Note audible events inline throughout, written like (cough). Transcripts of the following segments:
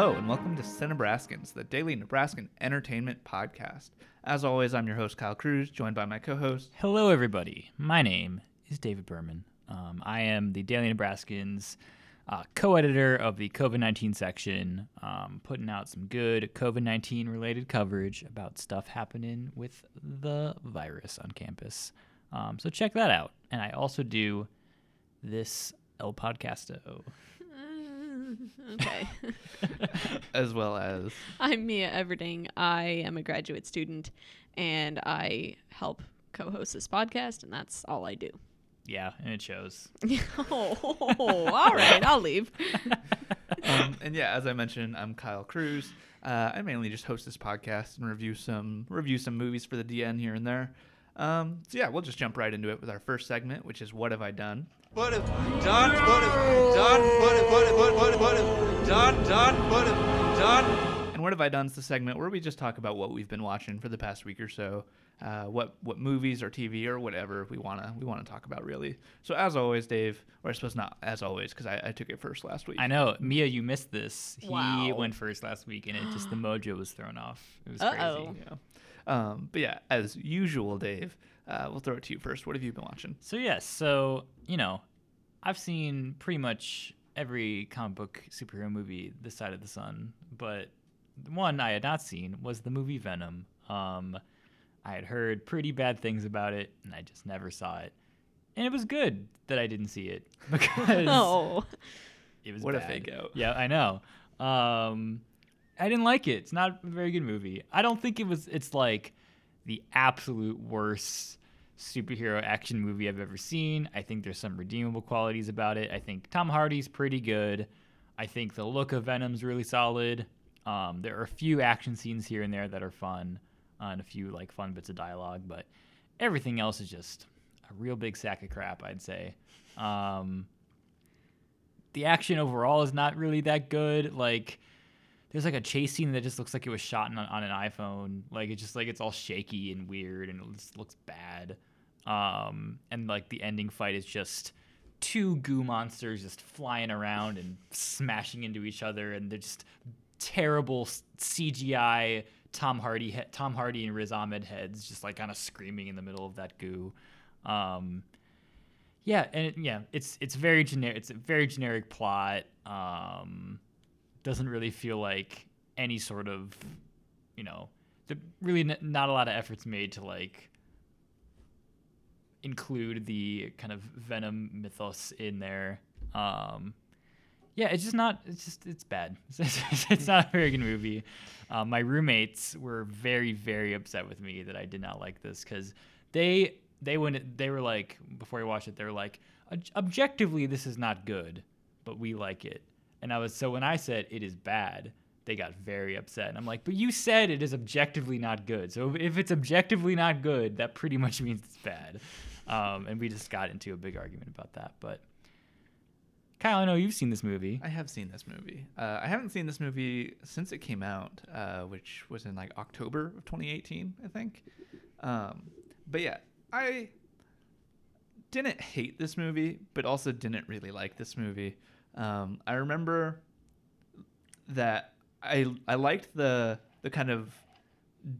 Hello, and welcome to Cinebraskins, the daily Nebraskan entertainment podcast. As always, I'm your host, Kyle Cruz, joined by my co host. Hello, everybody. My name is David Berman. Um, I am the Daily Nebraskans uh, co editor of the COVID 19 section, um, putting out some good COVID 19 related coverage about stuff happening with the virus on campus. Um, so check that out. And I also do this El Podcasto. (laughs) Okay. (laughs) as well as. (laughs) I'm Mia Everding. I am a graduate student and I help co host this podcast, and that's all I do. Yeah, and it shows. oh, all right. I'll leave. um, and yeah, as I mentioned, I'm Kyle Cruz. Uh, I mainly just host this podcast and review some review some movies for the DN here and there. Um, so yeah, we'll just jump right into it with our first segment, which is "What Have I Done." What have done? What have done? What have what have what have what have done? Done? What have done? And "What Have I Done" is the segment where we just talk about what we've been watching for the past week or so, uh, what what movies or TV or whatever we wanna we wanna talk about really. So as always, Dave, or I suppose not as always because I, I took it first last week. I know. Mia, you missed this. He went first last week, and it just the (gasps) mojo was thrown off. It was Uh-oh. crazy. Yeah. Um, but yeah, as usual, Dave, uh, we'll throw it to you first. What have you been watching? So yes, so you know, I've seen pretty much every comic book superhero movie this side of the sun, but the one I had not seen was the movie Venom. Um, I had heard pretty bad things about it, and I just never saw it. And it was good that I didn't see it (laughs) because (laughs) Oh. it was What a fake out. Yeah, I know. Um, I didn't like it. It's not a very good movie. I don't think it was. It's like the absolute worst superhero action movie I've ever seen. I think there's some redeemable qualities about it. I think Tom Hardy's pretty good. I think the look of Venom's really solid. Um, there are a few action scenes here and there that are fun, uh, and a few like fun bits of dialogue, but everything else is just a real big sack of crap. I'd say. Um, the action overall is not really that good. Like, there's like a chase scene that just looks like it was shot on, on an iPhone. Like, it's just like it's all shaky and weird and it just looks bad. Um, and like the ending fight is just two goo monsters just flying around and smashing into each other, and they're just terrible CGI Tom Hardy, he- Tom Hardy and Riz Ahmed heads just like kind of screaming in the middle of that goo. Um, yeah, and it, yeah, it's it's very generic. It's a very generic plot. Um, doesn't really feel like any sort of, you know, really n- not a lot of efforts made to like include the kind of Venom mythos in there. Um, yeah, it's just not. It's just it's bad. (laughs) It's, it's not a very good movie. Um, my roommates were very very upset with me that I did not like this because they they went they were like before I watched it they were like objectively this is not good, but we like it. And I was so when I said it is bad, they got very upset. And I'm like, but you said it is objectively not good. So if it's objectively not good, that pretty (laughs) much means it's bad. Um, and we just got into a big argument about that. But Kyle, I know you've seen this movie. I have seen this movie. Uh, I haven't seen this movie since it came out, uh, which was in like October of 2018, I think. Um, but yeah, I didn't hate this movie, but also didn't really like this movie. Um, I remember that I I liked the the kind of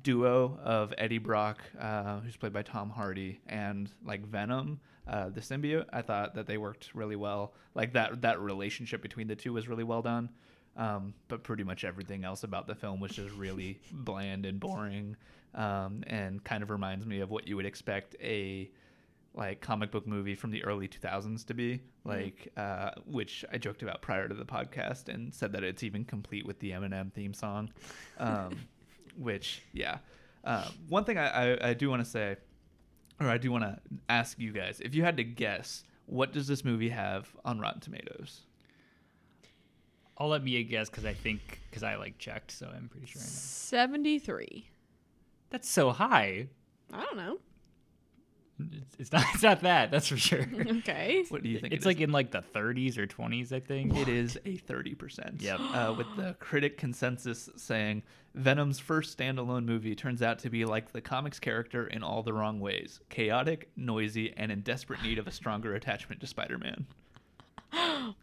duo of Eddie Brock, uh, who's played by Tom Hardy, and like Venom, uh, the symbiote. I thought that they worked really well. Like that that relationship between the two was really well done. Um, but pretty much everything else about the film was just really bland and boring, um, and kind of reminds me of what you would expect a like comic book movie from the early 2000s to be like uh, which i joked about prior to the podcast and said that it's even complete with the eminem theme song um, (laughs) which yeah uh, one thing I, I, I do want to say or i do want to ask you guys if you had to guess what does this movie have on rotten tomatoes I'll let Mia guess because I think because I like checked, so I'm pretty sure I know. 73. That's so high. I don't know. It's, it's not. (laughs) It's not that. That's for sure. Okay. what do you think it's it is? like in like the 30s or 20s, I think. It is a 30%. Yep. Uh, with the critic consensus saying Venom's first standalone movie turns out to be like the comics character in all the wrong ways chaotic, noisy, and in desperate need of a stronger attachment to Spider Man.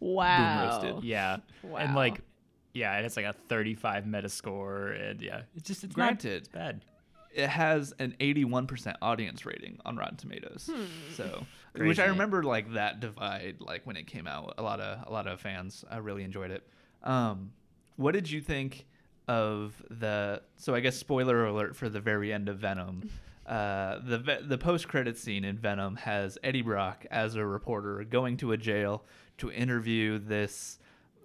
Wow. roasted. Yeah. Wow. And like, Yeah, it has like a 35 Metascore, and yeah, it's just it's Granted. not it's bad. It has an 81% audience rating on Rotten Tomatoes. So, which I remember like that divide like when it came out. A lot of a lot of fans uh, really enjoyed it. Um, what did you think of the? So I guess spoiler alert for the very end of Venom. (laughs) Uh, the the post credit scene in Venom has Eddie Brock as a reporter going to a jail to interview this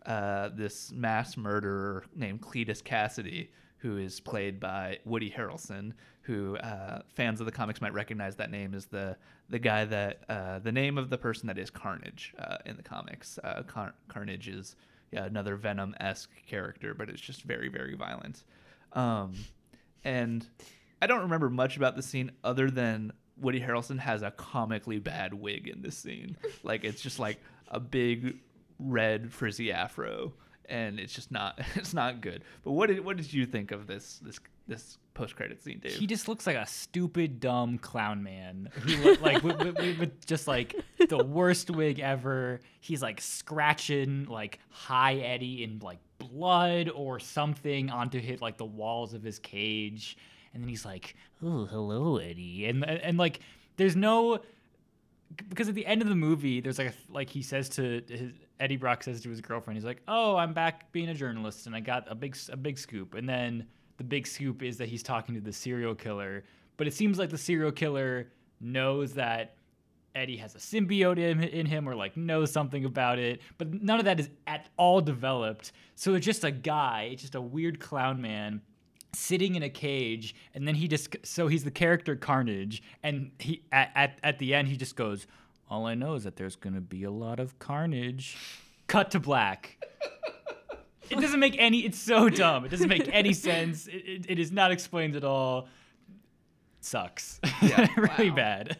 uh, this mass murderer named Cletus Cassidy, who is played by Woody Harrelson, who uh, fans of the comics might recognize that name as the the guy that uh, the name of the person that is Carnage uh, in the comics. Uh, Car- Carnage is yeah, another Venom esque character, but it's just very very violent. Um, and I don't remember much about the scene other than Woody Harrelson has a comically bad wig in this scene. like it's just like a big red frizzy afro and it's just not (laughs) it's not good. But what did what did you think of this this this post credit scene, Dave? He just looks like a stupid, dumb clown man who like with, with, with- just like the worst wig ever. He's like scratching like high Eddie in like blood or something onto hit like the walls of his cage, and then he's like, "Oh, hello, Eddie," and and, and like there's no because at the end of the movie, there's like a, like he says to his Eddie Brock says to his girlfriend, he's like, "Oh, I'm back being a journalist, and I got a big a big scoop." And then the big scoop is that he's talking to the serial killer, but it seems like the serial killer knows that Eddie has a symbiote in, in him or like knows something about it, but none of that is at all developed. So it's just a guy, it's just a weird clown man sitting in a cage and then he just so he's the character carnage and he at, at, at the end he just goes all i know is that there's gonna be a lot of carnage cut to black it doesn't make any it's so dumb it doesn't make any (laughs) sense it, it, it is not explained at all sucks (laughs) Yeah. really Wow. bad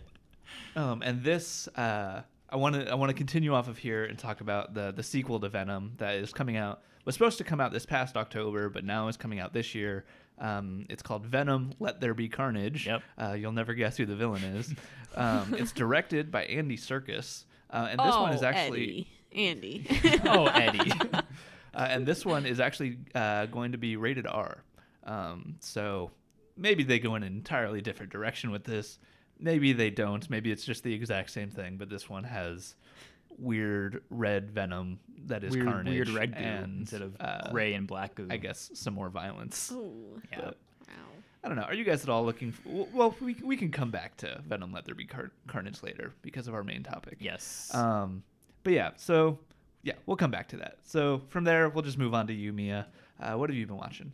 Um, and this, uh, I want to I want to continue off of here and talk about the the sequel to Venom that is coming out. Was supposed to come out this past October, but now is coming out this year. Um, it's called Venom: Let There Be Carnage. Yep. Uh, you'll never guess who the villain is. Um, (laughs) it's directed by Andy Serkis, uh, and this one is Oh, actually. Eddie. Andy. (laughs) oh eddie (laughs) uh, and this one is actually uh, going to be rated R. Um, so maybe they go in an entirely different direction with this. Maybe they don't. Maybe it's just the exact same thing, but this one has weird red venom that is weird, carnage weird red goo and instead of uh, gray and black goo I guess some more violence. Ooh. yeah But Wow. I don't know. Are you guys at all looking? f well, we we can come back to Venom Let There Be Car- Carnage later because of our main topic. yes Um, but yeah, so yeah, we'll come back to that. So from there, we'll just move on to you, Mia. Uh, what have you been watching?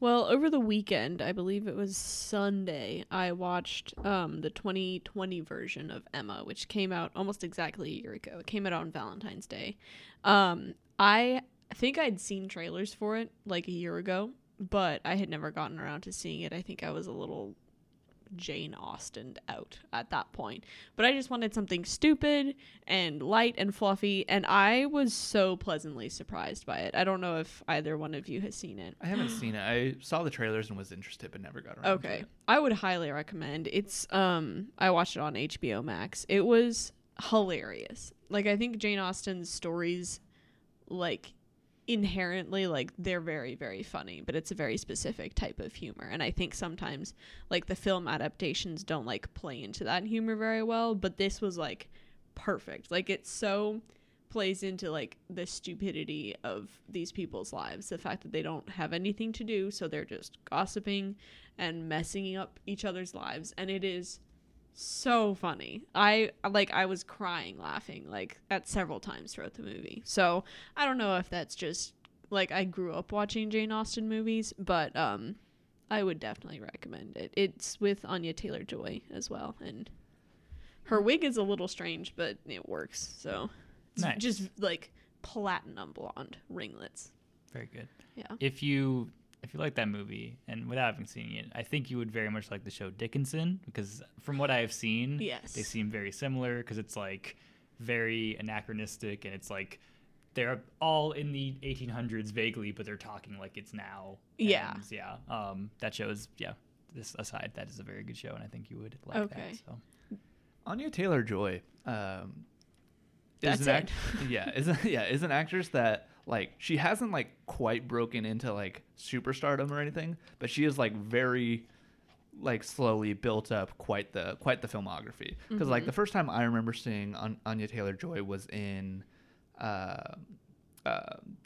Well, over the weekend, I believe it was Sunday, I watched um, the 2020 version of Emma, which came out almost exactly a year ago. It came out on Valentine's Day. Um, I think I'd seen trailers for it like a year ago, but I had never gotten around to seeing it. I think I was a little Jane Austen out at that point. But I just wanted something stupid and light and fluffy, and I was so pleasantly surprised by it. I don't know if either one of you has seen it. I haven't (gasps) seen it. I saw the trailers and was interested, but never got around. to Okay. it. I would highly recommend. It's um I watched it on HBO Max. It was hilarious. Like I think Jane Austen's stories like inherently like they're very very funny, but it's a very specific type of humor. And I think sometimes like the film adaptations don't like play into that humor very well, but this was like perfect. Like it's so plays into like the stupidity of these people's lives the fact that they don't have anything to do so they're just gossiping and messing up each other's lives and it is so funny. I like i was crying laughing like at several times throughout the movie. So i don't know if that's just like i grew up watching jane austen movies but um i would definitely recommend it. It's with anya taylor joy as well and her wig is a little strange but it works so. It's Nice. just like platinum blonde ringlets. Very good. Yeah. If you if you like that movie and without having seen it i think you would very much like the show dickinson because from what i have seen Yes. they seem very similar because it's like very anachronistic and it's like they're all in the 1800s vaguely but they're talking like it's now Yeah. And, yeah um that show is yeah this aside that is a very good show and i think you would like Okay. that so Anya Taylor Joy. Um, That's is an act- yeah, is a, (laughs) yeah is an actress that like she hasn't like quite broken into like superstardom or anything, but she is like very like slowly built up quite the quite the filmography. Because like the first time I remember seeing An- Anya Taylor Joy was in. Uh, uh,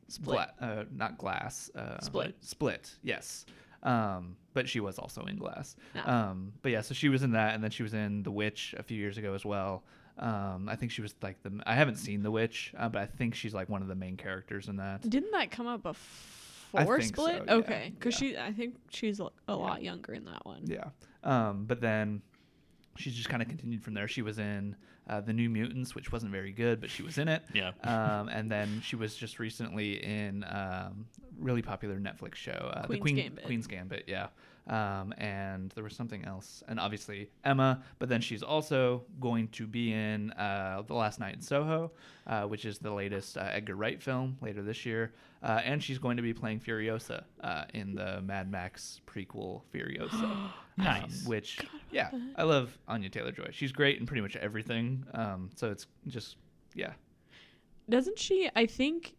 Split. Gla- uh, not glass. Uh, Split. Split. Yes. Um, but she was also in Glass. No. Um, but yeah, so she was in that, and then she was in The Witch a few years ago as well. Um, I think she was like the. I haven't seen The Witch, uh, but I think she's like one of the main characters in that. Didn't that come up before think so, Split? yeah, okay, because yeah. she, I think she's a a lot younger in that one. Yeah. Um, but then she's just kind of continued from there. She was in uh, The New Mutants, which wasn't very good, but she was in it. Yeah. (laughs) Um, and then she was just recently in um, really popular Netflix show, uh, Queen's the Queen, Gambit. Queen's Gambit. Yeah. Um, and there was something else, and obviously Emma. But then she's also going to be in uh, The Last Night in Soho, uh, which is the latest uh, Edgar Wright film later this year. Uh, and she's going to be playing Furiosa uh, in the Mad Max prequel Furiosa. (gasps) um, Nice. which, yeah, I love Anya Taylor Joy. She's great in pretty much everything. Um, so it's just, yeah. Doesn't she? I think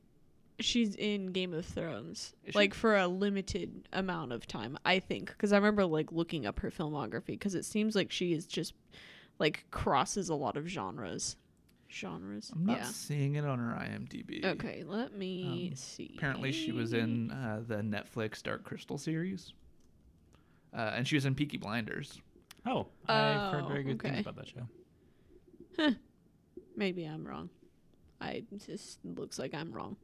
she's in Game of Thrones, Is she? like for a limited amount of time. I think because I remember like looking up her filmography because it seems like she is just like crosses a lot of genres. Genres. I'm not yeah. seeing it on her IMDb. Okay, let me Um, see. Apparently, she was in uh, the Netflix Dark Crystal series. Uh, and she was in Peaky Blinders. Oh, I've heard Oh, very good okay. things about that show. Maybe I'm wrong. I just looks like I'm wrong.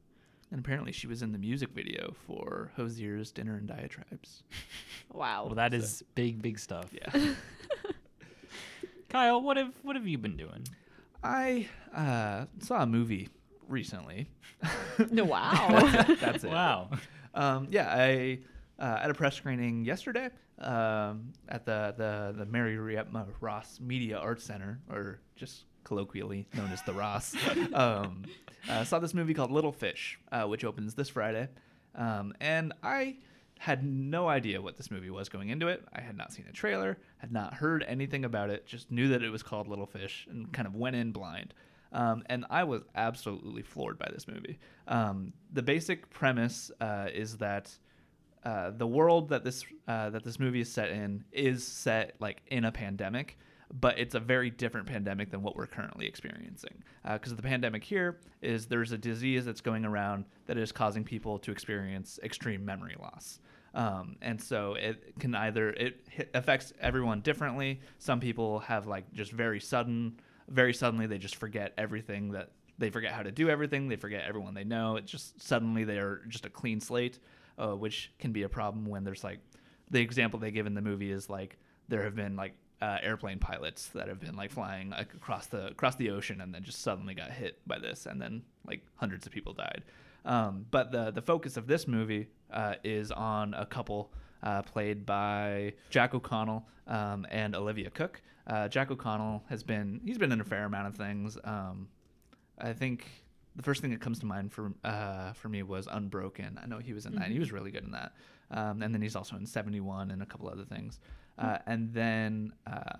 And apparently, she was in the music video for Hozier's Dinner and Diatribes. (laughs) Wow. Well, that is big, big stuff. Yeah. (laughs) Kyle, what have what have you been doing? I uh, saw a movie recently. No, wow. (laughs) That's it. Wow. Um, yeah, I uh, at a press screening yesterday um, at the the the Mary Riepma Ross Media Arts Center, or just colloquially known as the Ross. (laughs) um, uh, saw this movie called Little Fish, uh, which opens this Friday, um, and I had no idea what this movie was going into it. I had not seen a trailer, had not heard anything about it, just knew that it was called Little Fish, and kind of went in blind. Um, and I was absolutely floored by this movie. Um, the basic premise uh, is that uh, the world that this uh, that this movie is set in is set like in a pandemic, but it's a very different pandemic than what we're currently experiencing. Because the pandemic here is there's a disease that's going around that is causing people to experience extreme memory loss. Um, and so it can either it affects everyone differently. Some people have like just very sudden, very suddenly they just forget everything that they forget how to do everything. They forget everyone they know. It just suddenly they are just a clean slate, uh, which can be a problem when there's like the example they give in the movie is like there have been like uh, airplane pilots that have been like flying like, across the across the ocean and then just suddenly got hit by this and then like hundreds of people died. Um, but the the focus of this movie uh, is on a couple uh, played by Jack O'Connell um, and Olivia Cooke. Uh, Jack O'Connell has been he's been in a fair amount of things. Um, I think the first thing that comes to mind for uh, for me was Unbroken. I know he was in that. and He was really good in that. Um, and then he's also in 71 and a couple other things. Uh, and then uh,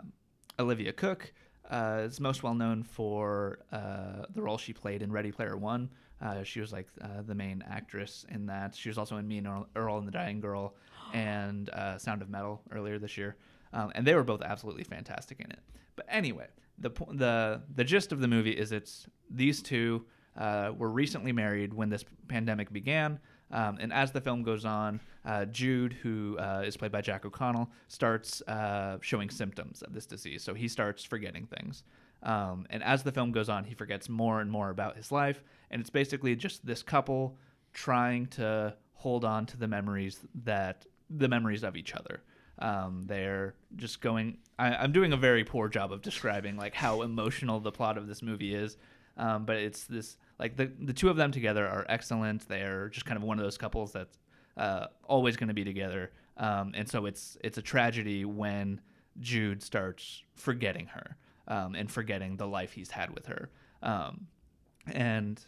Olivia Cooke uh, is most well known for uh, the role she played in Ready Player One. Uh, she was like uh, the main actress in that. She was also in Me and Earl, Earl and the Dying Girl (gasps) and uh, Sound of Metal earlier this year. Um, and they were both absolutely fantastic in it. But anyway, the the the gist of the movie is it's these two uh, were recently married when this pandemic began. Um, and as the film goes on, uh, Jude, who uh, is played by Jack O'Connell, starts uh, showing symptoms of this disease. So he starts forgetting things. Um, and as the film goes on, he forgets more and more about his life. And it's basically just this couple trying to hold on to the memories that the memories of each other. Um, they're just going. I, I'm doing a very poor job of describing like how emotional the plot of this movie is. Um, but it's this like the the two of them together are excellent. They're just kind of one of those couples that's uh, always going to be together. Um, and so it's it's a tragedy when Jude starts forgetting her um, and forgetting the life he's had with her. Um, and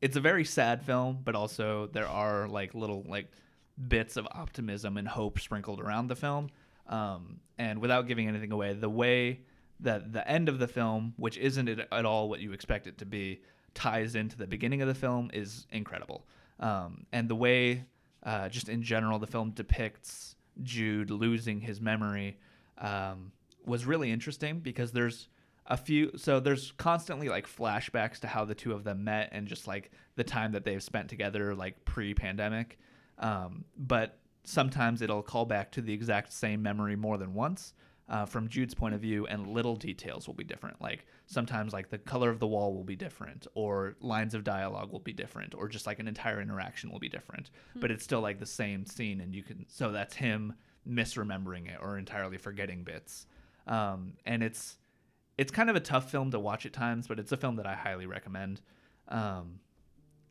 it's a very sad film, but also there are like little like bits of optimism and hope sprinkled around the film. Um, and without giving anything away, the way that the end of the film, which isn't at all what you expect it to be, ties into the beginning of the film is incredible. Um, and the way, uh, just in general, the film depicts Jude losing his memory um, was really interesting because there's a few so there's constantly like flashbacks to how the two of them met and just like the time that they've spent together like pre-pandemic um, but sometimes it'll call back to the exact same memory more than once uh, from jude's point of view and little details will be different like sometimes like the color of the wall will be different or lines of dialogue will be different or just like an entire interaction will be different but it's still like the same scene and you can so that's him misremembering it or entirely forgetting bits um, and it's it's kind of a tough film to watch at times, but it's a film that I highly recommend. Um,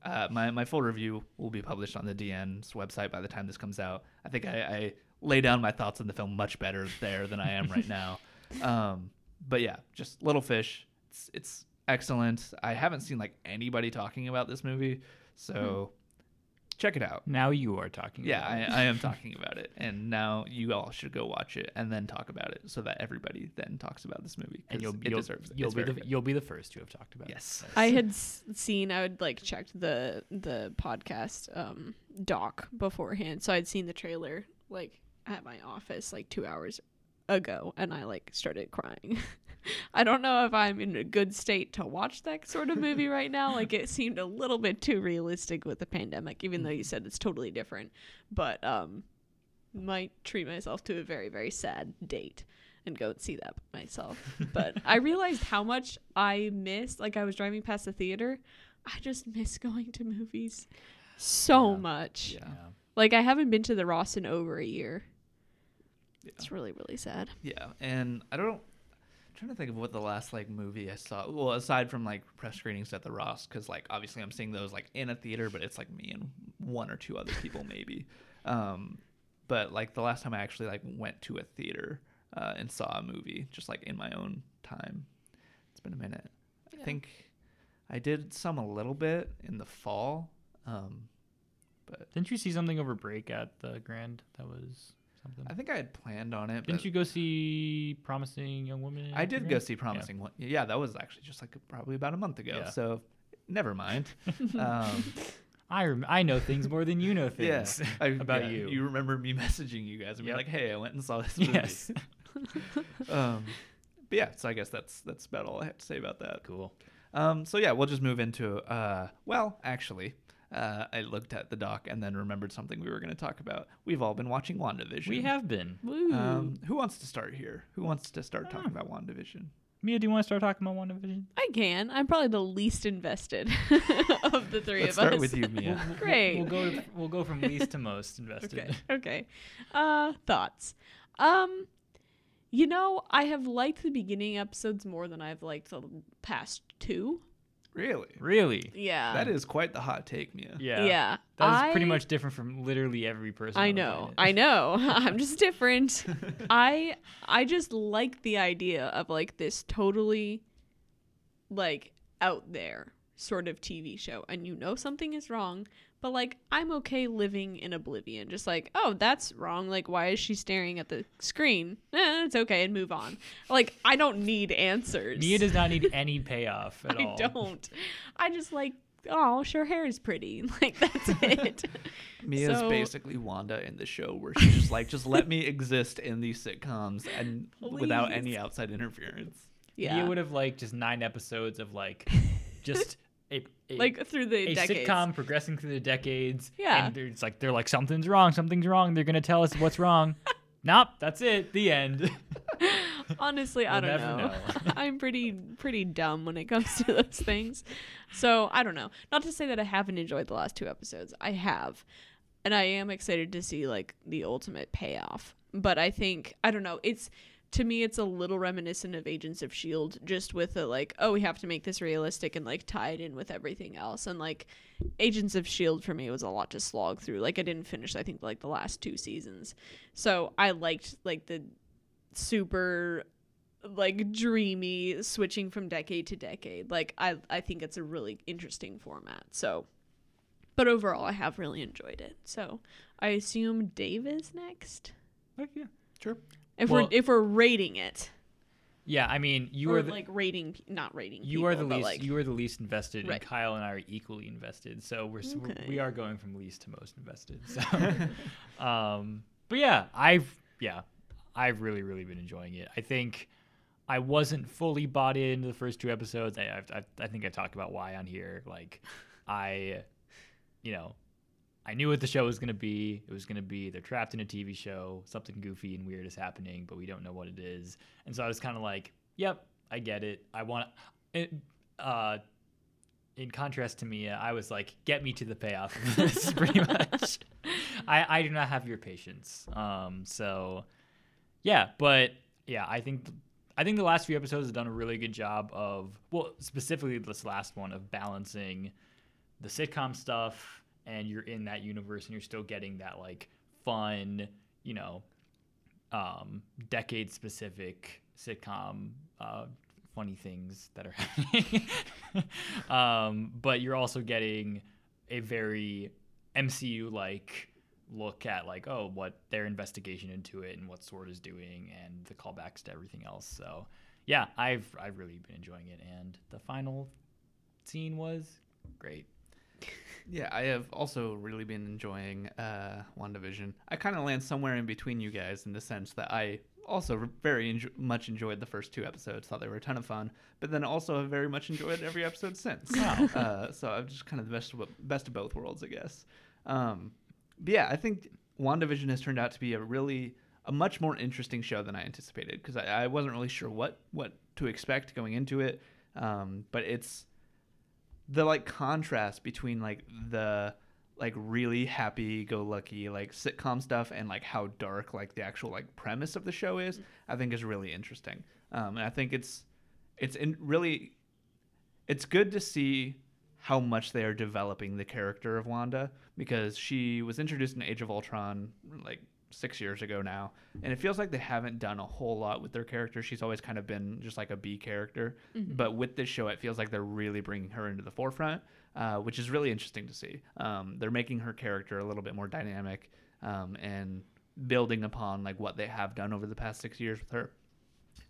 uh, my my full review will be published on the DN's website by the time this comes out. I think I, I lay down my thoughts on the film much better there than I am right now. (laughs) Um, but yeah, just Little Fish. It's it's excellent. I haven't seen like anybody talking about this movie, so check it out. Now you are talking. Yeah, about I, it. I am (laughs) talking about it, and now you all should go watch it and then talk about it, so that everybody then talks about this movie. and 'cause you'll it you'll, deserves it. you'll It's be the good. you'll be the first to have talked about. Yes. it. I had seen I would like checked the the podcast um doc beforehand, so I'd seen the trailer like at my office like two hours ago, and I like started crying. (laughs) I don't know if I'm in a good state to watch that sort of movie (laughs) right now. Like it seemed a little bit too realistic with the pandemic, even though you said it's totally different. But um, might treat myself to a very very sad date and go and see that myself. (laughs) But I realized how much I missed. Like I was driving past the theater, I just miss going to movies so Yeah. much. Yeah. Like I haven't been to the Ross in over a year. Yeah. It's really really sad. Yeah, and I don't. I'm trying to think of what the last like movie I saw. Well, aside from like press screenings at the Ross, because like obviously I'm seeing those like in a theater, but it's like me and one or two other people maybe. (laughs) Um, but like the last time I actually like went to a theater uh, and saw a movie, just like in my own time, it's been a minute. I think I did some a little bit in the fall. Um, but Didn't you see something over break at the Grand? That was something. I think I had planned on it. Didn't you go see Promising Young Woman? I did go see Promising One. Yeah, that was actually just like probably about a month ago. Yeah. So never mind. (laughs) um, I rem- I know things more than you know (laughs) yeah, things I- (laughs) about yeah, you. You remember me messaging you guys and be Yep. like, "Hey, I went and saw this movie." yes. um, but yeah, so I guess that's that's about all I have to say about that. cool. Um, so yeah, we'll just move into. Uh, well, actually, uh, I looked at the doc and then remembered something we were going to talk about. We've all been watching WandaVision. We have been. Um, who wants to start here? Who wants to start talking Ah. about WandaVision? Mia, do you want to start talking about WandaVision? I can. I'm probably the least invested (laughs) of the 3 Let's of us. start with you, Mia. Great. We'll go. To, we'll go from least to (laughs) most invested. Okay. Okay. Uh thoughts. Um you know, I have liked the beginning episodes more than I've liked the past two. Really? Really? Yeah. That is quite the hot take, Mia. Yeah. Yeah. That is pretty much different from literally every person. I know. I know. (laughs) I'm just (laughs) different. (laughs) I I just like the idea of like this totally like out there sort of TV show and you know something is wrong, but like I'm okay living in oblivion. Just like, oh, that's wrong. Like why is she staring at the screen? Eh, it's okay and move on. Like I don't need answers. Mia does not need (laughs) any payoff at I all. I don't. I just like oh, her hair is pretty. (laughs) Like that's (laughs) it. Mia's So- basically Wanda in the show where she's just like, just let me exist in these sitcoms and without any outside interference. yeah. Mia would have liked just nine episodes of like, just a, like through the a decades. sitcom progressing through the decades. Yeah. And they're- it's like they're like something's wrong, something's wrong. They're gonna tell us what's wrong. (laughs) nope, that's it. The end. (laughs) Honestly, I We'll don't never know. know. (laughs) I'm pretty pretty dumb when it comes to those things. So I don't know. Not to say that I haven't enjoyed the last two episodes. I have. And I am excited to see like the ultimate payoff. But I think I don't know, it's to me it's a little reminiscent of Agents of Shield, just with the like, oh, we have to make this realistic and like tie it in with everything else. And like Agents of Shield for me was a lot to slog through. Like I didn't finish I think like the last two seasons. So I liked like the super like dreamy switching from decade to decade like i i think it's a really interesting format so but overall i have really enjoyed it so i assume dave is next Like, yeah. Sure. If Well- we're if we're rating it Yeah, I mean, you or are the, like rating, not rating. you are the least Like, you are the least invested, Right. and Kyle and I are equally invested. So we're, s we're we are going from least to most invested. So, (laughs) um, but yeah, I've yeah, I've really really been enjoying it. I think I wasn't fully bought into the first two episodes. I I, I think I talked about why on here. Like, I, you know. I knew what the show was going to be. It was going to be they're trapped in a TV show, something goofy and weird is happening, but we don't know what it is. And so I was kind of like, "Yep, I get it. I want it." Uh, in contrast to Mia, I was like, "Get me to the payoff." of this, (laughs) pretty much. I I do not have your patience. Um, so yeah, but yeah, I think I think the last few episodes have done a really good job of well, specifically this last one of balancing the sitcom stuff and you're in that universe and you're still getting that like fun, you know, um, decade specific sitcom uh, funny things that are (laughs) happening. um, but you're also getting a very MCU like look at like oh what their investigation into it and what SWORD is doing and the callbacks to everything else. So yeah, I've I've really been enjoying it and the final scene was great. Yeah, I have also really been enjoying uh, WandaVision. I kind of land somewhere in between you guys in the sense that I also very enjo- much enjoyed the first two episodes, thought they were a ton of fun, but then also have very much enjoyed every episode since. (laughs) uh, so I'm just kind of the best of, best of both worlds, I guess. Um, but yeah, I think WandaVision has turned out to be a really a much more interesting show than I anticipated because I, I wasn't really sure what what to expect going into it. Um, but it's the like contrast between like the like really happy go lucky like sitcom stuff and like how dark like the actual like premise of the show is i think is really interesting. Um and i think it's it's in really it's good to see how much they are developing the character of wanda because she was introduced in age of ultron like six years ago now and it feels like they haven't done a whole lot with their character. She's always kind of been just like a b character but with this show it feels like they're really bringing her into the forefront uh, which is really interesting to see. Um, they're making her character a little bit more dynamic um, and building upon like what they have done over the past six years with her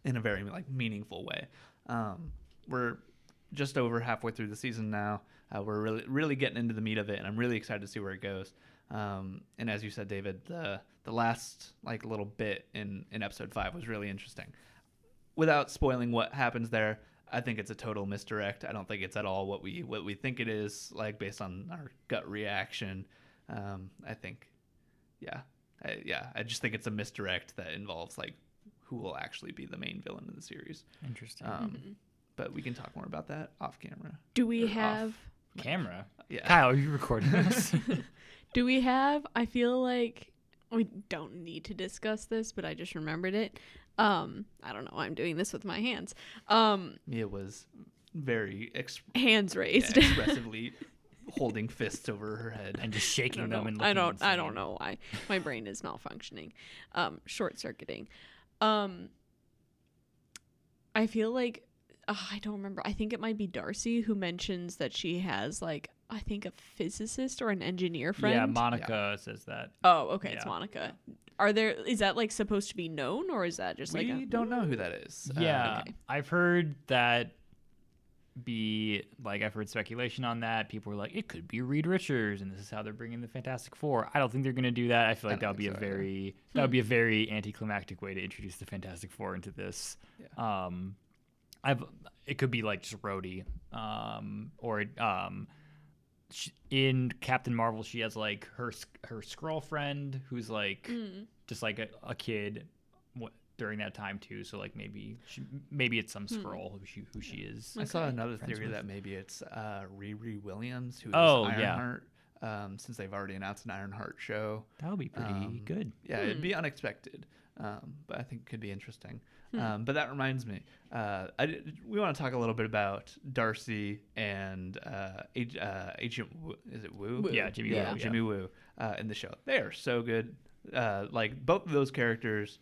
in a very like meaningful way. Um, we're just over halfway through the season now. Uh, we're really really getting into the meat of it and i'm really excited to see where it goes. Um, and as you said david the the last like little bit in in episode five was really interesting without spoiling what happens there i think it's a total misdirect i don't think it's at all what we what we think it is like based on our gut reaction um, i think yeah I, yeah i just think it's a misdirect that involves like who will actually be the main villain in the series Interesting. um, but we can talk more about that off camera do we or off. have? Camera. yeah Kyle, are you recording this? (laughs) Do we have? I feel like we don't need to discuss this, but I just remembered it. Um, I don't know. why I'm doing this with my hands. Um, mia was very ex- hands yeah, raised. (laughs) expressively holding fists over her head and just shaking them and I don't. I don't know why my (laughs) brain is malfunctioning, um, short circuiting. Um, I feel like uh, I don't remember. I think it might be Darcy who mentions that she has like I think a physicist or an engineer friend. Yeah, Monica says that. oh, okay, it's Yeah. Monica. Are there? Is that like supposed to be known, or is that just like we a, don't know who that is Uh, Yeah, okay. I've heard that be like I've heard speculation on that. People were like, it could be Reed Richards, and this is how they're bringing the Fantastic Four. I don't think they're gonna do that. I feel I like don't that would be a think so either. very that would be a very anticlimactic way to introduce the Fantastic Four into this. Um, I've it could be like just Rhodey, um, or um. Sh- In Captain Marvel, she has like her her Skrull friend who's like Mm. just like a, a kid wh- during that time too. So like maybe she, maybe it's some Skrull who she who she is. I saw another Friends theory with. that maybe it's uh, Riri Williams, who is Oh, yeah. Ironheart, um, since they've already announced an Ironheart show. That would be pretty Um, good. Yeah, it'd Hmm. be unexpected, um, but I think it could be interesting. Um, but that reminds me, uh, I we want to talk a little bit about Darcy and uh, uh, Agent. Wu, is it Wu? Wu. Yeah, Jimmy Yeah. Yeah. Jimmy Woo uh, in the show. They are so good. Uh, like both of those characters.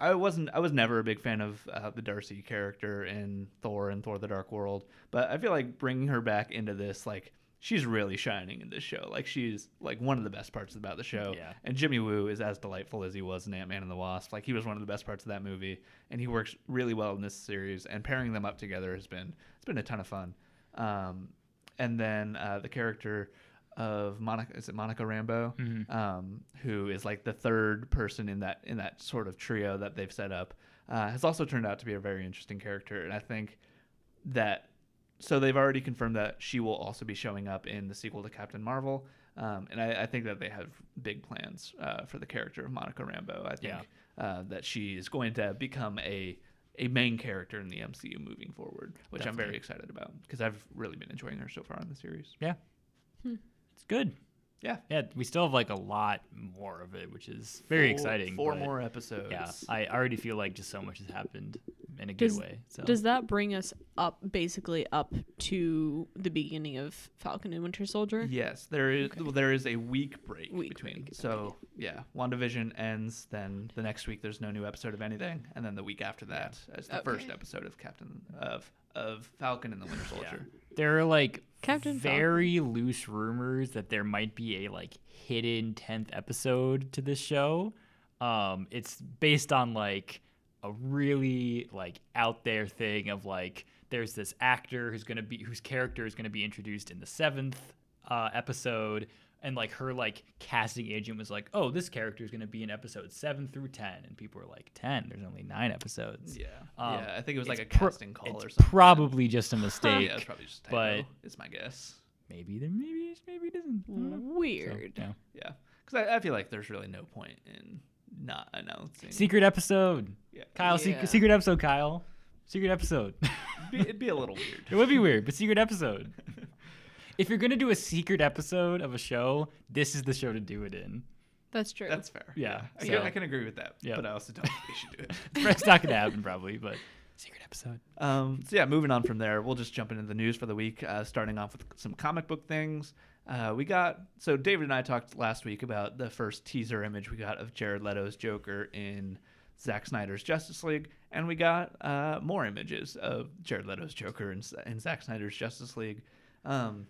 I wasn't. I was never a big fan of uh, the Darcy character in Thor and Thor: The Dark World, but I feel like bringing her back into this, like, she's really shining in this show. Like she's like one of the best parts about the show. Yeah. And Jimmy Woo is as delightful as he was in Ant Man and the Wasp. Like he was one of the best parts of that movie, and he works really well in this series. And pairing them up together has been it's been a ton of fun. Um, and then uh, the character of Monica is it Monica Rambeau, um, who is like the third person in that in that sort of trio that they've set up, uh, has also turned out to be a very interesting character. And I think that so they've already confirmed that she will also be showing up in the sequel to Captain Marvel, um, and I, I think that they have big plans uh, for the character of Monica Rambeau. I think Yeah. uh, that she is going to become a a main character in the MCU moving forward, which I'm very excited about because I've really been enjoying her so far in the series. Yeah. It's good. Yeah, Yeah, we still have like a lot more of it, which is very Four- exciting. Four more episodes. Yeah, I already feel like just so much has happened in a good way. So Does that bring us up basically up to the beginning of Falcon and Winter Soldier? Yes, there is well, there is a week break Week between. break, So yeah, WandaVision ends, then the next week there's no new episode of anything, and then the week after that is the first episode of Captain of of Falcon and the Winter Soldier. there are like Captain Falcon. very loose rumors that there might be a like hidden 10th episode to this show. Um it's based on like a really like out there thing of like there's this actor who's going to be whose character is going to be introduced in the 7th uh episode and like her like casting agent was like, "Oh, this character is going to be in episode 7 through 10." And people were like, "10? There's only 9 episodes." Yeah, Um, yeah. I think it was like a pro- casting call it's or something. Probably just a (laughs) mistake. yeah, it's probably just a but- it's my guess. maybe there maybe maybe it isn't. I. So, Weird. yeah. Yeah, because I, I feel like there's really no point in not announcing. Secret episode. yeah. Kyle, yeah. secret, secret episode, Kyle. Secret episode. It'd be, it'd be a little (laughs) weird. it would be weird, but secret episode. (laughs) if you're gonna do a secret episode of a show, this is the show to do it in. That's true. That's fair. Yeah, I, so- can, I can agree with that. Yeah. but I also don't think they should do it. (laughs) It's not gonna happen probably, but secret episode. Um, so yeah, moving on from there, we'll just jump into the news for the week. Uh, starting off with some comic book things. Uh, we got so David and I talked last week about the first teaser image we got of Jared Leto's Joker in Zack Snyder's Justice League, and we got uh, more images of Jared Leto's Joker in, in Zack Snyder's Justice League. Um,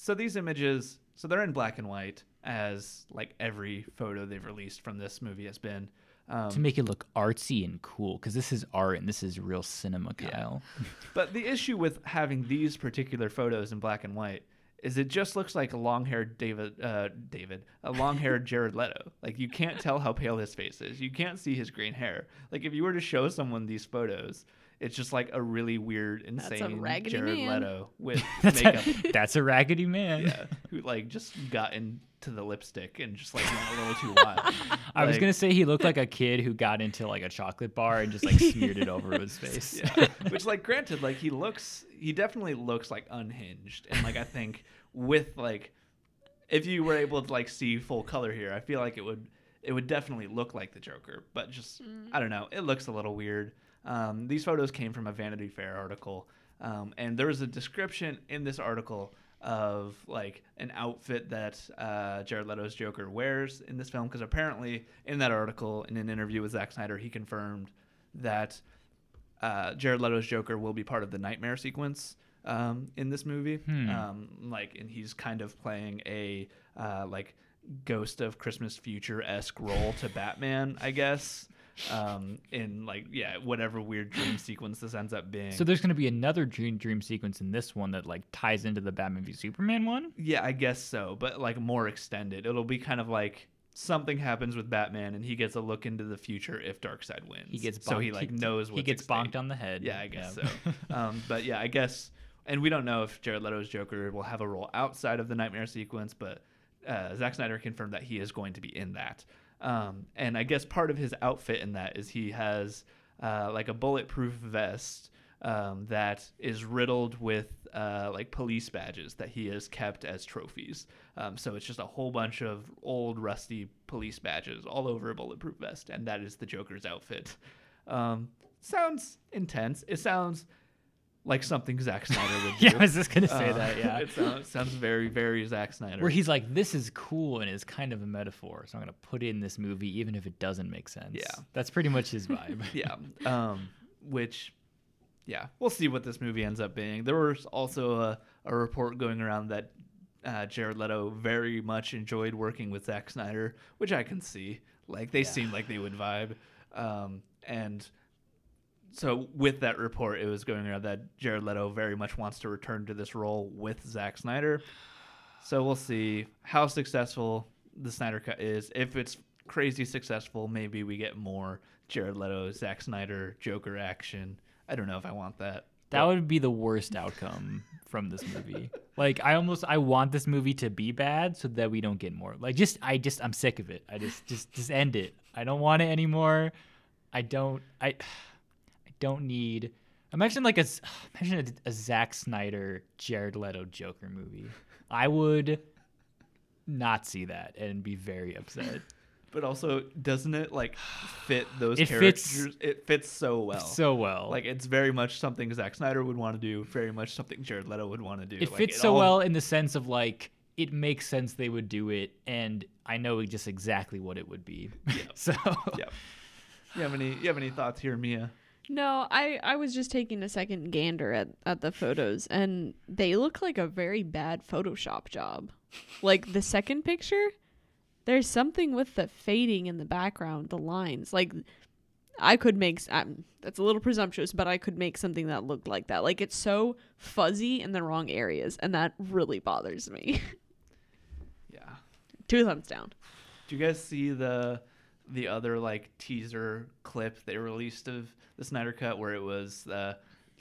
so these images, so they're in black and white, as like every photo they've released from this movie has been. Um, To make it look artsy and cool, because this is art and this is real cinema, Kyle. (laughs) But the issue with having these particular photos in black and white is it just looks like a long-haired David, uh, David, a long-haired (laughs) Jared Leto. Like you can't tell how pale his face is. You can't see his green hair. Like if you were to show someone these photos, it's just like a really weird, insane raggedy Jared man. Leto with (laughs) That's makeup. a, (laughs) that's a raggedy man. yeah, who like just got into the lipstick and just like went a little too wild. (laughs) I was gonna say he looked like a kid who got into like a chocolate bar and just like smeared it over his face. yeah. Which, like, granted, like he looks, he definitely looks like unhinged, and like I think with like, if you were able to like see full color here, I feel like it would, it would definitely look like the Joker, but just mm. I don't know, it looks a little weird. Um, these photos came from a Vanity Fair article, um, and there was a description in this article of like an outfit that uh, Jared Leto's Joker wears in this film because apparently in that article in an interview with Zack Snyder he confirmed that uh, Jared Leto's Joker will be part of the nightmare sequence um, in this movie. Hmm. Um, like, and he's kind of playing a uh, like ghost of Christmas future esque role to Batman, I guess. Um, in like yeah, whatever weird dream (clears throat) sequence this ends up being. So there's gonna be another dream dream sequence in this one that like ties into the Batman v Superman one. Yeah, I guess so, but like more extended. It'll be kind of like something happens with Batman and he gets a look into the future if Darkseid wins. He gets so he bonked- like knows what he gets bonked on the head. Yeah, I guess so. (laughs) um, but yeah, I guess, and we don't know if Jared Leto's Joker will have a role outside of the nightmare sequence, but uh, Zack Snyder confirmed that he is going to be in that. Um, and I guess part of his outfit in that is he has uh, like a bulletproof vest um, that is riddled with uh, like police badges that he has kept as trophies. Um, so it's just a whole bunch of old rusty police badges all over a bulletproof vest, and that is the Joker's outfit. Um, sounds intense. It sounds like something Zack (laughs) Snyder would do. yeah, I was just gonna say Uh, that. Yeah, (laughs) it sounds, sounds very, very Zack Snyder. where he's like, "This is cool" and is kind of a metaphor, so I'm gonna put it in this movie, even if it doesn't make sense. Yeah. that's pretty much his vibe. (laughs) yeah. Um, which, yeah, we'll see what this movie ends up being. There was also a, a report going around that uh, Jared Leto very much enjoyed working with Zack Snyder, which I can see. Like they seemed like they would vibe, um, and so with that report, it was going around that Jared Leto very much wants to return to this role with Zack Snyder. So we'll see how successful the Snyder Cut is. If it's crazy successful, maybe we get more Jared Leto, Zack Snyder, Joker action. I don't know if I want that. That would be the worst outcome from this movie. Like I almost I want this movie to be bad so that we don't get more. Like just I just I'm sick of it. I just just just end it. I don't want it anymore. I don't I I don't need imagine like a (sighs) imagine a, a Zack Snyder Jared Leto Joker movie. I would not see that and be very upset. (laughs) But also, doesn't it like fit (sighs) those It fits- characters? it fits so well. so well. like it's very much something Zack Snyder would want to do. Very much something Jared Leto would want to do. it Like, fits so all- well in the sense of like it makes sense they would do it and I know just exactly what it would be. (laughs) so Yep. You have any? You have any thoughts here, Mia? No, I I was just taking a second gander at at the photos and they look like a very bad Photoshop job. Like the second picture, there's something with the fading in the background, the lines. Like I could make um, that's a little presumptuous, but I could make something that looked like that. Like it's so fuzzy in the wrong areas and that really bothers me. (laughs) Yeah. Two thumbs down. Do you guys see the the other like teaser clip they released of the Snyder Cut where it was uh,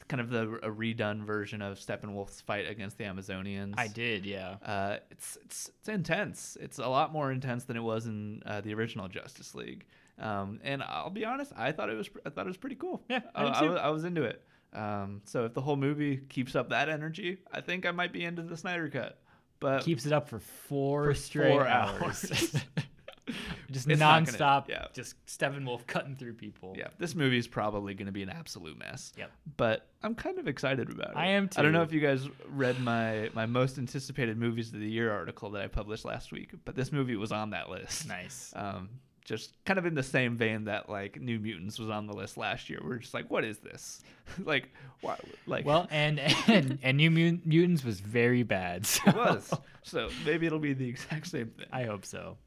kind of the a redone version of Steppenwolf's fight against the Amazonians? I did, yeah. Uh, it's it's it's intense. It's a lot more intense than it was in uh, the original Justice League. Um, and I'll be honest, I thought it was I thought it was pretty cool. Yeah, I I, did I, too. was, I was into it. Um, so if the whole movie keeps up that energy, I think I might be into the Snyder Cut. But Keeps it up for four for straight four hours. hours. (laughs) (laughs) (laughs) just It's not gonna- nonstop, yeah. just Steppenwolf cutting through people. yeah, this movie is probably going to be an absolute mess. Yep. But I'm kind of excited about it. I am too. I don't know if you guys read my my most anticipated movies of the year article that I published last week, but this movie was on that list. Nice. um, just kind of in the same vein that like New Mutants was on the list last year. We're just like, what is this? (laughs) like, why? Like, Well, and and, (laughs) and New Mutants was very bad. So it was. So maybe it'll be the exact same thing. I hope so.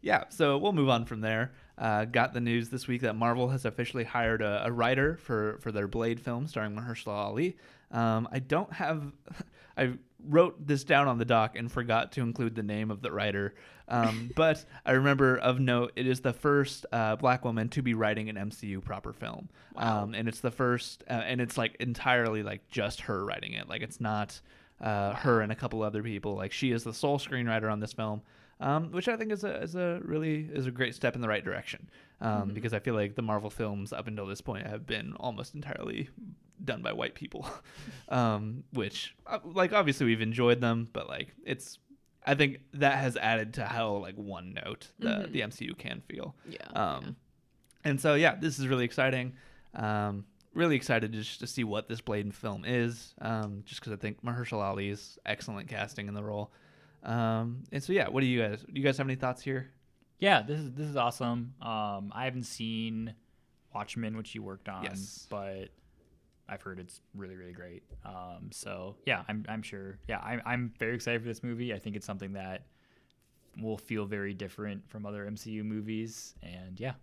Yeah. So we'll move on from there. Uh, got the news this week that Marvel has officially hired a, a writer for for their Blade film starring Mahershala Ali. Um, I don't have. (laughs) I wrote this down on the doc and forgot to include the name of the writer. Um, (laughs) but I remember of note, it is the first uh, black woman to be writing an MCU proper film, um, and it's the first, uh, and it's like entirely like just her writing it. Like it's not uh, her and a couple other people. Like she is the sole screenwriter on this film, um, which I think is a is a really is a great step in the right direction. Um, Because I feel like the Marvel films up until this point have been almost entirely done by white people, (laughs) um, which uh, like obviously we've enjoyed them, but like it's I think that has added to how like one note the Mhm. the MCU can feel. Yeah. Um, and so yeah, this is really exciting. Um, really excited just to see what this Blade film is. Um, just because I think Mahershala Ali is excellent casting in the role. Um, and so yeah, what do you guys? Do you guys have any thoughts here? Yeah, this is this is awesome. Um, I haven't seen Watchmen, which you worked on, Yes. but I've heard it's really really great. Um, so yeah, I'm I'm sure. Yeah, I'm I'm very excited for this movie. I think it's something that will feel very different from other MCU movies, and yeah,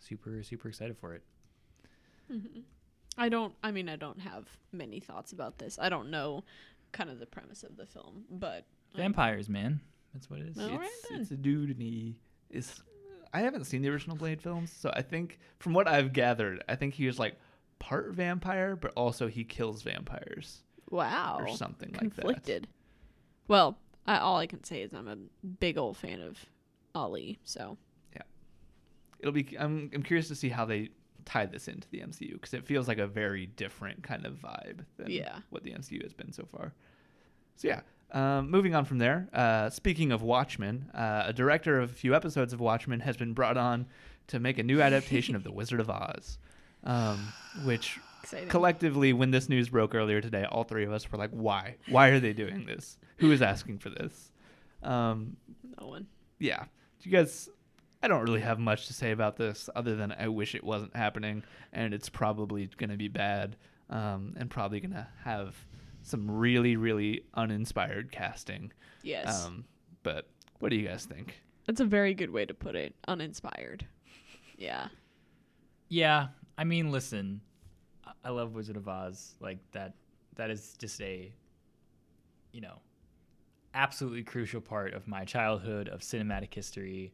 super super excited for it. I don't. I mean, I don't have many thoughts about this. I don't know, kind of the premise of the film, but Vampires, man, that's what it is. All right it's, then. it's a dude and he is. I haven't seen the original Blade films, so I think from what I've gathered, I think he was like part vampire, but also he kills vampires Wow, or something like that. conflicted. Well, I, all I can say is I'm a big old fan of Ali. So yeah. it'll be I'm, I'm curious to see how they tie this into the MCU because it feels like a very different kind of vibe than Yeah. what the MCU has been so far. So yeah, um, moving on from there. Uh, speaking of Watchmen, uh, a director of a few episodes of Watchmen has been brought on to make a new adaptation of The Wizard of Oz, um, which exciting. collectively, when this news broke earlier today, all three of us were like, "Why? Why are they doing this? Who is asking for this?" Um, no one. yeah. Do you guys I don't really have much to say about this other than I wish it wasn't happening and it's probably going to be bad um, and probably going to have some really really uninspired casting. Yes. Um, but what do you guys think? That's a very good way to put it. Uninspired. Yeah. Yeah, I mean, listen, I- I love Wizard of Oz. Like that, that is just a, you know, absolutely crucial part of my childhood of cinematic history.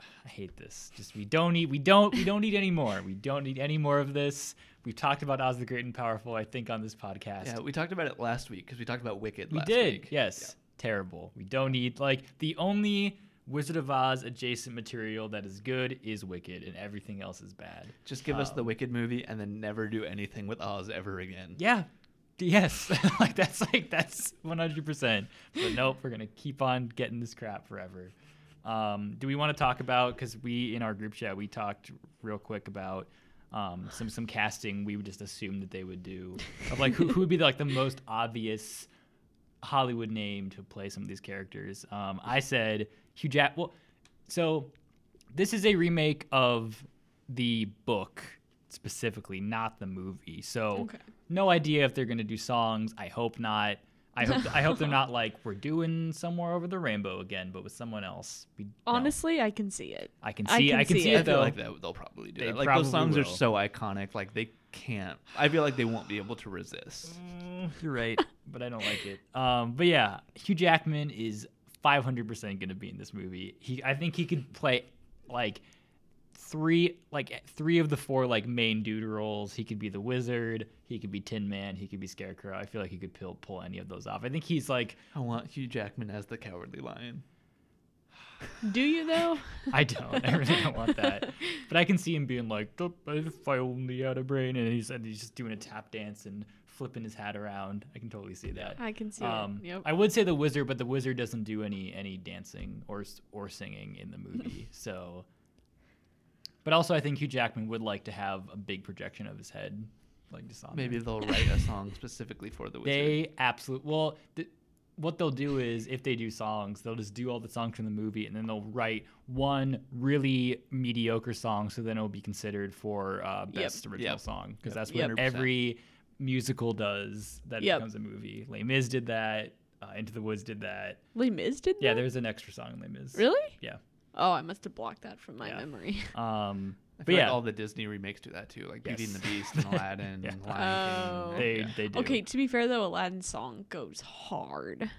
I- hate this. Just we don't need, we don't, we don't need any more. We don't need any more of this. We've talked about Oz the Great and Powerful, I think, on this podcast. Yeah, we talked about it last week because we talked about Wicked. We did. Week. Yes. Terrible. We don't need like the only Wizard of Oz adjacent material that is good is Wicked, and everything else is bad. Just give us the Um, Wicked movie and then never do anything with Oz ever again. Yeah. Yes. (laughs) like that's like that's 100%. But nope, we're going to keep on getting this crap forever. Um, do we want to talk about cuz we in our group chat we talked real quick about um, some some casting we would just assume that they would do of like who, who would be like the most obvious Hollywood name to play some of these characters. Um, I said Hugh Jack. Well, so this is a remake of the book specifically, not the movie. So Okay. no idea if they're gonna do songs. I hope not. I hope I hope they're (laughs) not like we're doing somewhere over the rainbow again, but with someone else. We, no. Honestly, I can see it. I can I see can I can see see, it. it, I feel though. like that they'll probably do They that. Like probably those songs are so iconic, like they can't. I feel like they won't be able to resist. Mm, You're right, but I don't like it. (laughs) Um, but yeah, Hugh Jackman is 500% going to be in this movie. He, I think he could play like three, like three of the four like main dude roles. He could be the Wizard. He could be Tin Man. He could be Scarecrow. I feel like he could pull, pull any of those off. I think he's like, I want Hugh Jackman as the Cowardly Lion. Do you though? (laughs) I don't, I really don't want that. But I can see him being like, "Oh, if I only had a brain, and he's and he's just doing a tap dance and flipping his hat around. I can totally see that. I can see Um, it. Yep. I would say the wizard, but the wizard doesn't do any any dancing or or singing in the movie. (laughs) so, but also I think Hugh Jackman would like to have a big projection of his head, like just on Maybe there. they'll write a song (laughs) specifically for the wizard. they absolutely well. Th- what they'll do is if they do songs, they'll just do all the songs from the movie, and then they'll write one really mediocre song, so then it'll be considered for uh, Yep. best original Yep. song because Yep. that's what 100%. every musical does that Yep. becomes a movie. Les Mis did that. Uh, Into the Woods did that. Les Mis did that? Yeah, that? there's an extra song in Les Mis. Really? Yeah. Oh, I must have blocked that from my Yeah. memory. Um, (laughs) I but feel yeah, like all the Disney remakes do that too, like Beauty and the Beast and (laughs) Aladdin Yeah. and Lion Oh. They yeah. they do. Okay, to be fair though, Aladdin's song goes hard.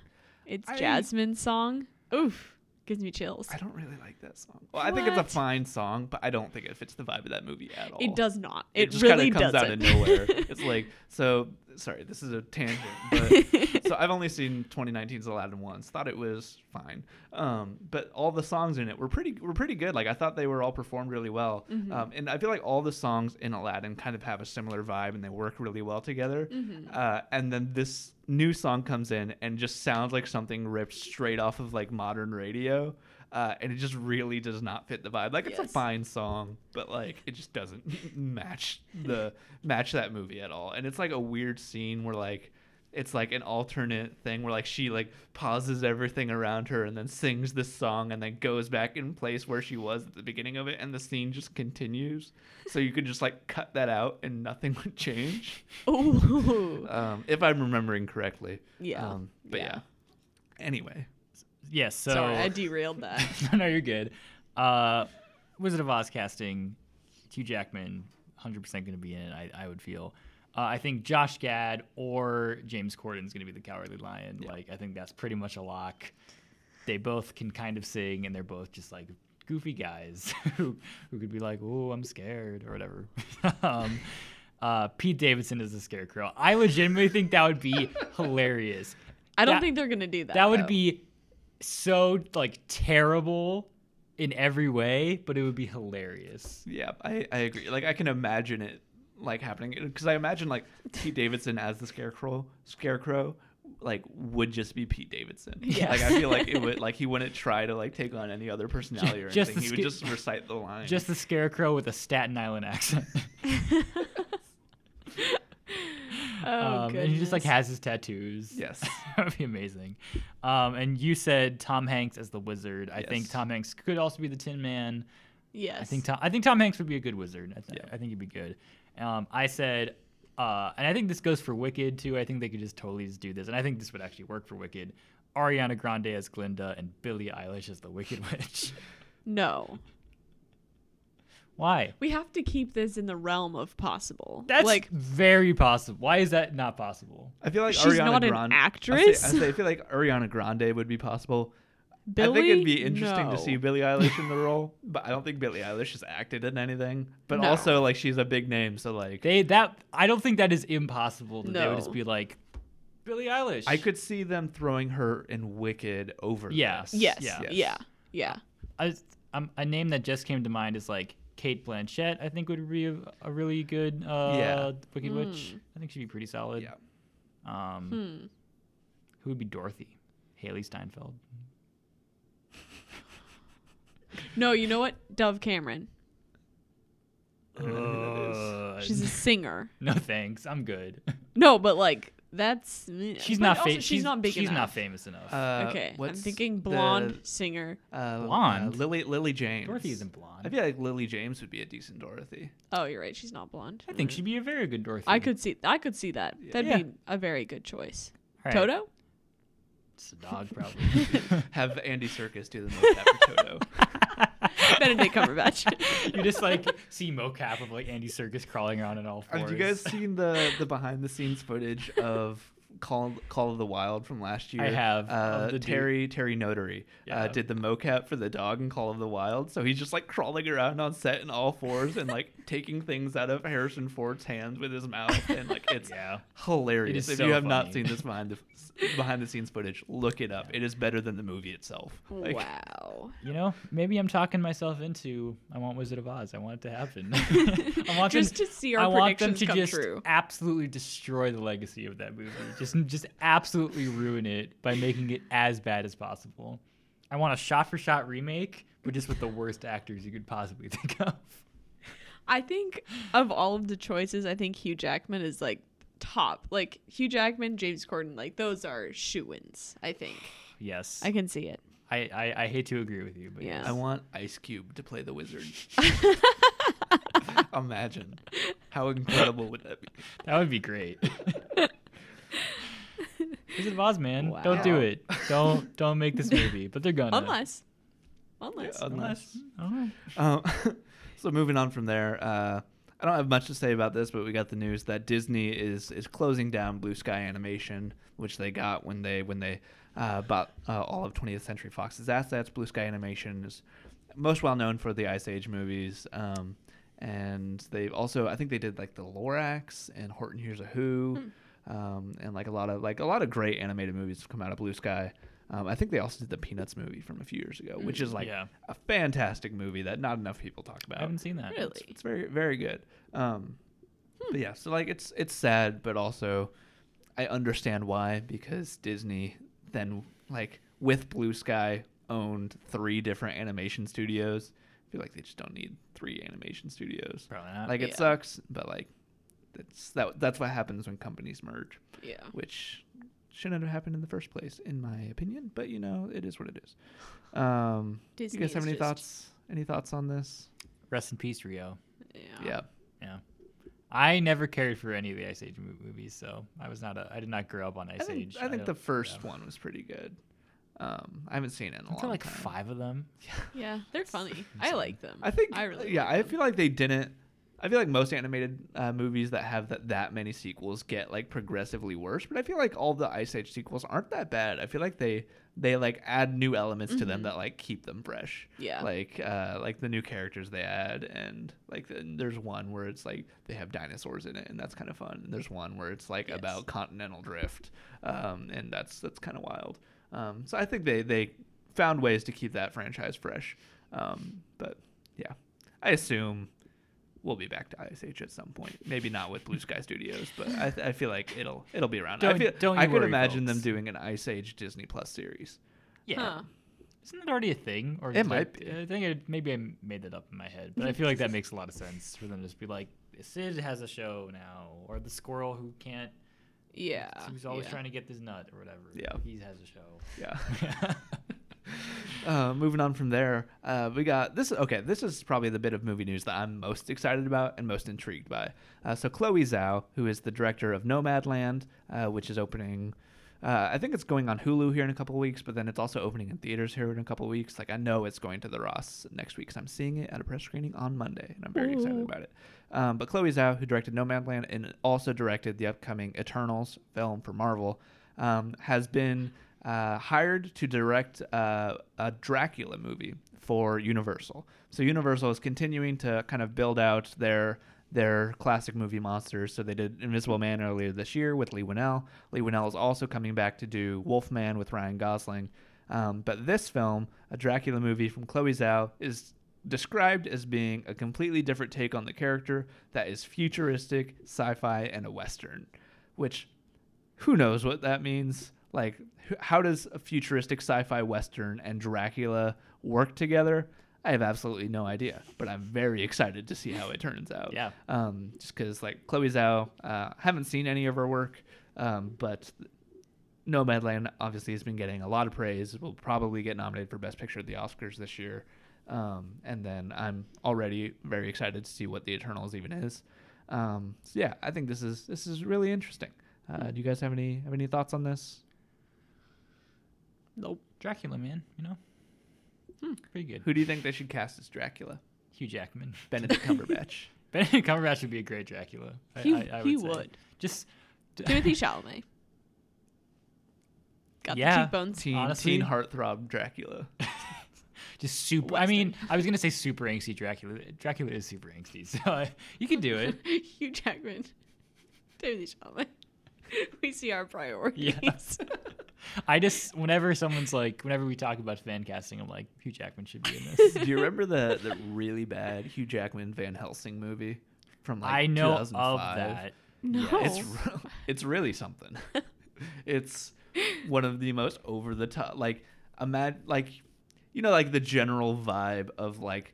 It's I- Jasmine's song. Oof, gives me chills. I don't really like that song. Well, I think it's a fine song, but I don't think it fits the vibe of that movie at all. It does not. It, It, just really kind of comes doesn't. out of nowhere. (laughs) it's like so. Sorry, this is a tangent, (laughs) but so I've only seen 2019's Aladdin once. Thought it was fine, um, but all the songs in it were pretty were pretty good. Like I thought they were all performed really well, Mm-hmm. um, and I feel like all the songs in Aladdin kind of have a similar vibe and they work really well together. Mm-hmm. Uh, and then this new song comes in and just sounds like something ripped straight off of like modern radio. Uh, and it just really does not fit the vibe. Like it's a fine song, but like it just doesn't (laughs) match the match that movie at all. And it's like a weird scene where like it's like an alternate thing where like she like pauses everything around her and then sings this song and then goes back in place where she was at the beginning of it and the scene just continues. So you could just like cut that out and nothing (laughs) would change. (laughs) Ooh. Um, if I'm remembering correctly. Yeah. Um, but yeah. Yeah. Anyway. Yes. So Sorry, I derailed that. (laughs) no, you're good. Uh, Wizard of Oz casting, Hugh Jackman, 100% going to be in it. I, I would feel. Uh, I think Josh Gad or James Corden is going to be the Cowardly Lion. Like I think that's pretty much a lock. They both can kind of sing, and they're both just like goofy guys (laughs) who who could be like, "Oh, I'm scared" or whatever. (laughs) um, uh, Pete Davidson is the Scarecrow. I legitimately think that would be hilarious. I don't That- think they're gonna do that. That would though. be so like terrible in every way, but it would be hilarious. Yeah, I, I agree. Like I can imagine it like happening because I imagine like Pete Davidson as the scarecrow scarecrow like would just be Pete Davidson. (laughs) Yes. Like I feel like it would (laughs) like he wouldn't try to like take on any other personality or just anything. the He would just recite the line. Just the scarecrow with a Staten Island accent. (laughs) Oh, um, and he just like has his tattoos. Yes. (laughs) that would be amazing. Um, and you said Tom Hanks as the wizard. I think Tom Hanks could also be the Tin Man. Yes. I think Tom. I think Tom Hanks would be a good wizard. I, th- Yeah. I think he'd be good. Um, I said uh, and I think this goes for Wicked too. I think they could just totally just do this, and I think this would actually work for Wicked. Ariana Grande as Glinda and Billie Eilish as the Wicked (laughs) Witch. No. Why? We have to keep this in the realm of possible. That's like very possible. Why is that not possible? I feel like She's Ariana not an Grande, I say, actress? I, say, I feel like Ariana Grande would be possible. Billy. I think it'd be interesting No. to see Billie Eilish in the role, (laughs) but I don't think Billie Eilish has acted in anything. But No. also, like, she's a big name, so like, They that I don't think that is impossible. That they would just be like Billie Eilish. I could see them throwing her in Wicked over. Yes. this. Yes. Yeah. Yeah. Yeah. I, um, a name that just came to mind is like Cate Blanchett. I think would be a, a really good uh, Yeah. Wicked Witch. I think she'd be pretty solid. Yeah. Um, Hmm. who would be Dorothy? Hailee Steinfeld. No, you know what? Dove Cameron. I don't know who that is. Uh, She's a singer. (laughs) no thanks. I'm good. No, but like that's She's not. also Fa- she's, not big She's enough. not famous enough. Uh, okay, I'm what's thinking blonde the- singer. uh, Blonde? uh, Lily Lily James. Dorothy isn't blonde. I feel like Lily James would be a decent Dorothy. Oh, you're right. She's not blonde. I think she'd be a very good Dorothy. I could see. I could see that. That'd Yeah. be a very good choice. All right. Toto. It's a dog, probably. (laughs) Have Andy Serkis do the mocap for Toto. (laughs) (laughs) Benedict Cumberbatch. you just like see mocap of like Andy Serkis crawling around in all fours. Have you guys seen the the behind the scenes footage of Call Call of the Wild from last year? I have, Uh, of the dude- Terry Terry Notary Yeah. uh, did the mocap for the dog in Call of the Wild, so he's just like crawling around on set in all fours and like (laughs) taking things out of Harrison Ford's hands with his mouth, and like it's (laughs) Yeah. hilarious. It is if so you have not seen this behind the (laughs) behind the scenes footage, look it up. It is better than the movie itself. Like, wow. You know, maybe I'm talking myself into. I want Wizard of Oz. I want it to happen. I want Just them, to see our I want them predictions to come just true. absolutely destroy the legacy of that movie. Just, just absolutely ruin it by making it as bad as possible. I want a shot-for-shot remake, but just with the worst actors you could possibly (laughs) think of. I think of all of the choices, I think Hugh Jackman is like top. Like Hugh Jackman, James Corden, like those are shoe-ins. I think (sighs) Yes, I can see it. I, I, I hate to agree with you, but Yeah. yes. I want Ice Cube to play the wizard. (laughs) Imagine how incredible would that be? that would be great. (laughs) Wizard of Oz, man, don't do it. Don't don't make this movie, but they're gonna. Unless, unless. Yeah, Unless, I don't. Um, (laughs) so moving on from there, uh, I don't have much to say about this, but we got the news that Disney is is closing down Blue Sky Animation, which they got when they when they uh, bought uh, all of 20th Century Fox's assets. Blue Sky Animation is most well known for the Ice Age movies, um, and they also I think they did like the Lorax and Horton Hears a Who. Um, and like a lot of like a lot of great animated movies have come out of Blue Sky. Um, I think they also did the Peanuts movie from a few years ago, which is like Yeah. a fantastic movie that not enough people talk about. I haven't seen that. Really? It's, it's very very good. Um, but yeah, so like it's it's sad, but also I understand why because Disney then like with Blue Sky owned three different animation studios. I feel like they just don't need three animation studios. Probably not. Like it Yeah. sucks, but like that's that that's what happens when companies merge, Yeah. which shouldn't have happened in the first place, in my opinion. But you know, it is what it is. Um, Disney you guys have any thoughts? Any thoughts on this? Rest in peace, Rio. Yeah. yeah. Yeah. I never cared for any of the Ice Age movies, so I was not a. I did not grow up on Ice I think, Age. I think the first yeah. one was pretty good. Um, I haven't seen it in a Aren't long like time. five of them? Yeah, (laughs) yeah they're funny. (laughs) I like them. I think. I really. yeah, like I them. feel like they didn't. I feel like most animated uh, movies that have that, that many sequels get like progressively worse, but I feel like all the Ice Age sequels aren't that bad. I feel like they they like add new elements to them Mhm. that like keep them fresh. Yeah. Like uh like the new characters they add and like the, there's one where it's like they have dinosaurs in it and that's kind of fun. And there's one where it's like Yes. about continental drift. Um and that's that's kind of wild. Um so I think they they found ways to keep that franchise fresh. Um but yeah. I assume we'll be back to Ice Age at some point. Maybe not with Blue Sky Studios, but I, th- I feel like it'll it'll be around. I Don't- feel don't I could worry, imagine them doing an Ice Age Disney Plus series. Yeah. Huh. Isn't that already a thing? Or It is might that- be. I think it, maybe I made that up in my head, but I feel like that makes a lot of sense for them to just be like, Sid has a show now, or the squirrel who can't, Yeah. who's always yeah. trying to get this nut or whatever. Yeah. he has a show. Yeah. (laughs) (laughs) (laughs) uh, moving on from there, uh, we got this. Okay, this is probably the bit of movie news that I'm most excited about and most intrigued by. Uh, so Chloe Zhao, who is the director of Nomadland, uh, which is opening. Uh, I think it's going on Hulu here in a couple of weeks, but then it's also opening in theaters here in a couple of weeks. Like I know it's going to the Ross next week because I'm seeing it at a press screening on Monday, and I'm very excited about it. Um, but Chloe Zhao, who directed Nomadland and also directed the upcoming Eternals film for Marvel, um, has been uh, hired to direct uh, a Dracula movie for Universal. So Universal is continuing to kind of build out their their classic movie monsters. So they did Invisible Man earlier this year with Leigh Whannell. Leigh Whannell is also coming back to do Wolfman with Ryan Gosling. Um, but this film, a Dracula movie from Chloe Zhao, is described as being a completely different take on the character that is futuristic, sci-fi, and a western. Which, who knows what that means? Like, how does a futuristic sci-fi western and Dracula work together? I have absolutely no idea, but I'm very excited to see how it turns out. Yeah. Um, just because like Chloe Zhao, uh, haven't seen any of her work, um, but Nomadland obviously has been getting a lot of praise. Will probably get nominated for Best Picture at the Oscars this year. Um, and then I'm already very excited to see what the Eternals even is. Um, so yeah, I think this is this is really interesting. Uh, do you guys have any have any thoughts on this? Nope. Dracula, man, you know, pretty good. Who do you think they should cast as Dracula? Hugh Jackman. (laughs) Benedict Cumberbatch. (laughs) Benedict Cumberbatch would be a great Dracula. I, He, I, I he say. would. Just Timothée (laughs) Chalamet. Got Yeah. the cheekbones. teen, Honestly- teen heartthrob Dracula. just super. I mean, I was gonna say super angsty Dracula. Dracula is super angsty, so uh, you can do it. Hugh Jackman. Timothée Chalamet. We see our priorities. I just whenever someone's like, whenever we talk about fan casting, I'm like, Hugh Jackman should be in this. Do you remember the the really bad Hugh Jackman Van Helsing movie from like I know 2005? of that. No. Yeah, it's re- it's really something. (laughs) it's one of the most over the top like imagine like you know like the general vibe of like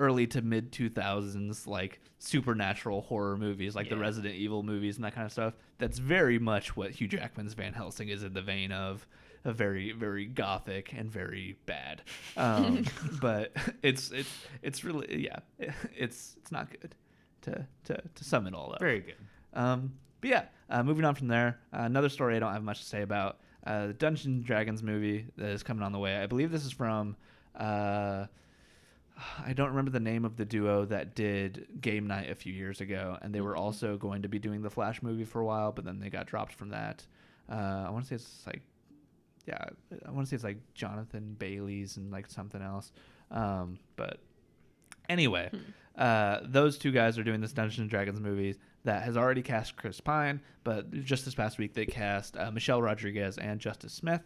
early to mid 2000s like supernatural horror movies like the Resident Evil movies and that kind of stuff. That's very much what Hugh Jackman's Van Helsing is in the vein of a very very gothic and very bad. Um, (laughs) but (laughs) it's it's it's really yeah, (laughs) it's it's not good to to to sum it all up. Very good. Um, but yeah, uh, moving on from there, uh, another story I don't have much to say about. Uh, the Dungeons and Dragons movie that is coming on the way. I believe this is from. Uh, I don't remember the name of the duo that did Game Night a few years ago, and they were also going to be doing the Flash movie for a while, but then they got dropped from that. Uh, I want to say it's like, yeah, I want to say it's like Jonathan Bailey's and like something else. Um, but anyway, uh, those two guys are doing this Dungeons and Dragons movie that has already cast Chris Pine, but just this past week they cast uh, Michelle Rodriguez and Justice Smith,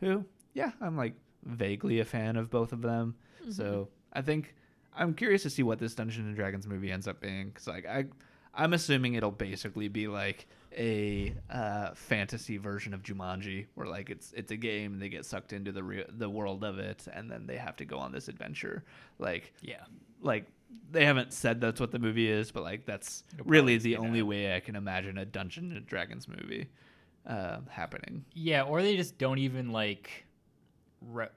who, yeah, I'm like vaguely a fan of both of them. So I think I'm curious to see what this Dungeons and Dragons movie ends up being, because like I, I'm assuming it'll basically be like a uh, fantasy version of Jumanji, where like it's it's a game and they get sucked into the re- the world of it, and then they have to go on this adventure. Like Yeah. like they haven't said that's what the movie is, but like that's It'll really the only that. way I can imagine a Dungeons and Dragons movie uh, happening. Yeah, or they just don't even like re-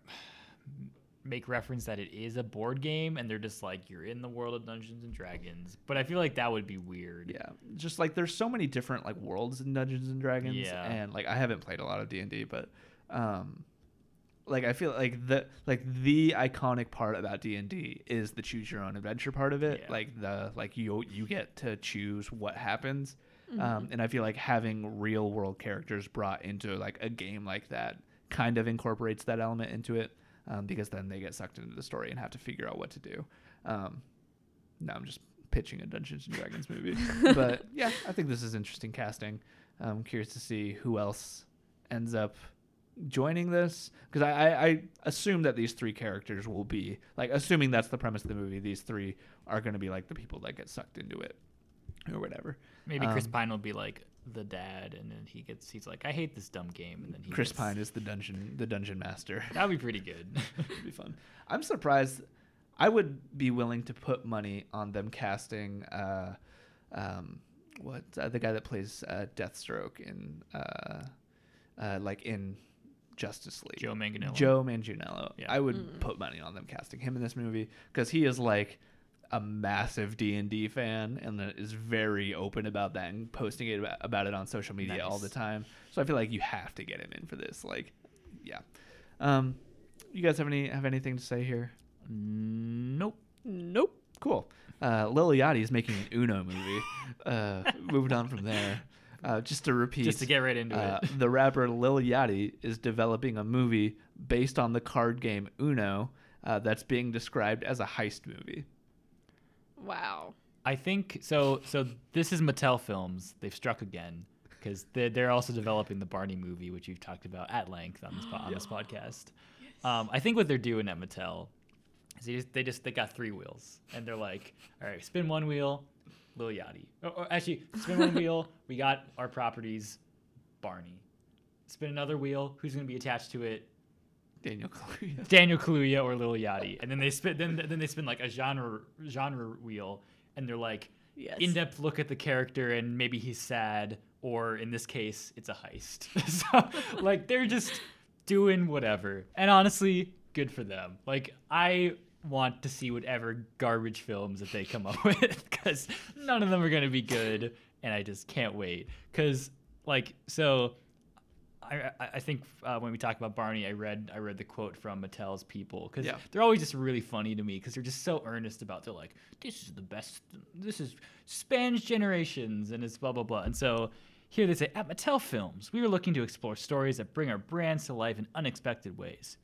make reference that it is a board game, and they're just like you're in the world of Dungeons and Dragons. But I feel like that would be weird. Yeah, just like there's so many different like worlds in Dungeons and Dragons, Yeah. and like I haven't played a lot of D and D, but um, like I feel like the like the iconic part about D and D is the choose your own adventure part of it. Yeah. Like the like you you get to choose what happens, um, and I feel like having real world characters brought into like a game like that kind of incorporates that element into it, um, because then they get sucked into the story and have to figure out what to do. Um, no, I'm just pitching a Dungeons and Dragons movie. (laughs) but yeah, I think this is interesting casting. I'm curious to see who else ends up joining this because I, I, I assume that these three characters will be like assuming that's the premise of the movie. These three are going to be like the people that get sucked into it or whatever. Maybe Chris Um, Pine will be like the dad, and then he gets he's like, I hate this dumb game, and then he Chris gets- Pine is the dungeon the dungeon master. (laughs) That'd be pretty good. (laughs) It'd be fun. I'm surprised. I would be willing to put money on them casting uh, um, what uh, the guy that plays uh, Deathstroke in uh, uh, like in Justice League. Joe Manganiello. Joe Manganiello. Yeah. I would put money on them casting him in this movie because he is like a massive D and D fan and is very open about that and posting it about, about it on social media all the time. So I feel like you have to get him in for this. Like, yeah. Um, you guys have any have anything to say here? Nope. Nope. Cool. Uh, Lil Yachty is making an Uno movie. (laughs) Uh, moving on from there, uh, just to repeat, Just to get right into uh, it. the rapper Lil Yachty is developing a movie based on the card game Uno uh, that's being described as a heist movie. Wow. I think so. So this is Mattel Films. They've struck again because they're, they're also developing the Barney movie, which we've talked about at length on this po- on this (gasps) podcast. Um, I think what they're doing at Mattel is they just, they just they got three wheels and they're like, all right, spin one wheel, Lil Yachty. Or, or actually, spin one wheel. We got our properties, Barney. Spin another wheel. Who's going to be attached to it? Daniel Kaluuya. (laughs) Daniel Kaluuya or Lil Yachty, and then they spin then then they spin like a genre genre wheel, and they're like Yes. in-depth look at the character and maybe he's sad or in this case it's a heist. (laughs) so like they're just doing whatever, and honestly, good for them. Like I want to see whatever garbage films that they come up (laughs) with because none of them are gonna be good, and I just can't wait. Because like so. I, I I think uh, when we talk about Barney, I read I read the quote from Mattel's people because Yeah. they're always just really funny to me because they're just so earnest about. They're like, this is the best. This is spans generations, and it's blah blah blah. And so here they say at Mattel Films, we are looking to explore stories that bring our brands to life in unexpected ways.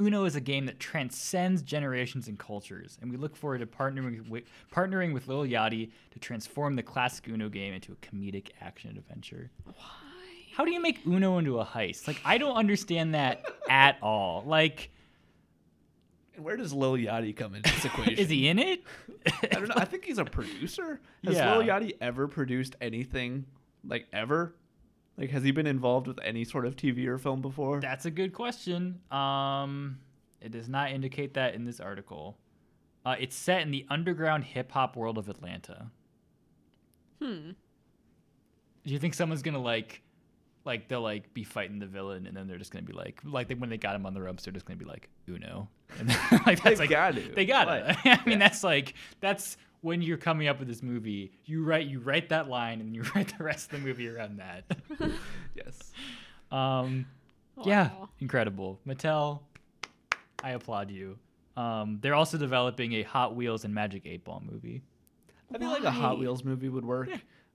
Uno is a game that transcends generations and cultures, and we look forward to partnering with, partnering with Lil Yachty to transform the classic Uno game into a comedic action adventure. Why? How do you make Uno into a heist? Like, I don't understand that (laughs) at all. Like, And where does Lil Yachty come into this (laughs) equation? is he in it? I don't know. I think he's a (laughs) producer. Has Yeah. Lil Yachty ever produced anything like ever? Like, has he been involved with any sort of TV or film before? That's a good question. Um, it does not indicate that in this article. Uh, it's set in the underground hip hop world of Atlanta. Hmm. Do you think someone's gonna like, like they'll like be fighting the villain, and then they're just gonna be like, like they, when they got him on the ropes, they're just gonna be like Uno, (laughs) and then, like that's They like got to. they got it. (laughs) I mean, that's like that's when you're coming up with this movie. You write you write that line, and you (laughs) write the rest of the movie around that. Yes. um, yeah, incredible. Mattel, I applaud you. Um, they're also developing a Hot Wheels and Magic Eight Ball movie. I feel like a Hot Wheels movie would work.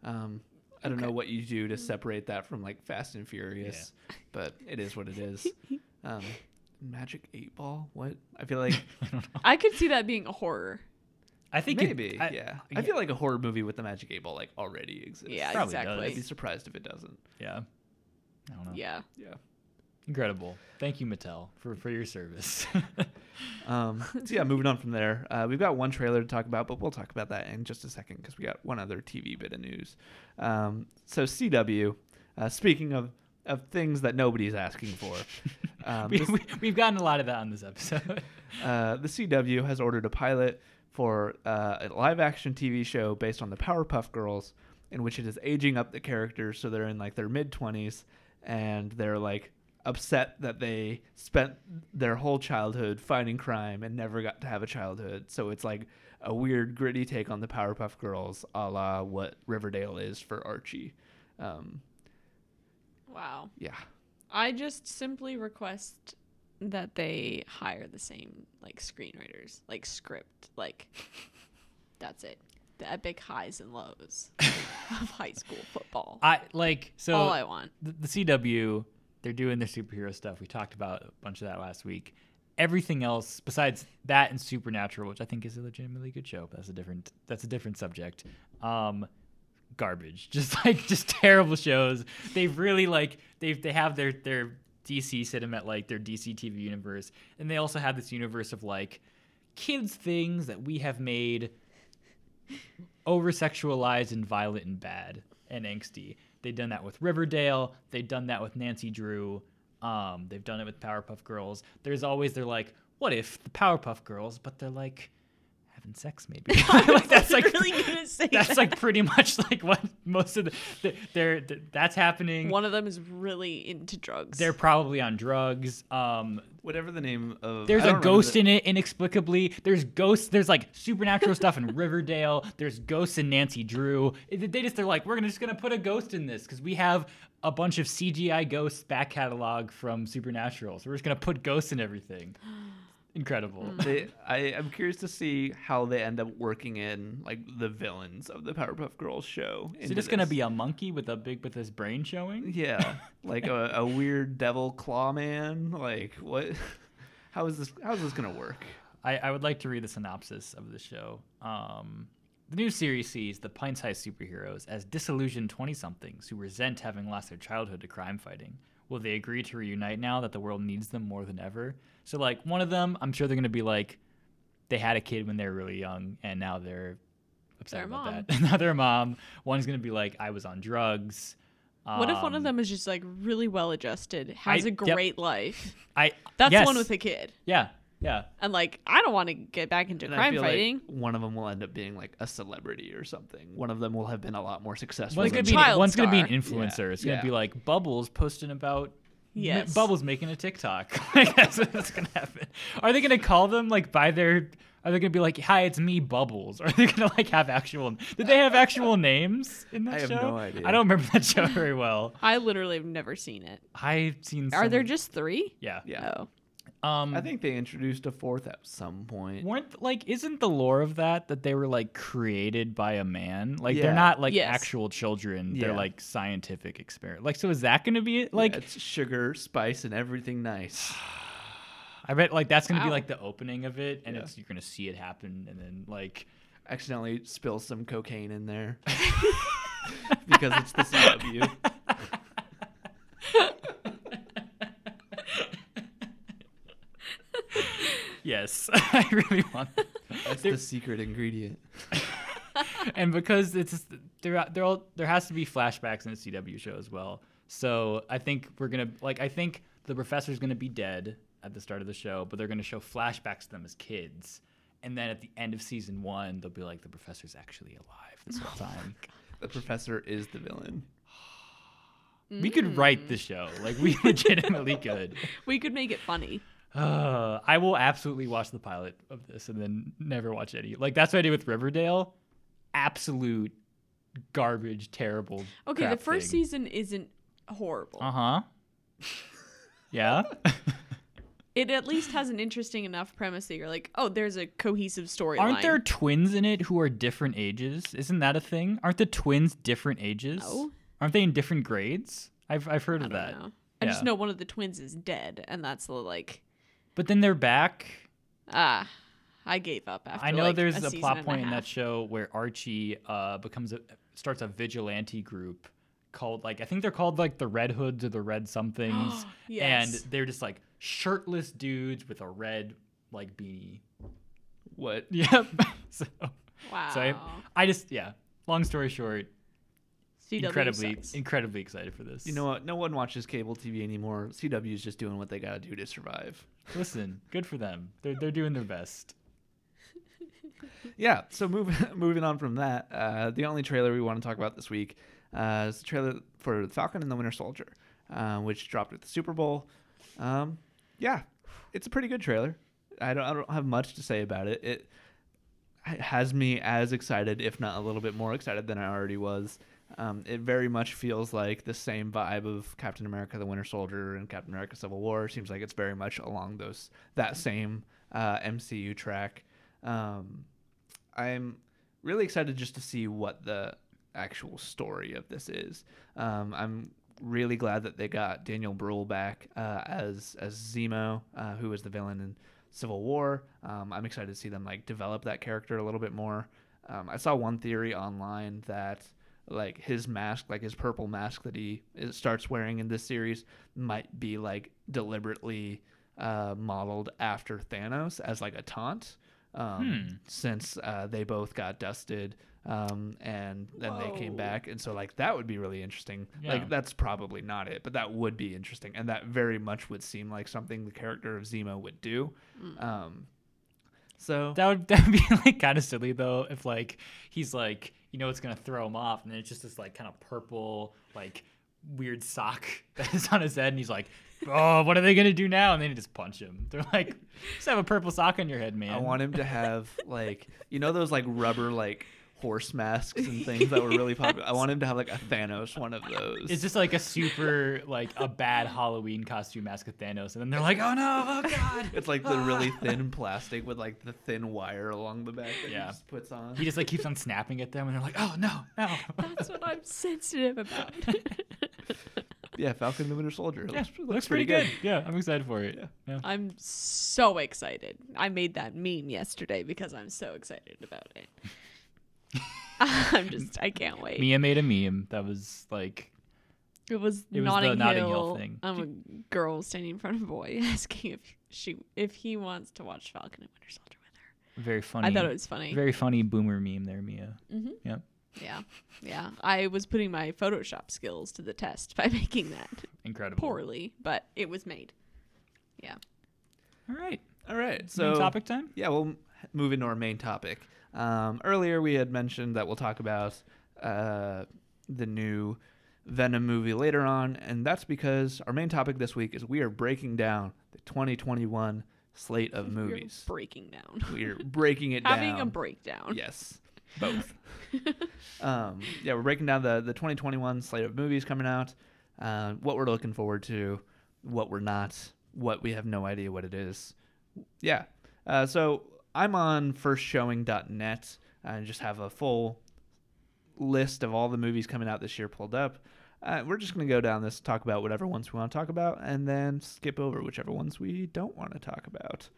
Um, I don't know what you do to separate that from like Fast and Furious, (laughs) but it is what it is. (laughs) Um, Magic Eight Ball? What? I feel like (laughs) I don't know. I could see that being a horror. I think it- maybe, I- yeah. I feel like a horror movie with the Magic Eight Ball like already exists. Yeah, Probably does. exactly. I'd be surprised if it doesn't. yeah. I don't know. Yeah. Yeah. Incredible. Thank you, Mattel, for, for your service. (laughs) Um, so yeah, moving on from there, uh, we've got one trailer to talk about, but we'll talk about that in just a second because we got one other TV bit of news. Um, so CW, uh, speaking of of things that nobody's asking for, (laughs) um, we, this- we, we've gotten a lot of that on this episode. (laughs) uh, the CW has ordered a pilot for uh, a live action TV show based on the Powerpuff Girls, in which it is aging up the characters so they're in like their mid 20s and they're like upset that they spent their whole childhood fighting crime and never got to have a childhood. So it's like a weird, gritty take on the Powerpuff Girls, a la what Riverdale is for Archie. Um, Wow. yeah. I just simply request that they hire the same like screenwriters, like script, like (laughs) that's it. The epic highs and lows (laughs) of high school football. I like so All I want. the, the CW, they're doing their superhero stuff. We talked about a bunch of that last week. Everything else besides that and Supernatural, which I think is a legitimately good show, but that's a different that's a different subject. Um, garbage, (laughs) just like just terrible shows. They've really like they've they have their their DC sit 'em at like their DC TV universe, and they also have this universe of like kids things that we have made over sexualized and violent and bad and angsty. They've done that with Riverdale. They've done that with Nancy Drew. Um, they've done it with Powerpuff Girls. There's always they're like, what if the Powerpuff Girls, but they're like having sex, maybe. (laughs) (laughs) like, that's like really gonna say that's that. like pretty much like what most of the, the they're, th- that's happening. one of them is really into drugs. They're probably on drugs. Um, Whatever the name of. there's a ghost the- in it inexplicably. There's ghosts. There's like supernatural stuff in (laughs) Riverdale. There's ghosts in Nancy Drew. They just they're like we're gonna just gonna put a ghost in this because we have a bunch of CGI ghosts back catalog from Supernatural. So we're just gonna put ghosts in everything. (gasps) (gasps) (gasps) Incredible. They, I, I'm curious to see how they end up working in like the villains of the Powerpuff Girls show. Is it just gonna be a monkey with a big with his brain showing? Yeah, (laughs) like a, a weird devil claw man. Like what? (laughs) How is this? How is this gonna work? I, I would like to read the synopsis of the show. Um, the new series sees the pint-sized superheroes as disillusioned 20-somethings who resent having lost their childhood to crime fighting. Will they agree to reunite now that the world needs them more than ever? So, like, one of them, I'm sure they're going to be like, they had a kid when they were really young, and now they're upset Their about mom. that. (laughs) now they're a mom. One's going to be like, I was on drugs. what if one of Um, them is just like really well adjusted, has I- a yep. great life? I That's yes. the one with a kid. yeah, yeah. And like, I don't want to get back into And I crime feel fighting. like one of them will end up being like a celebrity or something. One of them will have been a lot more successful. One's Like gonna a be child one's gonna be an star. influencer. It's gonna Yeah. be like Bubbles posting about m- Yes. Bubbles making a TikTok. (laughs) like that's what's gonna happen. Are they gonna call them like by their? Are they gonna be like, "Hi, it's me, Bubbles"? Or (laughs) are they gonna like have actual? Did they have actual names in that I have no idea. I don't remember that show very well. I literally have never seen it. I've seen. Are some- there just three? Yeah. Yeah. Oh. Um. I think they introduced a fourth at some point. weren't like isn't the lore of that that they were like created by a man like Yeah. they're not like Yes. actual children they're like scientific experiment like so is that gonna be it like Yeah, it's sugar, spice, and everything nice. (sighs) I bet like that's gonna be like the opening of it, and Yeah. it's you're gonna see it happen, and then like Accidentally spill some cocaine in there (laughs) (laughs) because it's the CW. (laughs) yes, (laughs) I really want. That. That's There- the secret ingredient. (laughs) and because it's there, there, all, there has to be flashbacks in a CW show as well. So I think we're gonna like I think the professor's gonna be dead at the start of the show, but they're gonna show flashbacks to them as kids, and then at the end of season one, they'll be like the professor's actually alive this whole (laughs) oh time. The professor is the villain. We could write the mm. show, like we legitimately could. We could make it funny. Uh, (sighs) I will absolutely watch the pilot of this and then never watch any. Like that's what I did with Riverdale. Absolute garbage, terrible. Okay, the first season isn't horrible. Uh huh. (laughs) yeah. (laughs) It at least has an interesting enough premise that you're like, oh, there's a cohesive storyline. Aren't there twins in it who are different ages? Isn't that a thing? Aren't the twins different ages? No. Aren't they in different grades? I've I've heard I of don't that. know. I just know one of the twins is dead, and that's the like, But then they're back. ah, I gave up after. I know like, there's a, a, plot point in that show where Archie uh, becomes a starts a vigilante group called like I think they're called like the Red Hoods or the Red somethings, (gasps) Yes. and they're just like shirtless dudes with a red like beanie. What? (laughs) Yep. (laughs) so, Wow. so I, I just yeah. Long story short, CW incredibly sucks. incredibly excited for this. You know what? No one watches cable TV anymore. CW is just doing what they gotta do to survive. listen, good for them. They're they're doing their best. Yeah. So moving (laughs) moving on from that, uh, the only trailer we want to talk about this week uh, is the trailer for the Falcon and the Winter Soldier, uh, which dropped at the Super Bowl. Um, yeah, it's a pretty good trailer. I don't I don't have much to say about it. It it has me as excited, if not a little bit more excited than I already was. Um, it very much feels like the same vibe of Captain America: The Winter Soldier and Captain America: Civil War. Seems like it's very much along those that same uh, MCU track. Um, I'm really excited just to see what the actual story of this is. Um, I'm really glad that they got Daniel Bruhl back uh, as as Zemo, uh, who was the villain in Civil War. Um, I'm excited to see them like develop that character a little bit more. Um, I saw one theory online that like his mask, like his purple mask that he starts wearing in this series, might be like deliberately uh, modeled after Thanos as like a taunt um, since uh, they both got dusted um, and then they came back. And so, like, that would be really interesting. Yeah. Like, that's probably not it, but that would be interesting. And that very much would seem like something the character of Zemo would do. Um, So That would (laughs) that would be like kind of silly though if like he's like you know it's gonna throw him off and then it's just this like kind of purple like weird sock (laughs) that is on his head and he's like oh what are they gonna do now? And then he just punch him. They're like just have a purple sock on your head man. I want him to have like you know those like rubber like horse masks and things that were really popular. I (laughs) want him to have like a Thanos one of those. it's just like a super like a bad Halloween costume mask of Thanos and then they're like oh no oh god (laughs) It's like the really (laughs) thin plastic with like the thin wire along the back that Yeah. he just puts on. he just like keeps on snapping at them and they're like oh no no That's what I'm sensitive about. yeah, Falcon the Winter Soldier. yeah, Looks, looks, pretty good. yeah I'm excited for it Yeah. yeah. I'm so excited. I made that meme yesterday because I'm so excited about it. (laughs) I'm just I can't wait. Mia made a meme that was like It was, It was the Notting, Notting Hill. Hill thing. I'm a girl standing in front of a boy (laughs) asking if she if he wants to watch Falcon and Winter Soldier with her. very funny. I thought it was funny. very funny boomer meme there, Mia. hmm Yep. Yeah, yeah. I was putting my Photoshop skills to the test by (laughs) making that Incredible. poorly, but it was made. Yeah. All right. All right, So so topic time. yeah, we'll move into our main topic. Um, earlier, we had mentioned that we'll talk about uh, the new Venom movie later on, and that's because our main topic this week is we are breaking down the 2021 slate of (laughs) We're movies. breaking down. We're breaking it down. (laughs) Having a breakdown. Yes, both. (laughs) um, yeah, we're breaking down the the 2021 slate of movies coming out. Uh, what we're looking forward to, what we're not, what we have no idea what it is. Yeah. Uh, so I'm on firstshowing.net and just have a full list of all the movies coming out this year pulled up. Uh, we're just going to go down this, talk about whatever ones we want to talk about, and then skip over whichever ones we don't want to talk about.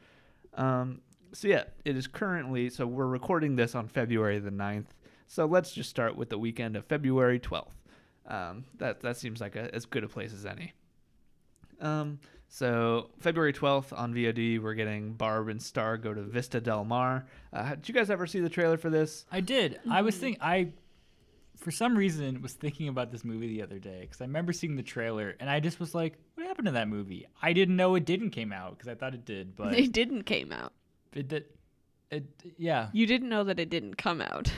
Um, so, yeah, it is currently, so we're recording this on February the 9th. So let's just start with the weekend of February 12th. Um, that, that seems like a, as good a place as any. Um, so February 12th on VOD, we're getting Barb and Star go to Vista Del Mar. Uh, did you guys ever see the trailer for this? I did. I was think I, for some reason, was thinking about this movie the other day because I remember seeing the trailer and I just was like, "What happened to that movie?" I didn't know it didn't came out because I thought it did, but It didn't came out. it did. It yeah. You didn't know that it didn't come out.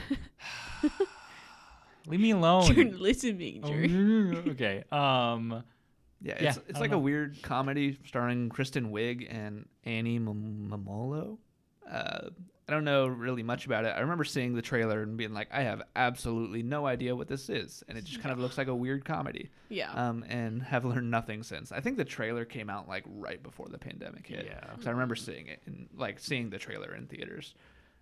(sighs) Leave me alone. (laughs) Journalism Oh, major. (laughs) okay. Um. Yeah, Yeah, it's, I it's like know. a weird comedy starring Kristen Wiig and Annie Mom- Mumolo. Uh, I don't know really much about it. I remember seeing the trailer and being like, I have absolutely no idea what this is, and it just kind of looks like a weird comedy. Yeah. Um, and have learned nothing since. I think the trailer came out like right before the pandemic hit. Yeah. because I remember seeing it and like seeing the trailer in theaters.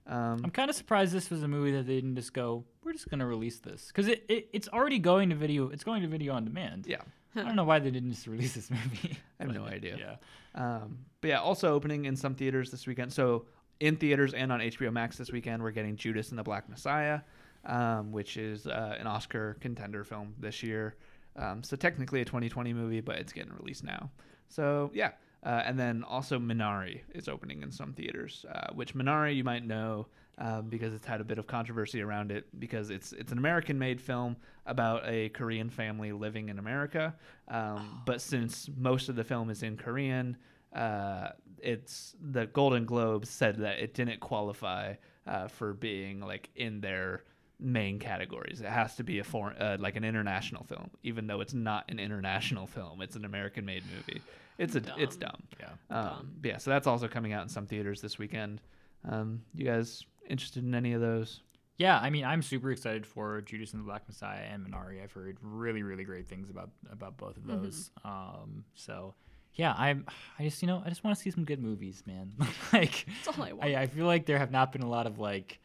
Um, I'm kind of surprised this was a movie that they didn't just go, we're just going to release this. Because it, it, it's already going to video. It's going to video on demand. yeah, I don't (laughs) know why they didn't just release this movie. (laughs) I have But, no idea. Yeah. Um, but yeah, also opening in some theaters this weekend. So in theaters and on HBO Max this weekend, we're getting Judas and the Black Messiah, um, which is uh, an Oscar contender film this year. Um, so technically a 2020 movie, but it's getting released now. So yeah. Uh, and then also Minari is opening in some theaters, uh, which Minari you might know um, because it's had a bit of controversy around it because it's it's an American-made film about a Korean family living in America. Um, but since most of the film is in Korean, uh, it's the Golden Globes said that it didn't qualify uh, for being like in their main categories. It has to be a foreign, uh, like an international film, even though it's not an international (laughs) film. It's an American-made movie. It's a it's dumb. Yeah. Um, Dumb. yeah, so that's also coming out in some theaters this weekend. Um, you guys interested in any of those? Yeah, I mean, I'm super excited for Judas and the Black Messiah and Minari. I've heard really, really great things about about both of those. Um, so yeah, I'm. I just you know I just want to see some good movies, man. (laughs) like That's all I want. I, I feel like there have not been a lot of like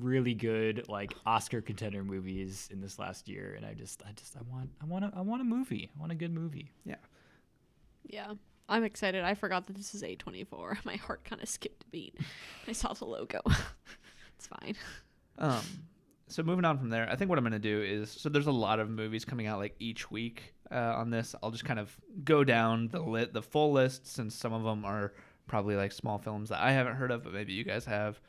really good like Oscar contender movies in this last year, and I just I just I want I want a, I want a movie. I want a good movie. Yeah. Yeah. I'm excited. I forgot that this is A24. (laughs) My heart kind of skipped a beat. (laughs) I saw the logo. (laughs) it's fine. Um, so moving on from there, I think what I'm going to do is so there's a lot of movies coming out like each week uh, on this. I'll just kind of go down the lit the full list since some of them are probably like small films that I haven't heard of, but maybe you guys have.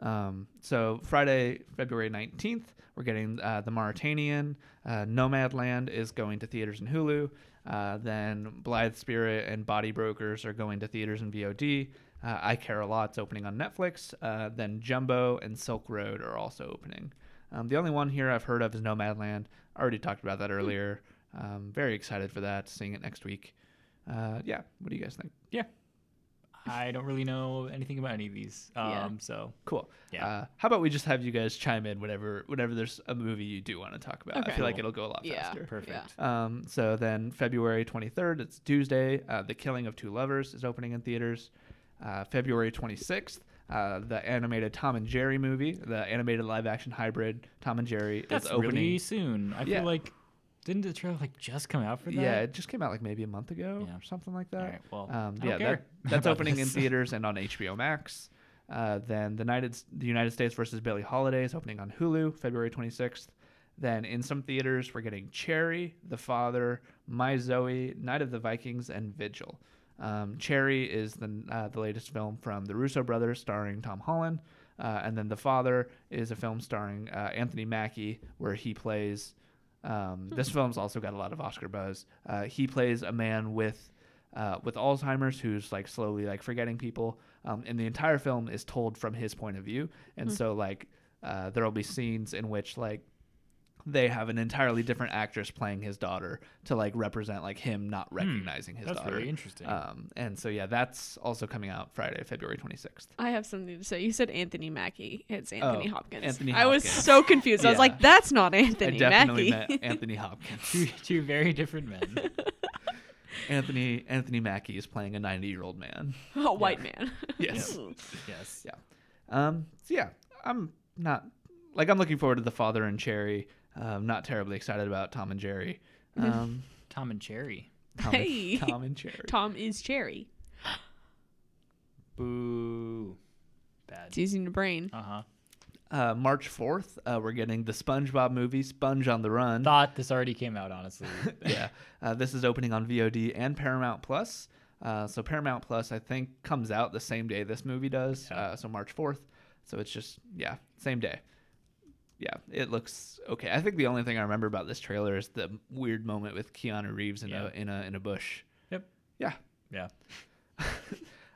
Um, so Friday, February 19th, we're getting uh, the Mauritanian. Uh, Nomadland is going to theaters and Hulu. Uh, then Blithe Spirit and Body Brokers are going to theaters and VOD. Uh, I Care a Lot's opening on Netflix. Uh, then Jumbo and Silk Road are also opening. Um, the only one here I've heard of is Nomadland. I already talked about that earlier. Um, very excited for that. Seeing it next week. Uh, yeah. What do you guys think? Yeah. I don't really know anything about any of these. Um, Yeah. So Cool. Yeah. Uh, how about we just have you guys chime in whenever whenever there's a movie you do want to talk about? I Okay. feel like it'll go a lot Yeah. faster. perfect. Um, so then February 23rd, it's Tuesday. Uh, the Killing of Two Lovers is opening in theaters. Uh, February 26th, uh, the animated Tom and Jerry movie, the animated live action hybrid Tom and Jerry That's is opening. really soon. I Yeah. feel like didn't the trailer like just come out for that? yeah, it just came out like maybe a month ago Yeah. or something like that. Right, well, um, yeah, that, (laughs) that's opening in theaters and on HBO Max. Uh, then the United the United States versus Billie Holiday is opening on Hulu February 26th. Then in some theaters we're getting Cherry, The Father, My Zoe, Night of the Vikings, and Vigil. Um, Cherry is the uh, the latest film from the Russo brothers, starring Tom Holland, uh, and then The Father is a film starring uh, Anthony Mackie, where he plays. Um, this film's also got a lot of Oscar buzz. Uh, he plays a man with uh, with Alzheimer's who's like slowly like forgetting people, um, and the entire film is told from his point of view. And so like uh, there will be scenes in which like they have an entirely different actress playing his daughter to like represent like him not recognizing his Hmm. that's daughter. very interesting. Um, and so yeah, that's also coming out Friday, February 26th. I have something to say. You said Anthony Mackie. It's Anthony Oh, Hopkins. Anthony I was so confused. I was like, that's not Anthony I definitely Mackie. met Anthony Hopkins. (laughs) two, two very different men. (laughs) Anthony Anthony Mackie is playing a 90 year old man. (laughs) a white man. Yes. yes. Yeah. Um, so yeah, I'm not like I'm looking forward to the father and Cherry. Um, not terribly excited about Tom and Jerry. (laughs) Um, Tom and Cherry. Tom, (laughs) Hey. and, Tom and Cherry. Tom is Cherry. Boo. Bad. (gasps) It's using the brain. Uh huh. Uh, March 4th, uh, we're getting the SpongeBob movie, Sponge on the Run. Thought this already came out, honestly. (laughs) yeah, uh, this is opening on VOD and Paramount Plus. Uh, so Paramount Plus, I think, comes out the same day this movie does. Yeah. Uh, so March 4th. So it's just yeah, same day. Yeah, it looks okay. I think the only thing I remember about this trailer is the weird moment with Keanu Reeves in Yeah. a in a in a bush. Yep. Yeah. Yeah. (laughs)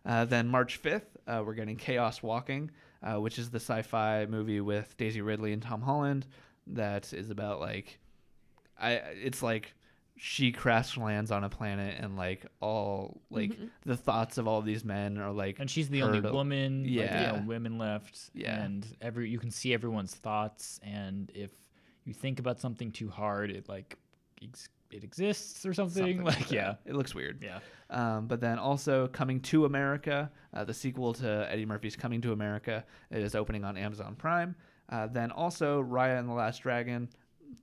Uh, then March 5th, uh, we're getting Chaos Walking, uh, which is the sci-fi movie with Daisy Ridley and Tom Holland. That is about like, I it's like she crash lands on a planet and like all like the thoughts of all these men are like And she's the only heard of- woman. Like, Yeah. you know, women left. Yeah. And every you can see everyone's thoughts, and if you think about something too hard, it like ex- it exists or something. something like that. yeah. it looks weird. Yeah. Um, but then also Coming to America, uh, the sequel to Eddie Murphy's Coming to America, it is opening on Amazon Prime. Uh, then also Raya and the Last Dragon,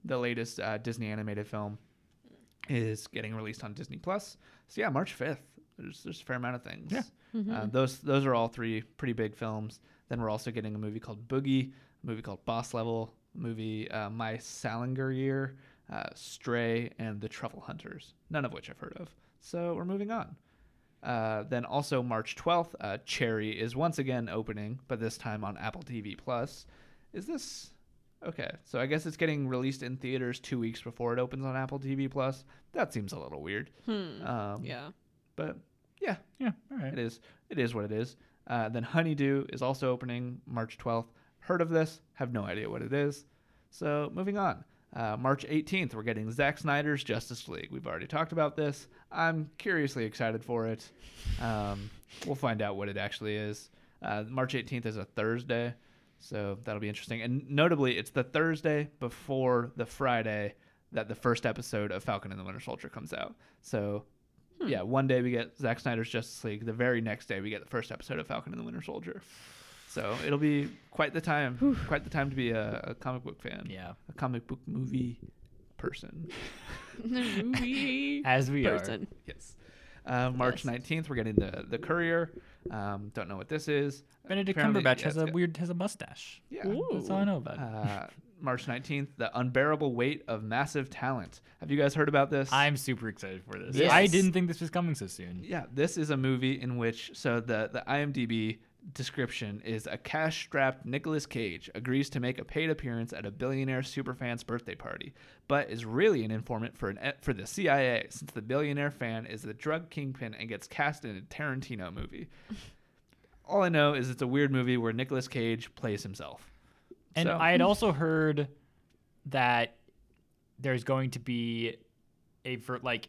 the latest uh, Disney animated film, is getting released on Disney Plus. So yeah, March fifth. There's there's a fair amount of things. Yeah. Uh, those those are all three pretty big films. Then we're also getting a movie called Boogie, a movie called Boss Level, a movie uh, My Salinger Year, uh, Stray, and The Truffle Hunters. None of which I've heard of. So we're moving on. Uh, then also March 12th, uh, Cherry is once again opening, but this time on Apple TV Plus. Is this okay? So I guess it's getting released in theaters two weeks before it opens on Apple TV Plus. That seems a little weird. Hmm. Um, yeah. but yeah, Yeah. All right. it is. It is what it is. Uh, then Honeydew is also opening March 12th. Heard of this? Have no idea what it is. So moving on. Uh, March 18th, we're getting Zack Snyder's Justice League. We've already talked about this. I'm curiously excited for it. Um, we'll find out what it actually is. Uh, March 18th is a Thursday, so that'll be interesting. And notably, it's the Thursday before the Friday that the first episode of Falcon and the Winter Soldier comes out. So yeah, one day we get Zack Snyder's Justice League. The very next day we get the first episode of Falcon and the Winter Soldier. So it'll be quite the time, quite the time to be a, a comic book fan, Yeah. a comic book movie person. (laughs) (laughs) movie As we person. Yes. Uh, March Yes. 19th, we're getting the the Courier. Um, don't know what this is. Benedict Apparently- Cumberbatch yeah, has a good. weird has a mustache. Yeah. That's all I know about. it. Uh, March 19th, the unbearable weight of massive talent. Have you guys heard about this? I'm super excited for this. Yes. I didn't think this was coming so soon. Yeah, this is a movie in which so the the IMDb description is a cash-strapped Nicolas Cage agrees to make a paid appearance at a billionaire superfan's birthday party, but is really an informant for an for the CIA since the billionaire fan is the drug kingpin and gets cast in a Tarantino movie. (laughs) all I know is it's a weird movie where Nicolas Cage plays himself. And So- I had also heard that there's going to be a ver- like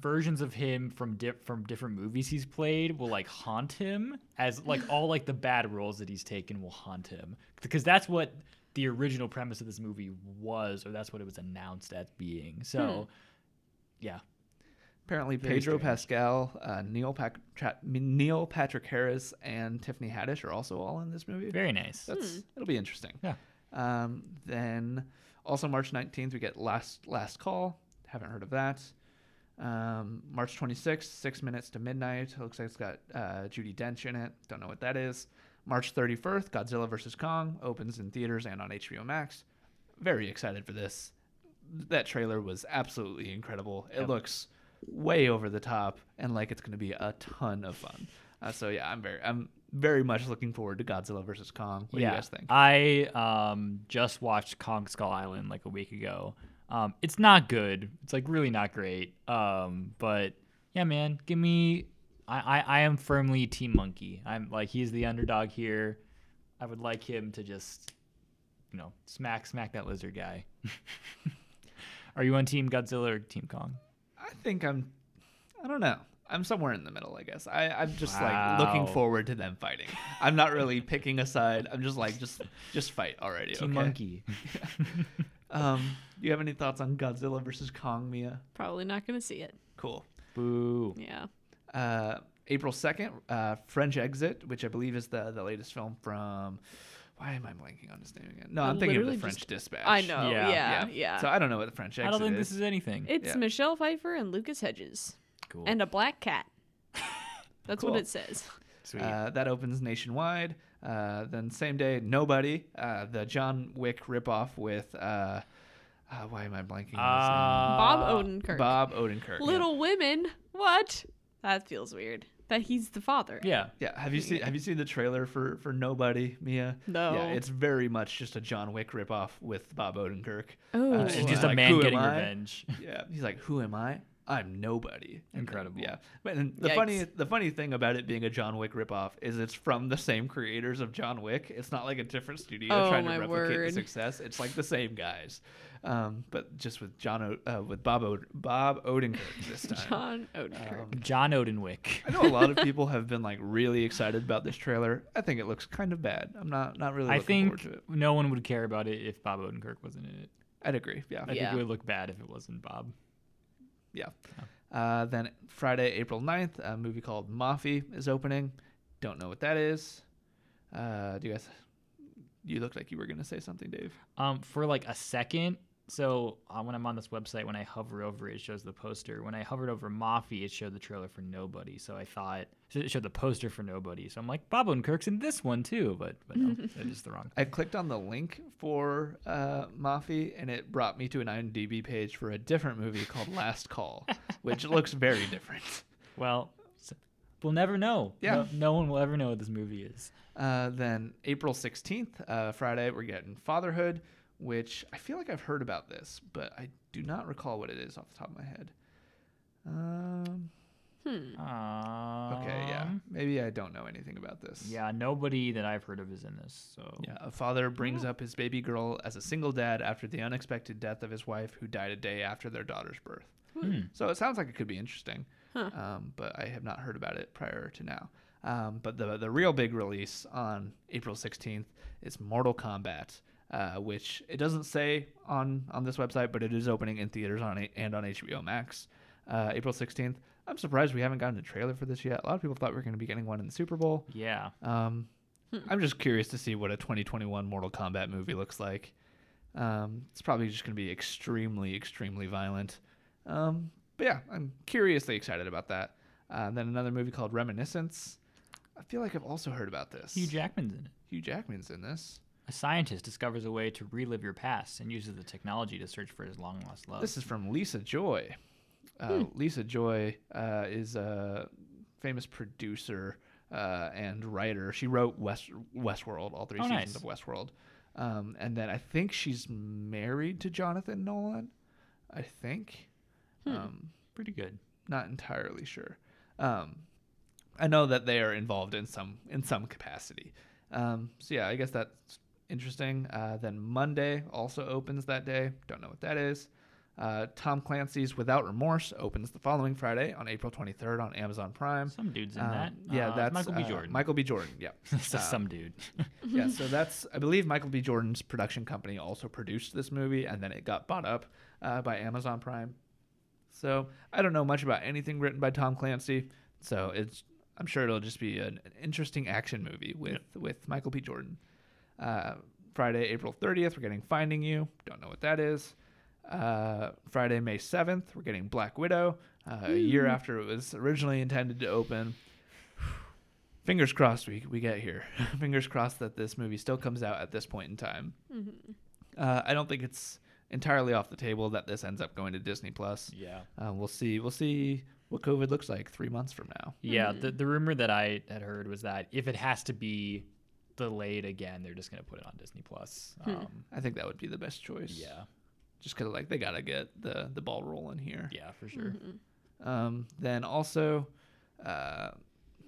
versions of him from di- from different movies he's played will like haunt him as like (sighs) all like the bad roles that he's taken will haunt him because that's what the original premise of this movie was or that's what it was announced as being. So yeah. Apparently, Very Pedro strange. Pascal, uh, Neil, Pac- Tra- Neil Patrick Harris, and Tiffany Haddish are also all in this movie. Very nice. That's it'll be interesting. Yeah. Um, then also March nineteenth we get last last call. Haven't heard of that. Um, March twenty sixth, six minutes to midnight. Looks like it's got uh, Judi Dench in it. Don't know what that is. March thirty first, Godzilla vs Kong opens in theaters and on HBO Max. Very excited for this. That trailer was absolutely incredible. It Yep. looks way over the top and like it's going to be a ton of fun. Uh, so yeah, I'm very I'm very much looking forward to Godzilla vs Kong. What yeah. do you guys think? I um just watched Kong Skull Island like a week ago. Um, it's not good. It's like really not great. Um, but yeah, man, give me. I, I I am firmly Team Monkey. I'm like he's the underdog here. I would like him to just, you know, smack smack that lizard guy. (laughs) Are you on Team Godzilla or Team Kong? I think I'm. I don't know. I'm somewhere in the middle, I guess. I, I'm just like looking forward to them fighting. I'm not really picking a side. I'm just like just just fight already. Team okay? Monkey. (laughs) Um, do you have any thoughts on Godzilla versus Kong, Mia? Probably not gonna see it. Cool. Boo. Yeah. Uh, April second, uh, French Exit, which I believe is the the latest film from. Why am I blanking on his name again? No, I I'm thinking of the French just- Dispatch. I know. Yeah. Yeah. Yeah. So I don't know what the French Exit is. I don't think is. this is anything. it's yeah. Michelle Pfeiffer and Lucas Hedges cool. and a black cat. (laughs) That's Cool. what it says. Sweet. Uh, that opens nationwide. Uh, then same day, Nobody, uh, the John Wick ripoff with uh, uh, why am I blanking? on his name? Bob Uh, Odenkirk. Bob Odenkirk. yeah. Little Women. What? That feels weird. That he's the father. yeah. Yeah, have you seen Have you seen the trailer for for Nobody, Mia? No. Yeah, it's very much just a John Wick ripoff with Bob Odenkirk. Oh. Uh, It's He's just like, a man "Who getting revenge. Yeah, he's like, "Who am I? I'm nobody." Incredible. yeah, but then the Yikes. funny the funny thing about it being a John Wick ripoff is it's from the same creators of John Wick. It's not like a different studio Oh, trying to replicate word. the success. It's like the same guys, um, but just with John o- uh, with Bob o- Bob Odenkirk this (laughs) time. John Odenkirk. Um, John Odenwick. I know a lot of (laughs) people have been like really excited about this trailer. I think it looks kind of bad. I'm not not really. I think forward to it. no one would care about it if Bob Odenkirk wasn't in it. I'd agree. Yeah, I think it would look bad if it wasn't Bob. Yeah. Uh, then Friday, April 9th, a movie called Mafi is opening. Don't know what that is. Uh, do you guys? You looked like you were gonna say something, Dave. Um, for like a second. So uh, when I'm on this website, when I hover over it, it shows the poster. When I hovered over Mafi, it showed the trailer for Nobody. So I thought so it showed the poster for Nobody. So I'm like, Bob Odenkirk's in this one too, but but no, (laughs) that is the wrong. I clicked on the link for uh, Mafi, and it brought me to an IMDb page for a different movie called Last Call, (laughs) which looks very different. Well, s- we'll never know. Yeah. No, no one will ever know what this movie is. Uh, then April 16th, uh, Friday, we're getting Fatherhood, which I feel like I've heard about this, but I do not recall what it is off the top of my head. Um, Hmm. okay, yeah. Um, Maybe I don't know anything about this. Yeah, nobody that I've heard of is in this. So Yeah, a father brings Oh. up his baby girl as a single dad after the unexpected death of his wife, who died a day after their daughter's birth. Hmm. So it sounds like it could be interesting, Huh. um, but I have not heard about it prior to now. Um, but the the real big release on April 16th is Mortal Kombat, uh, which it doesn't say on on this website, but it is opening in theaters on and on HBO Max. Uh, April 16th. I'm surprised we haven't gotten a trailer for this yet. A lot of people thought we were going to be getting one in the Super Bowl. yeah. Um, I'm just curious to see what a 2021 Mortal Kombat movie looks like. Um, it's probably just going to be extremely, extremely violent. Um, but yeah, I'm curiously excited about that. Uh, then another movie called Reminiscence. I feel like I've also heard about this. Hugh Jackman's in it. Hugh Jackman's in this. A scientist discovers a way to relive your past and uses the technology to search for his long lost love. This is from Lisa Joy. Uh, Lisa Joy uh, is a famous producer uh, and writer. She wrote West Westworld, all three Oh, seasons nice. of Westworld. Um, and then I think she's married to Jonathan Nolan. I think. Um, pretty good. not entirely sure. Um, I know that they are involved in some in some capacity. Um, so yeah, I guess that's interesting. Uh, then Monday also opens that day. Don't know what that is. Uh, Tom Clancy's Without Remorse opens the following Friday on April 23rd on Amazon Prime. Some dudes in Um, that. Yeah, Uh, that's Michael B. uh, Jordan. Michael B. Jordan. Yeah. (laughs) Uh, some dude. (laughs) yeah, so that's I believe Michael B. Jordan's production company also produced this movie, and then it got bought up uh, by Amazon Prime. So I don't know much about anything written by Tom Clancy, so it's I'm sure it'll just be an, an interesting action movie with with Michael B. Jordan. Uh, Friday, April 30th, we're getting Finding You. Don't know what that is. Uh, Friday, May 7th, we're getting Black Widow. Uh, a year after it was originally intended to open. (sighs) Fingers crossed we, we get here. (laughs) Fingers crossed that this movie still comes out at this point in time. Mm-hmm. Uh, I don't think it's entirely off the table that this ends up going to Disney Plus. yeah. Uh, we'll see. We'll see what COVID looks like three months from now. Yeah, the, the rumor that I had heard was that if it has to be delayed again, they're just going to put it on Disney Plus. Um, I think that would be the best choice. yeah, Just because like they gotta get the the ball rolling here. yeah, for sure. Um, then also, uh,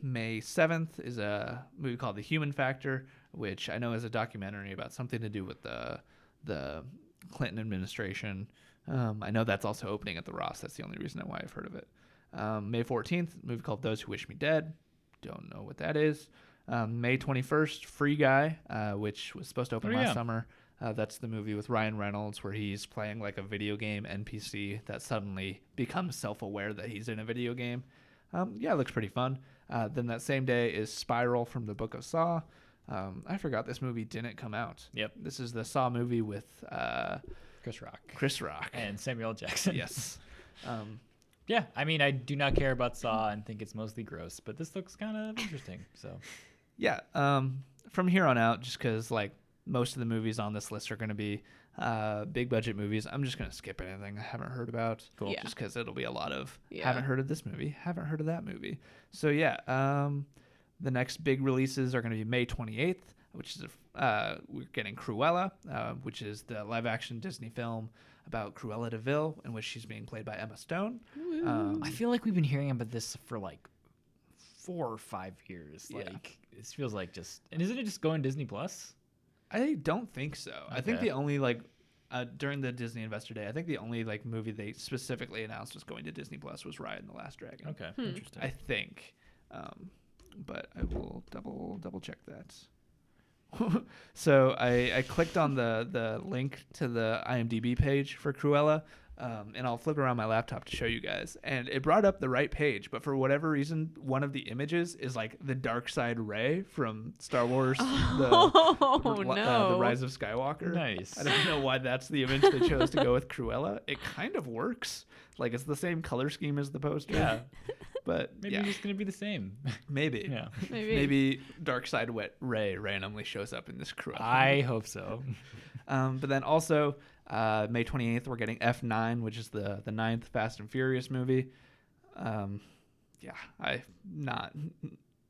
May 7th is a movie called The Human Factor, which I know is a documentary about something to do with the the Clinton administration. Um, I know that's also opening at the Ross. That's the only reason why I've heard of it. Um, May 14th, movie called Those Who Wish Me Dead. Don't know what that is. Um, May 21st, Free Guy, uh, which was supposed to open Oh, last yeah. summer. Uh, that's the movie with Ryan Reynolds where he's playing like a video game NPC that suddenly becomes self aware that he's in a video game. Um, yeah, it looks pretty fun. Uh, then that same day is Spiral from the Book of Saw. Um, I forgot this movie didn't come out. Yep. This is the Saw movie with uh, Chris Rock Chris Rock. and Samuel Jackson. yes. (laughs) Um, Yeah, I mean, I do not care about Saw and think it's mostly gross, but this looks kind of interesting. So yeah. Um, from here on out, just because like most of the movies on this list are going to be uh, big budget movies, I'm just going to skip anything I haven't heard about. Cool. Yeah. Just because it'll be a lot of Yeah. haven't heard of this movie, haven't heard of that movie. So yeah. Um, the next big releases are going to be May 28th, which is a, uh, we're getting Cruella, uh, which is the live action Disney film about Cruella de Vil, in which she's being played by Emma Stone. Um, I feel like we've been hearing about this for like four or five years. Yeah. Like it feels like just and isn't it just going Disney Plus? I don't think so. I think the only like uh, during the Disney Investor Day, I think the only like movie they specifically announced was going to Disney Plus was Raya and the Last Dragon. Okay, Hmm. interesting. I think, um, but I will double double check that. (laughs) so I, I clicked on the the link to the IMDb page for Cruella, um, and I'll flip around my laptop to show you guys. And it brought up the right page, but for whatever reason, one of the images is like the dark side Rey from Star Wars. the, (laughs) Oh R- no! uh, the Rise of Skywalker. Nice. I don't know why that's the image they chose to go with Cruella. It kind of works. Like it's the same color scheme as the poster. Yeah. But Maybe yeah, it's just gonna be the same. maybe. yeah, Maybe. Maybe Dark Side Wet Rey randomly shows up in this Cruella. I hope so. Um, but then also uh, May 28th, we're getting F9, which is the the ninth Fast and Furious movie. Um, yeah, I not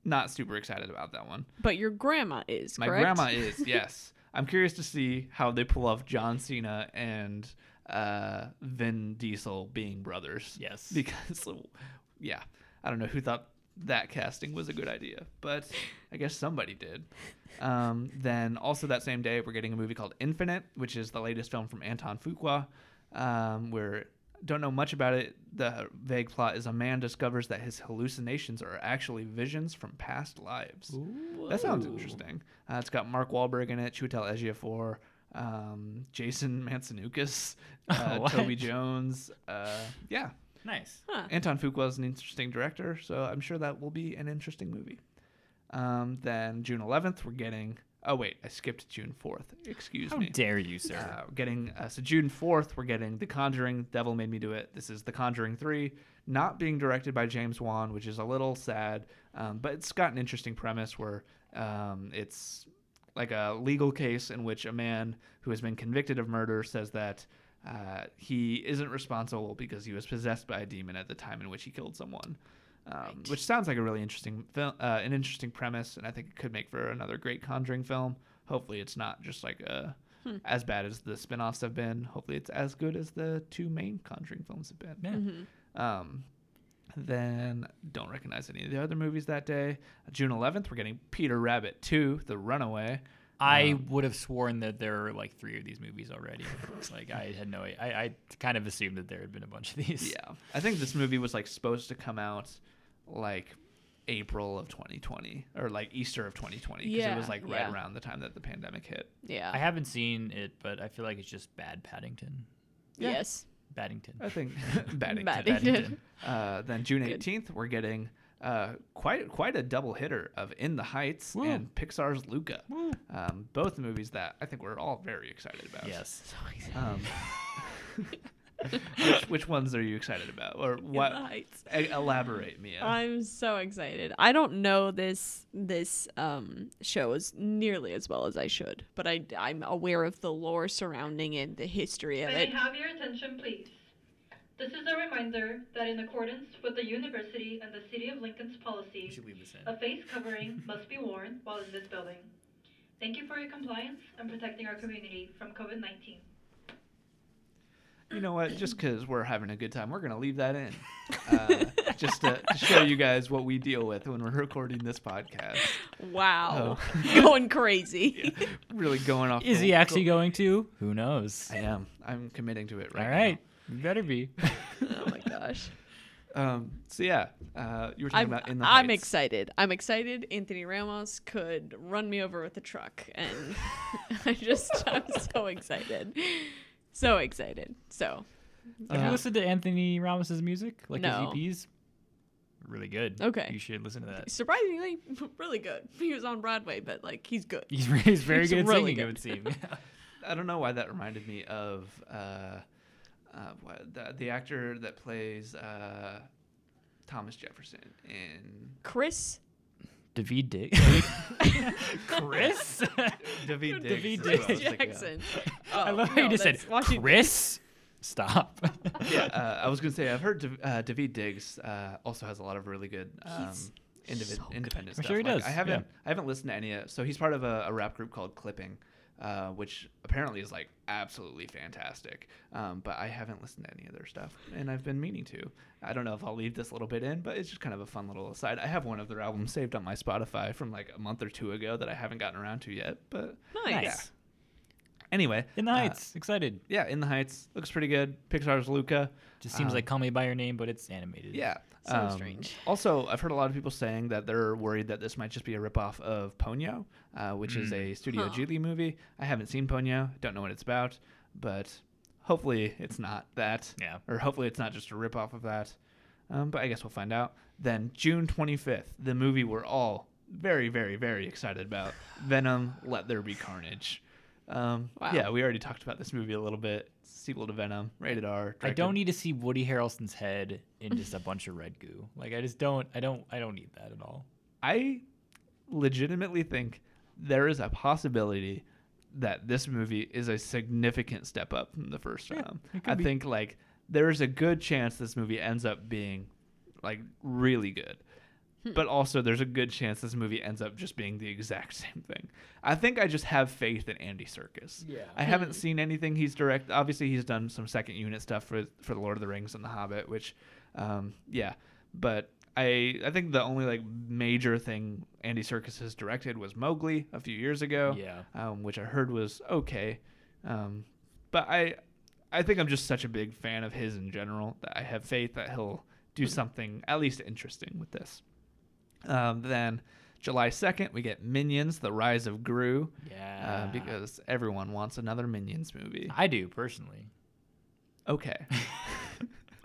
not super excited about that one. But your grandma is. My correct? grandma is, (laughs) yes. I'm curious to see how they pull off John Cena and uh, Vin Diesel being brothers. Yes. Because, (laughs) yeah, I don't know who thought that casting was a good idea, but I guess somebody did. Um, then also that same day, we're getting a movie called Infinite, which is the latest film from Anton Fuqua. Um, where don't know much about it. The vague plot is a man discovers that his hallucinations are actually visions from past lives. That sounds interesting. Uh, it's got Mark Wahlberg in it, Chiwetel Ejiofor, um, Jason Mantzoukas, (laughs) uh? Toby Jones. Uh, yeah, Nice. Huh. Anton Fuqua is an interesting director, so I'm sure that will be an interesting movie. Um, then June 11th, we're getting. Oh wait, I skipped June 4th. Excuse How me. How dare you, sir? Uh, we're getting uh, so June fourth, we're getting The Conjuring. Devil made me do it. This is The Conjuring three, not being directed by James Wan, which is a little sad, um, but it's got an interesting premise where um, it's like a legal case in which a man who has been convicted of murder says that uh, he isn't responsible because he was possessed by a demon at the time in which he killed someone. Um, Which sounds like a really interesting film, uh, an interesting premise, and I think it could make for another great Conjuring film. Hopefully, it's not just like a as bad as the spin-offs have been. Hopefully, it's as good as the two main Conjuring films have been. yeah. Mm-hmm. Um, Then don't recognize any of the other movies that day. June 11th, we're getting Peter Rabbit 2, The Runaway. I Um, would have sworn that there were like three of these movies already. It's (laughs) like I had no, I, I kind of assumed that there had been a bunch of these. Yeah, I think this movie was like supposed to come out like April of 2020 or like Easter of 2020 because it was like right yeah. around the time that the pandemic hit. Yeah. I haven't seen it, but I feel like it's just bad Paddington. Yeah. Yes. Paddington. I think (laughs) Paddington. Paddington. Uh, then June Good. 18th, we're getting uh, quite quite a double hitter of In the Heights Woo. and Pixar's Luca. Um, both movies that I think we're all very excited about. Yes. So (laughs) excited. Um, (laughs) which, which ones are you excited about, or what? In the Heights. e- elaborate, Mia. I'm so excited. I don't know this this um show as nearly as well as I should, but I I'm aware of the lore surrounding it, the history of May it. I have your attention, please? This is a reminder that in accordance with the university and the city of Lincoln's policy, should leave this in. a face covering (laughs) must be worn while in this building. Thank you for your compliance and protecting our community from COVID-19. you know what? Just because we're having a good time, we're gonna leave that in, (laughs) uh, just to, to show you guys what we deal with when we're recording this podcast. Wow. Oh. (laughs) Going crazy. Really going off. Is the- he actually going to? Who knows? I am. I'm committing to it right All now. Right. You better be. (laughs) oh my gosh. Um. So yeah, uh, you were talking I'm, about in the. I'm Heights. excited. I'm excited. Anthony Ramos could run me over with a truck, and (laughs) I just (laughs) I'm so excited, so excited. So Have Uh, you listened to Anthony Ramos's music, like No. his EPs? Really good. Okay. You should listen to that. surprisingly, really good. He was on Broadway, but like he's good. He's, he's very He's good at really singing, it would seem. I don't know why that reminded me of uh, uh, what, the, the actor that plays uh, Thomas Jefferson in Daveed (laughs) Chris, Dick. Chris? Daveed Daveed Diggs. is what I Diggs. Jackson. (laughs) I Oh, love how you just said that's Washington- Chris. Stop. (laughs) yeah, uh, I was gonna say I've heard Dav- uh, Daveed Diggs uh, also has a lot of really good um, He's individ- so good. independent I'm stuff. sure he Like, does, I haven't yeah. I haven't listened to any. Of, so he's part of a, a rap group called Clipping, uh, which apparently is like absolutely fantastic. Um, but I haven't listened to any of their stuff, and I've been meaning to. I don't know if I'll leave this little bit in, but it's just kind of a fun little aside. I have one of their albums saved on my Spotify from like a month or two ago that I haven't gotten around to yet. But Nice. yeah. Anyway, In the uh, Heights. Excited. yeah, In the Heights looks pretty good. Pixar's Luca. Just seems um, like Call Me By Your Name, but it's animated. Yeah. So strange. Also, I've heard a lot of people saying that they're worried that this might just be a ripoff of Ponyo, uh, which is a Studio Huh. Ghibli movie. I haven't seen Ponyo. Don't know what it's about, but hopefully it's not that. Yeah. Or hopefully it's not just a ripoff of that. Um, but I guess we'll find out. Then June 25th, the movie we're all very, very, very excited about Venom Let There Be Carnage. Um, Wow. Yeah, we already talked about this movie a little bit. Sequel to Venom, rated R. I directed- don't need to see Woody Harrelson's head in just a bunch of red goo. Like I just don't I don't I don't need that at all. I legitimately think there is a possibility that this movie is a significant step up from the first Yeah. I be. think like there's a good chance this movie ends up being like really good. But also there's a good chance this movie ends up just being the exact (laughs) same thing. I think I just have faith in Andy Serkis. Yeah. I haven't seen anything he's direct. Obviously, he's done some second unit stuff for for the Lord of the Rings and the Hobbit, which, um, yeah. But I I think the only like major thing Andy Serkis has directed was Mowgli a few years ago, Yeah. um, which I heard was okay. Um, but I I think I'm just such a big fan of his in general that I have faith that he'll do something at least interesting with this. Um, then July 2nd, we get Minions: The Rise of Gru Yeah. uh, because everyone wants another Minions movie. I do personally. Okay. (laughs)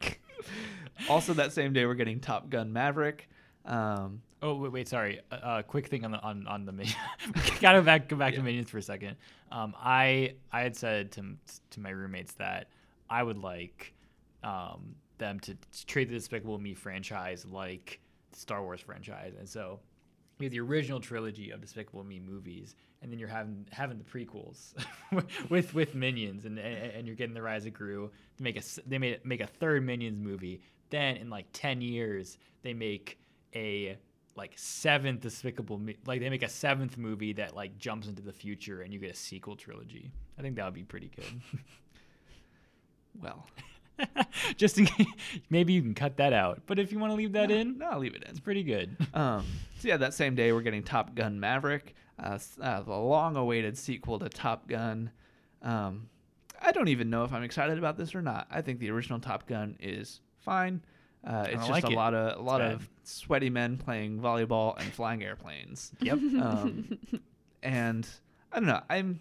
(laughs) also, that same day, we're getting Top Gun Maverick. Um, Oh wait, wait sorry. A uh, quick thing on the on on the Min- (laughs) gotta back go back to minions for a second. Um, I I had said to to my roommates that I would like um them to treat the Despicable Me franchise like Star Wars franchise, and so you have the original trilogy of Despicable Me movies, and then you're having having the prequels (laughs) with with Minions, and and and you're getting the Rise of Gru. They make a they made make a third Minions movie. Then in like ten years, they make a like seventh Despicable Me, like they make a seventh movie that like jumps into the future, and you get a sequel trilogy. I think that would be pretty good. (laughs) well, (laughs) Just in case, maybe you can cut that out. But if you want to leave that No, in, No, I'll leave it in. it's pretty good. (laughs) Um, so yeah, that same day we're getting Top Gun Maverick, uh, uh, the long-awaited sequel to Top Gun. Um, I don't even know if I'm excited about this or not. I think the original Top Gun is fine. Uh, it's just like a it. lot of a lot of sweaty men playing volleyball and flying airplanes. Yep. Um, (laughs) and I don't know. I'm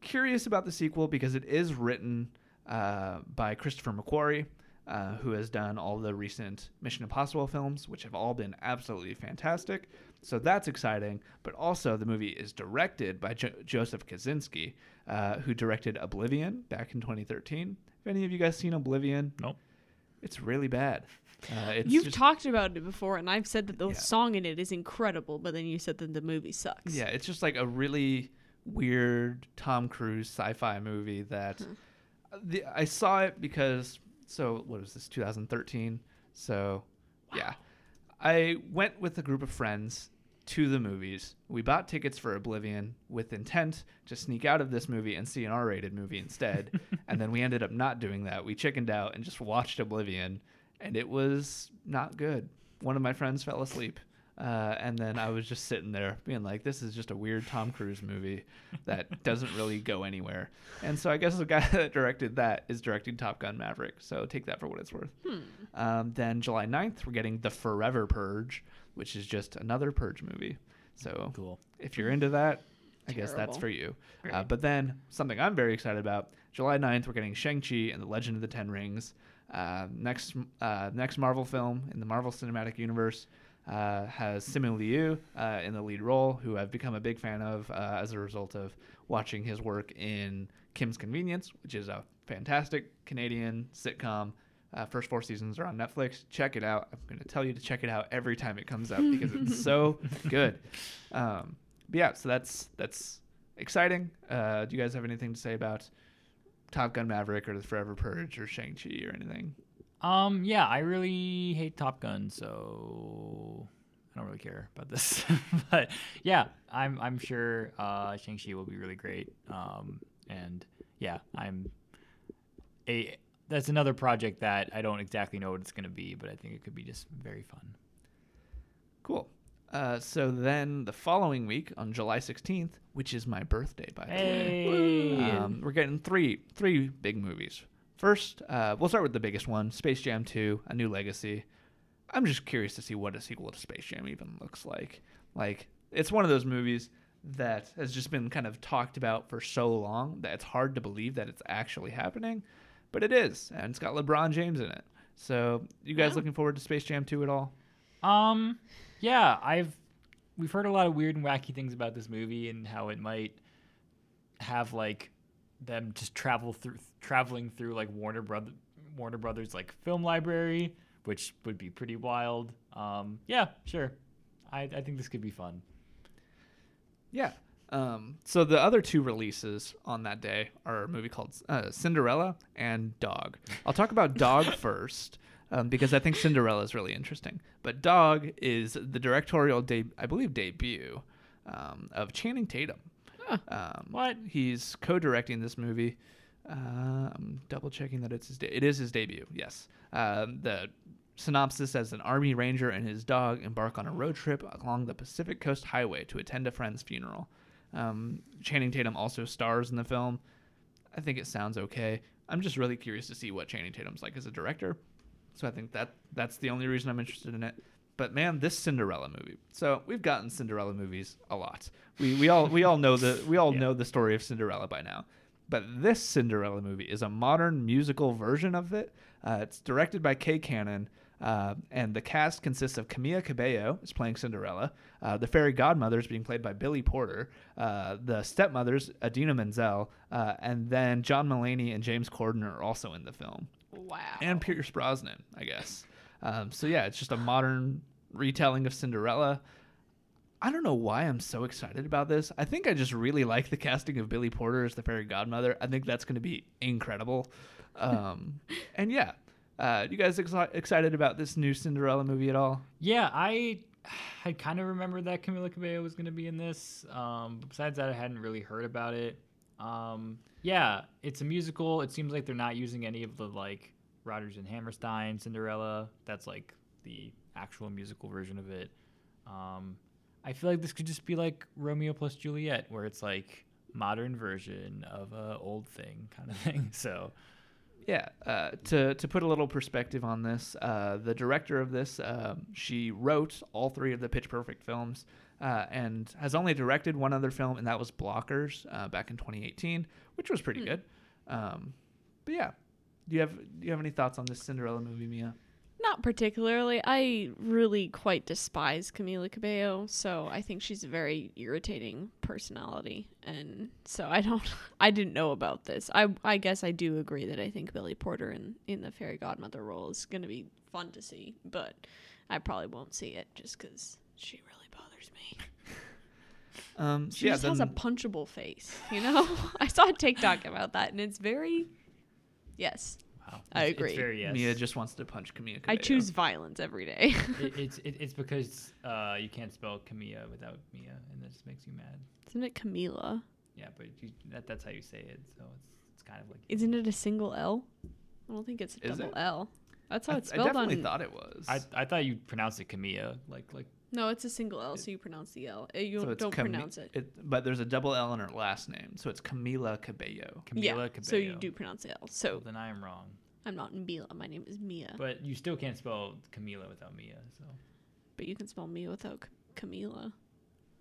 curious about the sequel because it is written uh, by Christopher McQuarrie, uh, who has done all the recent Mission Impossible films, which have all been absolutely fantastic. So that's exciting. But also, the movie is directed by jo- Joseph Kosinski, uh, who directed Oblivion back in 2013. Have any of you guys seen Oblivion? Nope. It's really bad. Uh, it's You've just- talked about it before, and I've said that the Yeah. song in it is incredible, but then you said that the movie sucks. Yeah, it's just like a really weird Tom Cruise sci-fi movie that the, I saw it because so what was this 2013? So yeah, I went with a group of friends to the movies. We bought tickets for Oblivion with intent to sneak out of this movie and see an R-rated movie instead, (laughs) and then we ended up not doing that. We chickened out and just watched Oblivion, and it was not good. One of my friends fell asleep. Uh, and then I was just sitting there being like, this is just a weird Tom Cruise movie that doesn't really go anywhere. And so I guess the guy (laughs) that directed that is directing Top Gun Maverick. So take that for what it's worth. Um, then July 9th, we're getting The Forever Purge, which is just another Purge movie. So Cool. if you're into that, I guess that's for you. Uh, but then something I'm very excited about July 9th, we're getting Shang-Chi and the Legend of the Ten Rings. Uh, next, uh, next Marvel film in the Marvel Cinematic Universe uh, has Simu Liu uh, in the lead role, who I've become a big fan of uh, as a result of watching his work in Kim's Convenience, which is a fantastic Canadian sitcom. Uh, first four seasons are on Netflix. Check it out. I'm going to tell you to check it out every time it comes out because it's so (laughs) good. Um, but yeah, so that's that's exciting. Uh, do you guys have anything to say about Top Gun Maverick or the Forever Purge or Shang Chi or anything? Um, yeah, I really hate Top Gun, so I don't really care about this. (laughs) but yeah, I'm I'm sure uh, Shang Chi will be really great. Um, and yeah, I'm a that's another project that I don't exactly know what it's gonna be, but I think it could be just very fun. Cool. Uh, so then the following week on July 16th, which is my birthday, by the way, um, we're getting three three big movies. First, uh, we'll start with the biggest one: Space Jam 2: A New Legacy. I'm just curious to see what a sequel to Space Jam even looks like. Like, it's one of those movies that has just been kind of talked about for so long that it's hard to believe that it's actually happening, but it is, and it's got LeBron James in it. So, you guys Wow. looking forward to Space Jam 2 at all? Um, yeah, I've we've heard a lot of weird and wacky things about this movie and how it might have like them just travel through traveling through like Warner Brother Warner Brothers like film library, which would be pretty wild. Um, yeah, sure. I, I think this could be fun. Yeah. Um, so the other two releases on that day are a movie called uh, Cinderella and Dog. I'll talk about (laughs) Dog first um, because I think Cinderella is really interesting. But Dog is the directorial, de- I believe, debut um, of Channing Tatum. Um, What? He's co-directing this movie. Uh, I'm double checking that it's his. De- it is his debut. Yes. Um, the synopsis says an army ranger and his dog embark on a road trip along the Pacific Coast Highway to attend a friend's funeral. Um, Channing Tatum also stars in the film. I think it sounds okay. I'm just really curious to see what Channing Tatum's like as a director. So I think that that's the only reason I'm interested in it. But man, this Cinderella movie. So we've gotten Cinderella movies a lot. We we all we all know the we all (laughs) Yeah. know the story of Cinderella by now. But this Cinderella movie is a modern musical version of it. Uh, it's directed by Kay Cannon, uh, and the cast consists of Camila Cabello is playing Cinderella, uh, the fairy godmother is being played by Billy Porter, uh, the stepmothers Idina Menzel, uh, and then John Mulaney and James Corden are also in the film Wow. and Pierce Brosnan, I guess. Um, so yeah, it's just a modern retelling of Cinderella. I don't know why I'm so excited about this. I think I just really like the casting of Billy Porter as the fairy godmother. I think that's going to be incredible. Um, (laughs) and yeah, uh, you guys exci- excited about this new Cinderella movie at all? Yeah, I I kind of remember that Camila Cabello was going to be in this. Um, but besides that, I hadn't really heard about it. Um, yeah, it's a musical. It seems like they're not using any of the like Rodgers and Hammerstein Cinderella. That's like the actual musical version of it. Um, I feel like this could just be like Romeo plus Juliet, where it's like modern version of a old thing kind of (laughs) thing. So Yeah, uh, to to put a little perspective on this, uh, the director of this, um, she wrote all three of the Pitch Perfect films, uh, and has only directed one other film, and that was Blockers uh, back in 2018, which was pretty good. Um, but yeah, do you have do you have any thoughts on this Cinderella movie, Mia? Not particularly. I really quite despise Camila Cabello, so I think she's a very irritating personality, and so I don't. (laughs) I didn't know about this. I I guess I do agree that I think Billy Porter in in the fairy godmother role is going to be fun to see, but I probably won't see it just because she really bothers me. (laughs) Um, She yeah, just has a punchable face, you know. (laughs) I saw a TikTok about that, and it's very. Yes, wow, I It's- agree. It's very yes. Mia just wants to punch Camilla. I Cabello. choose violence every day. it, (laughs) it's it, it's because uh, you can't spell Camilla without Mia, and that just makes you mad. Isn't it Camila? Yeah, but you, that, that's how you say it, so it's it's kind of like Isn't it a single L? I don't think it's a Is double it? L. That's how I, it's spelled I spelled definitely on. thought it was. I I thought you pronounced it Camilla, like like no, it's a single L, so you pronounce the L. Uh, You so don't Cami- pronounce it. But there's a double L in her last name, so it's Camila Cabello. Camila yeah, Cabello. so you do pronounce the L. So Well, then I am wrong. I'm not Mila. My name is Mia. But, But you still can't spell Camila without Mia. So But you can spell Mia without C- Camila.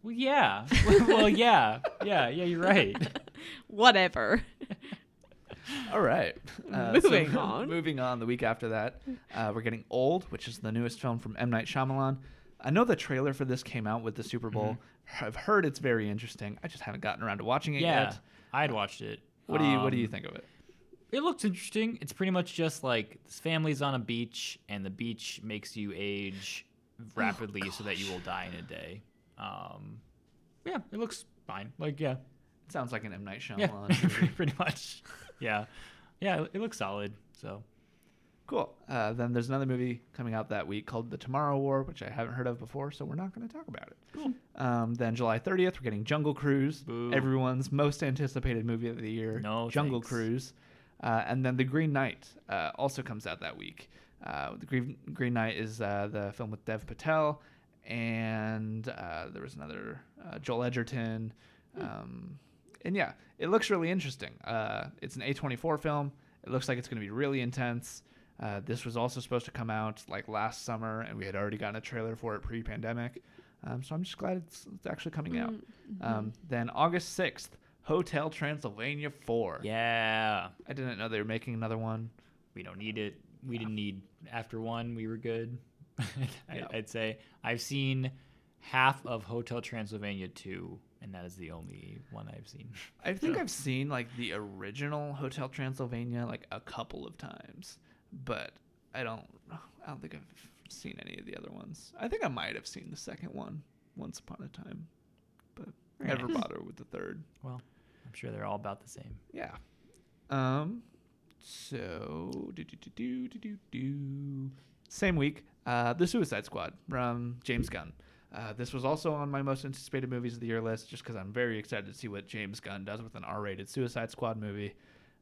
well, yeah. (laughs) well, yeah, yeah, yeah. You're right. (laughs) Whatever. (laughs) All right. Moving on. Moving on. The week after that, uh, we're getting Old, which is the newest film from M Night Shyamalan. I know the trailer for this came out with the Super Bowl. I've heard it's very interesting. I just haven't gotten around to watching it yeah, yet. I'd watched it. What do you What do you Um, think of it? It looks interesting. It's pretty much just like this family's on a beach, and the beach makes you age rapidly so that you will die in a day. Um, yeah, it looks fine. Like, yeah, It sounds like an M Night (laughs) Shyamalan. movie. pretty, pretty much. Yeah, yeah, it looks solid. So Cool. Uh, then there's another movie coming out that week called The Tomorrow War, which I haven't heard of before, so we're not going to talk about it. Cool. Um, then July 30th, we're getting Jungle Cruise, Boo. everyone's most anticipated movie of the year. No Jungle thanks. Cruise. Uh, and then The Green Knight uh, also comes out that week. Uh, the Green, Green Knight is uh, the film with Dev Patel, and uh, there was another uh, Joel Edgerton. Um, and yeah, it looks really interesting. Uh, it's an A24 film. It looks like it's going to be really intense. Uh, this was also supposed to come out like last summer, and we had already gotten a trailer for it pre-pandemic. Um, so I'm just glad it's, it's actually coming out. Um, then August 6th, Hotel Transylvania 4. yeah, I didn't know they were making another one. we don't need it. We didn't need after one. We were good. (laughs) I, Yeah. I'd say I've seen half of Hotel Transylvania two, and that is the only one I've seen. (laughs) (laughs) I think I've seen like the original Hotel Transylvania like a couple of times, but I don't I don't think I've seen any of the other ones. I think I might have seen the second one once upon a time, but Very never (laughs) nice. bother with the third. Well, I'm sure they're all about the same. Yeah. Um. So do do do do do do do. Same week, uh, the Suicide Squad from James Gunn. Uh, this was also on my most anticipated movies of the year list, just because I'm very excited to see what James Gunn does with an R-rated Suicide Squad movie.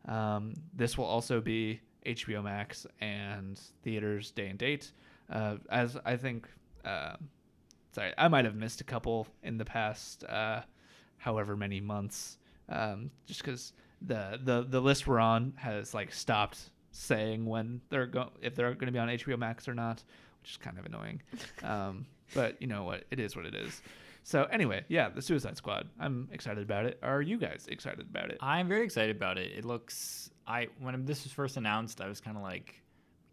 Um, this will also be HBO Max and theaters day and date. Uh, as I think, uh, sorry, I might have missed a couple in the past, uh, however many months, um, just because the, the the list we're on has like stopped saying when they're go if they're going to be on HBO Max or not, which is kind of annoying. (laughs) Um, but you know what? It is what it is. So anyway, yeah, the Suicide Squad. I'm excited about it. Are you guys excited about it? I'm very excited about it. It looks. I when this was first announced, I was kind of like,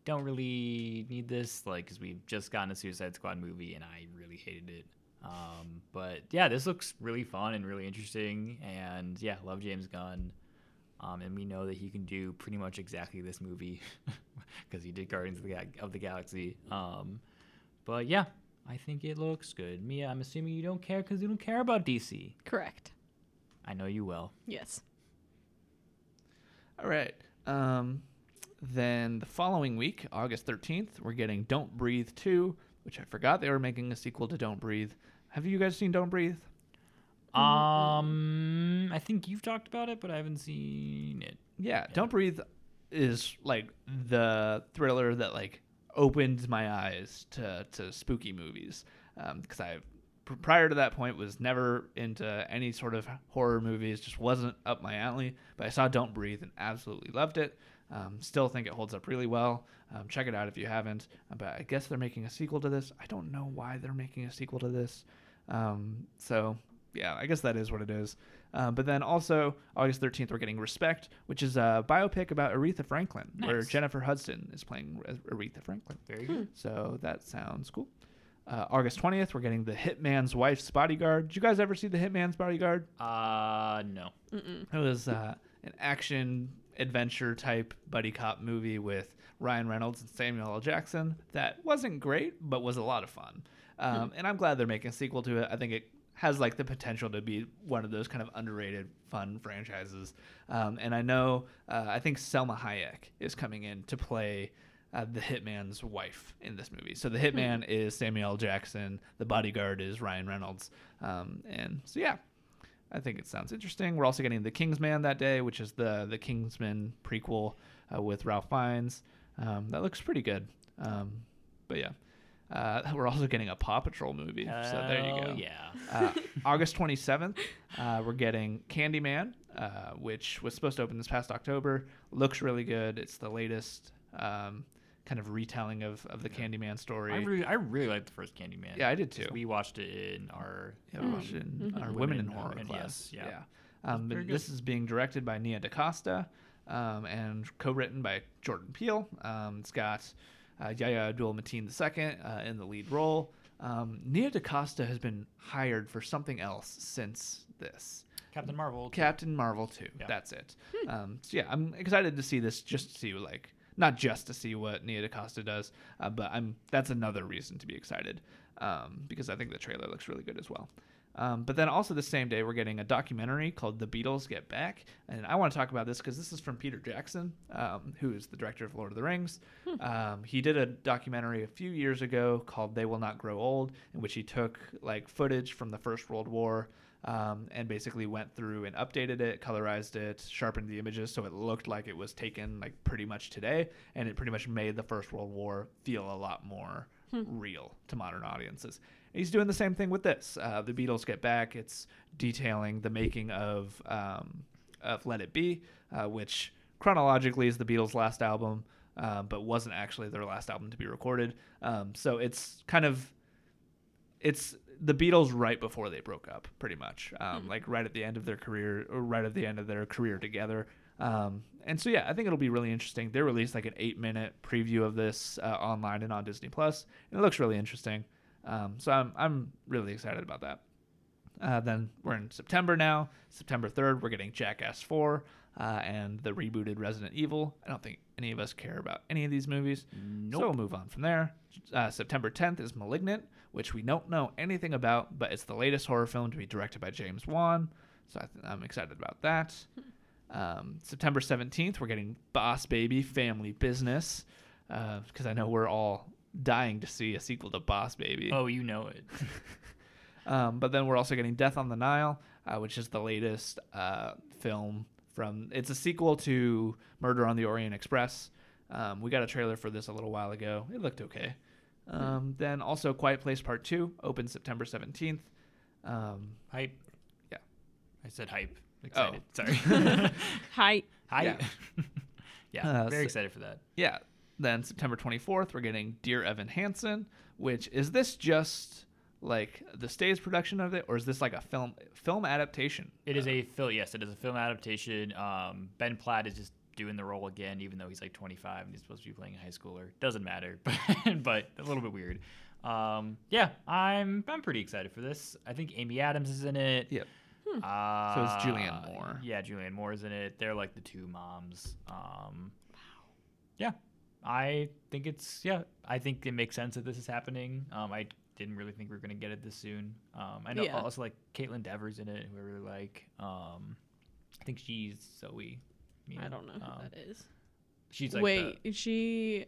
don't really need this, like, because we've just gotten a Suicide Squad movie, and I really hated it. Um, but yeah, this looks really fun and really interesting, and yeah, love James Gunn. Um, and we know that he can do pretty much exactly this movie (laughs) because he did Guardians of the, Ga- of the Galaxy. Um, but yeah, I think it looks good. Mia, I'm assuming you don't care because you don't care about DC. Correct. I know you will. Yes. All right. Um, then the following week, August 13th, we're getting Don't Breathe 2, which I forgot they were making a sequel to Don't Breathe. Have you guys seen Don't Breathe? Um, I think you've talked about it, but I haven't seen it. Yeah, Don't Breathe is like the thriller that like opened my eyes to to spooky movies because I pr- prior to that point was never into any sort of horror movies just wasn't up my alley but i saw don't breathe and absolutely loved it. Um, still think it holds up really well. Um, check it out if you haven't Uh, but i guess they're making a sequel to this. I don't know why they're making a sequel to this. Um, so yeah i guess that is what it is. Uh, but then also august 13th we're getting respect which is a biopic about aretha franklin where jennifer hudson is playing aretha franklin. Very good. so that sounds cool. Uh, August 20th, we're getting The Hitman's Wife's Bodyguard. Did you guys ever see The Hitman's Bodyguard? Uh, no. Mm-mm. It was uh, an action adventure type buddy cop movie with Ryan Reynolds and Samuel L. Jackson that wasn't great, but was a lot of fun. Um, And I'm glad they're making a sequel to it. I think it has like the potential to be one of those kind of underrated fun franchises. Um, and I know, uh, I think Salma Hayek is coming in to play uh, the hitman's wife in this movie. So the hitman is Samuel Jackson, the bodyguard is Ryan Reynolds. Um, and so, yeah, I think it sounds interesting. We're also getting The Kingsman that day, which is the the Kingsman prequel uh, with Ralph Fiennes. Um, that looks pretty good. Um, but yeah, uh, (laughs) we're also getting a Paw Patrol movie. so there you go. Yeah. Uh, August 27th, uh, we're getting Candyman, uh, which was supposed to open this past October. Looks really good. It's the latest um, kind of retelling of, of the Candyman story. I really, I really liked the first Candyman. Yeah, I did too. We watched it in our. Yeah, we watched it in Mhm. our Women women in in horror Horror, class. yes, yeah. Um, but this is being directed by Nia DaCosta um, and co-written by Jordan Peele. Um, it's got uh, Yahya Abdul-Mateen II uh, in the lead role. Um, Nia DaCosta has been hired for something else since this. Captain Marvel. Captain Marvel 2. Yeah. That's it. Um, so yeah, I'm excited to see this just to see like not just to see what Nia DaCosta does, uh, but I'm that's another reason to be excited um, because I think the trailer looks really good as well. Um, but then also the same day we're getting a documentary called The Beatles Get Back, and I want to talk about this because this is from Peter Jackson, um, who is the director of Lord of the Rings. Um, he did a documentary a few years ago called They Will Not Grow Old, in which he took like footage from the First World War um, and basically went through and updated it, colorized it, sharpened the images so it looked like it was taken like pretty much today, and it pretty much made the First World War feel a lot more real to modern audiences. And he's doing the same thing with this. Uh, the Beatles Get Back. It's detailing the making of um, of Let It Be, uh, which chronologically is the Beatles' last album, uh, but wasn't actually their last album to be recorded. Um, so it's kind of it's the Beatles right before they broke up, pretty much, um, like right at the end of their career, or right at the end of their career together. Um, and so yeah, I think it'll be really interesting. They released like an eight-minute preview of this uh, online and on Disney Plus, and it looks really interesting. Um, so I'm I'm really excited about that. Uh, then we're in September now. September 3rd, we're getting Jackass 4 uh, and the rebooted Resident Evil. I don't think any of us care about any of these movies. So we'll move on from there. Uh, September 10th is Malignant, which we don't know anything about, but it's the latest horror film to be directed by James Wan. So I th- I'm excited about that. Um, September 17th, we're getting Boss Baby Family Business because I know we're all dying to see a sequel to Boss Baby. Oh, you know it. (laughs) Um, but then we're also getting Death on the Nile, uh, which is the latest uh, film from. It's a sequel to Murder on the Orient Express. Um, we got a trailer for this a little while ago. It looked okay. Um, then also Quiet Place Part Two opens September seventeenth. Um, Hype. Yeah. I said hype. Excited. Oh. Sorry. Hi. (laughs) hype. (laughs) Yeah. Uh, very so- excited for that. yeah. Then September twenty fourth, we're getting Dear Evan Hansen, which is this just like the stage production of it, or is this like a film film adaptation? It is a film. Yes, it is a film adaptation. Um, ben Platt is just doing the role again, even though he's like 25 and he's supposed to be playing a high schooler. Doesn't matter, (laughs) but but a little bit weird. Um, yeah, I'm I'm pretty excited for this. I think Amy Adams is in it. Yep. Uh, So it's Julianne Moore. Yeah, Julianne Moore is in it. They're like the two moms. Um, yeah, I think it's yeah. I think it makes sense that this is happening. Um, I didn't really think we were gonna get it this soon. Um, I know Yeah. also like Kaitlyn Dever's in it, who I really like. Um, I think she's Zoe. I don't know who Um, that is. She's like Wait, is she?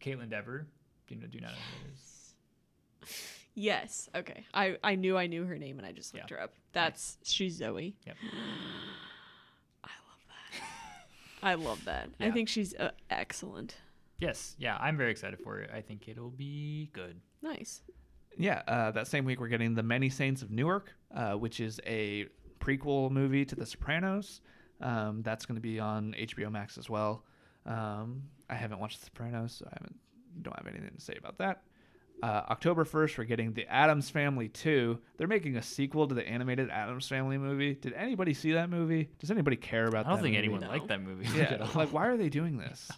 Kaitlyn Dever. Do you know? Do you not know who it is? Yes. Okay. I I knew I knew her name and I just looked Yeah. her up. That's she's Zoe. Yep. (gasps) (laughs) I love that. I love that. I think she's uh, excellent. Yes, yeah, I'm very excited for it. I think it'll be good. Nice. Yeah, uh, that same week we're getting The Many Saints of Newark, uh, which is a prequel movie to The Sopranos. Um, that's going to be on HBO Max as well. Um, I haven't watched The Sopranos, so I haven't don't have anything to say about that. Uh, October 1st, we're getting The Addams Family 2. They're making a sequel to the animated Addams Family movie. Did anybody see that movie? Does anybody care about that? I don't that think movie? anyone No. liked that movie. (laughs) Yeah, at all. like why are they doing this?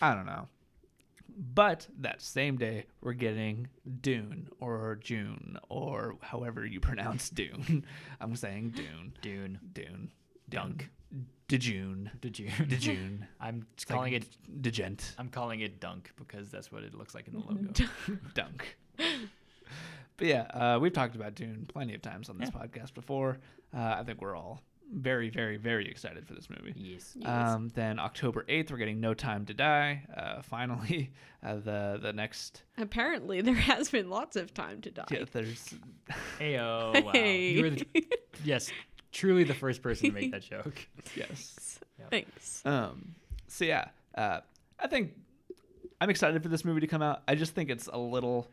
I don't know. But that same day, we're getting Dune or June or however you pronounce Dune. (laughs) I'm saying Dune. Dune, Dune. Dunk, Dejune. Dejune. Dejune. (laughs) I'm It's calling like it. Degent. I'm calling it Dunk because that's what it looks like in the logo. (laughs) Dunk. But yeah, uh, we've talked about Dune plenty of times on this Yeah. podcast before. Uh, I think we're all very, very, very excited for this movie. yes. Yes. Um, then October 8th, we're getting No Time to Die. Uh, finally, (laughs) uh, the the next. Apparently, there has been lots of time to die. Yeah, there's. Heyo, wow. Hey. You were the, yes, truly the first person to make that (laughs) joke. yes. Thanks. Um. So yeah, uh, I think I'm excited for this movie to come out. I just think it's a little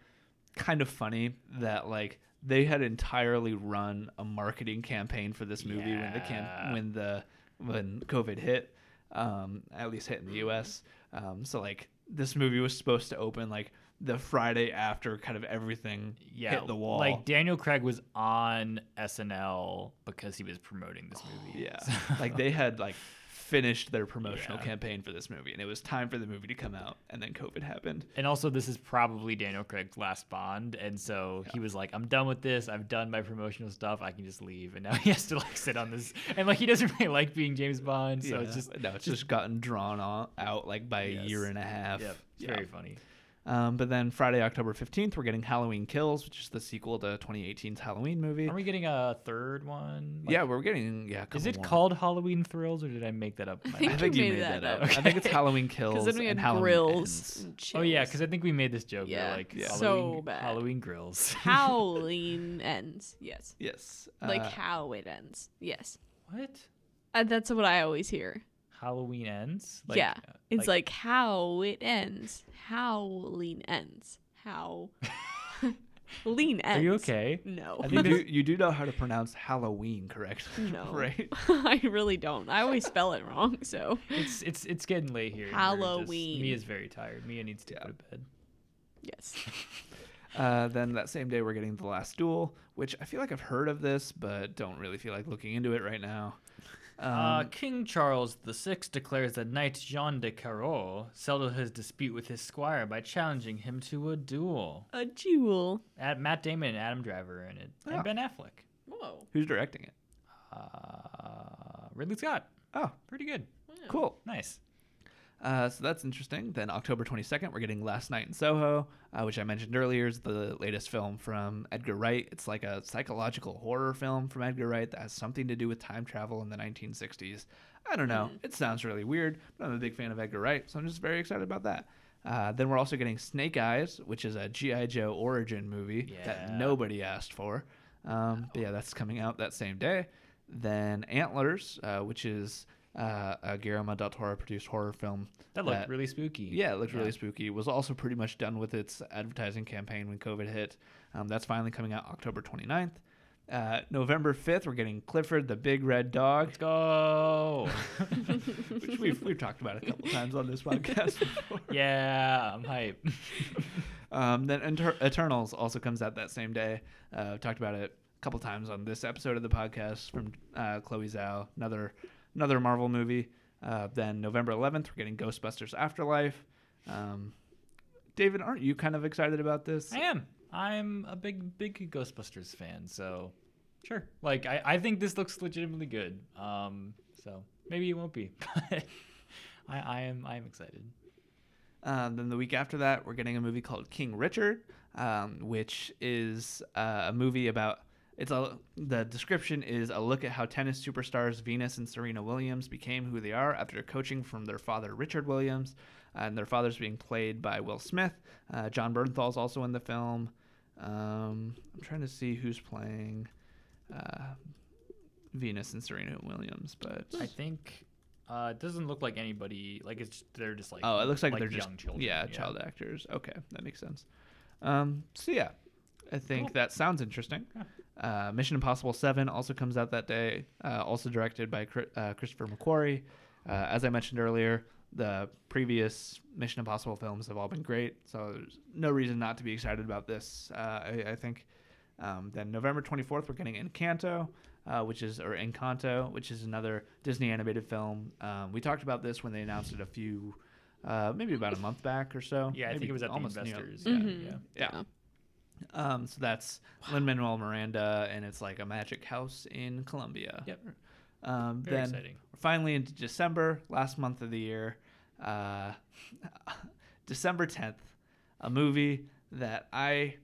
kind of funny that like they had entirely run a marketing campaign for this movie when the camp when the when COVID hit, um, at least hit in the U.S. Um, so like this movie was supposed to open like the Friday after kind of everything Yeah, hit the wall. Like Daniel Craig was on SNL because he was promoting this movie. Oh, yeah. So- (laughs) like they had like finished their promotional Yeah. campaign for this movie and it was time for the movie to come out and then COVID happened. And also, this is probably Daniel Craig's last Bond, and so he was like, "I'm done with this. I've done my promotional stuff. I can just leave." And now (laughs) he has to like sit on this, and like he doesn't really like being James Bond, so it's Yeah. just no, it's just gotten drawn on, out like by a year and a half. yep, it's Yeah. very funny. Um, but then Friday, October 15th, we're getting Halloween Kills, which is the sequel to 2018's Halloween movie. Are we getting a third one? Like, yeah, we're getting yeah. a Is it more. called Halloween Thrills, or did I make that up? in my think I think you you made made that that, up. up. I think it's (laughs) Halloween Kills Because then we and had Halloween grills. And Oh yeah, because I think we made this joke. Yeah. Yeah, like Yeah. So Halloween, bad. Halloween grills. (laughs) (laughs) Howling ends. Yes. Yes. Like uh, how it ends. Yes. what? Uh, that's what I always hear. Halloween ends? Yeah, uh, It's like, how it ends. Howling ends. How. (laughs) Lean ends. Are you okay? No. I (laughs) think do you do know how to pronounce Halloween, correctly. (laughs) No. right. I really don't. I always spell it wrong, so. It's it's it's getting late here. and we're just- Halloween. Mia's very tired. Mia needs to Yeah. go to bed. Yes. Uh, then that same day, we're getting The Last Duel, which I feel like I've heard of this, but don't really feel like looking into it right now. Um, uh, King Charles VI declares that Knight Jean de Carreau settled his dispute with his squire by challenging him to a duel. A duel. At Matt Damon and Adam Driver in it, Oh. and Ben Affleck. Whoa. who's directing it? Uh, Ridley Scott. Oh, Pretty good. cool. Nice. Uh, so that's interesting. Then October 22nd, we're getting Last Night in Soho, uh, which I mentioned earlier is the latest film from Edgar Wright. It's like a psychological horror film from Edgar Wright that has something to do with time travel in the 1960s. I don't know. It sounds really weird, but I'm a big fan of Edgar Wright, so I'm just very excited about that. Uh, then we're also getting Snake Eyes, which is a G.I. Joe origin movie that nobody asked for. Um, but yeah, that's coming out that same day. Then Antlers, uh, which is uh, a Guillermo del Toro produced horror film. That looked really spooky. Yeah, it looked Yeah. really spooky. It was also pretty much done with its advertising campaign when COVID hit. Um, that's finally coming out October 29th. Uh, November 5th, we're getting Clifford the Big Red Dog, Let's go. (laughs) which we've, we've talked about a couple times on this podcast (laughs) before. yeah, I'm hype. (laughs) Um, then Inter- Eternals also comes out that same day. Uh, I've talked about it a couple times on this episode of the podcast from uh, Chloe Zhao, another another Marvel movie. Uh, then November 11th, we're getting Ghostbusters Afterlife. Um, David, aren't you kind of excited about this? I am. I'm a big, big Ghostbusters fan, so sure. Like, I, I think this looks legitimately good. Um, so maybe it won't be, (laughs) but I, I am, I am excited. Uh, then the week after that, we're getting a movie called King Richard, um, which is uh, a movie about. It's a the description is a look at how tennis superstars Venus and Serena Williams became who they are after coaching from their father Richard Williams, and their father's being played by Will Smith. Uh, Jon Bernthal's also in the film. Um, I'm trying to see who's playing uh, Venus and Serena Williams, but I think Uh, it doesn't look like anybody. Like it's they're just like. oh, it looks like, they're just young children. yeah, child actors. Okay, that makes sense. Um, so yeah, I think Cool. that sounds interesting. Uh, Mission Impossible Seven also comes out that day. Uh, also directed by uh, Christopher McQuarrie. Uh, as I mentioned earlier, the previous Mission Impossible films have all been great, so there's no reason not to be excited about this. Uh, I, I think. Um, then November 24th, we're getting Encanto, uh, which is or Encanto, which is another Disney animated film. Um, we talked about this when they announced it a few, uh, maybe about a month back or so. Yeah, I think it was at the almost, you know, investors. yeah. Mhm. Yeah. Yeah. Um, so that's Lin Manuel Miranda, and it's like a magic house in Colombia. Yep. Um, Very then exciting. finally into December, last month of the year. Uh, (laughs) December 10th, a movie that I,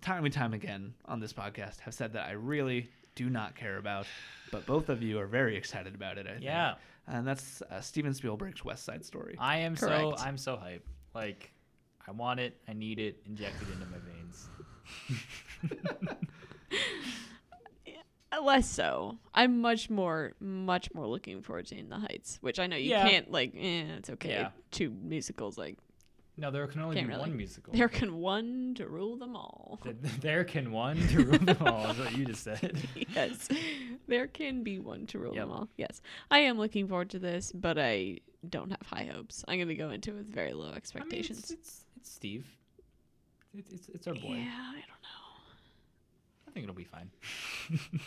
time and time again on this podcast, have said that I really do not care about, but both of you are very excited about it. I think. Yeah. And that's uh, Steven Spielberg's West Side Story. I am so I'm so hyped. Like, I want it. I need it injected into my veins. (laughs) Less so. I'm much more, much more looking forward to In the Heights, which I know you Yeah. can't like. Eh, it's okay. Yeah. Two musicals, like No, there can only Can't be really. one musical. there can one to rule them all. (laughs) Th- there can one to rule them all. Is what you just said. (laughs) yes, there can be one to rule Yep. them all. Yes, I am looking forward to this, but I don't have high hopes. I'm gonna go into it with very low I mean, expectations. it's, it's it's Steve. It's it's, it's our boy. Yeah, I don't know. I think it'll be fine. (laughs)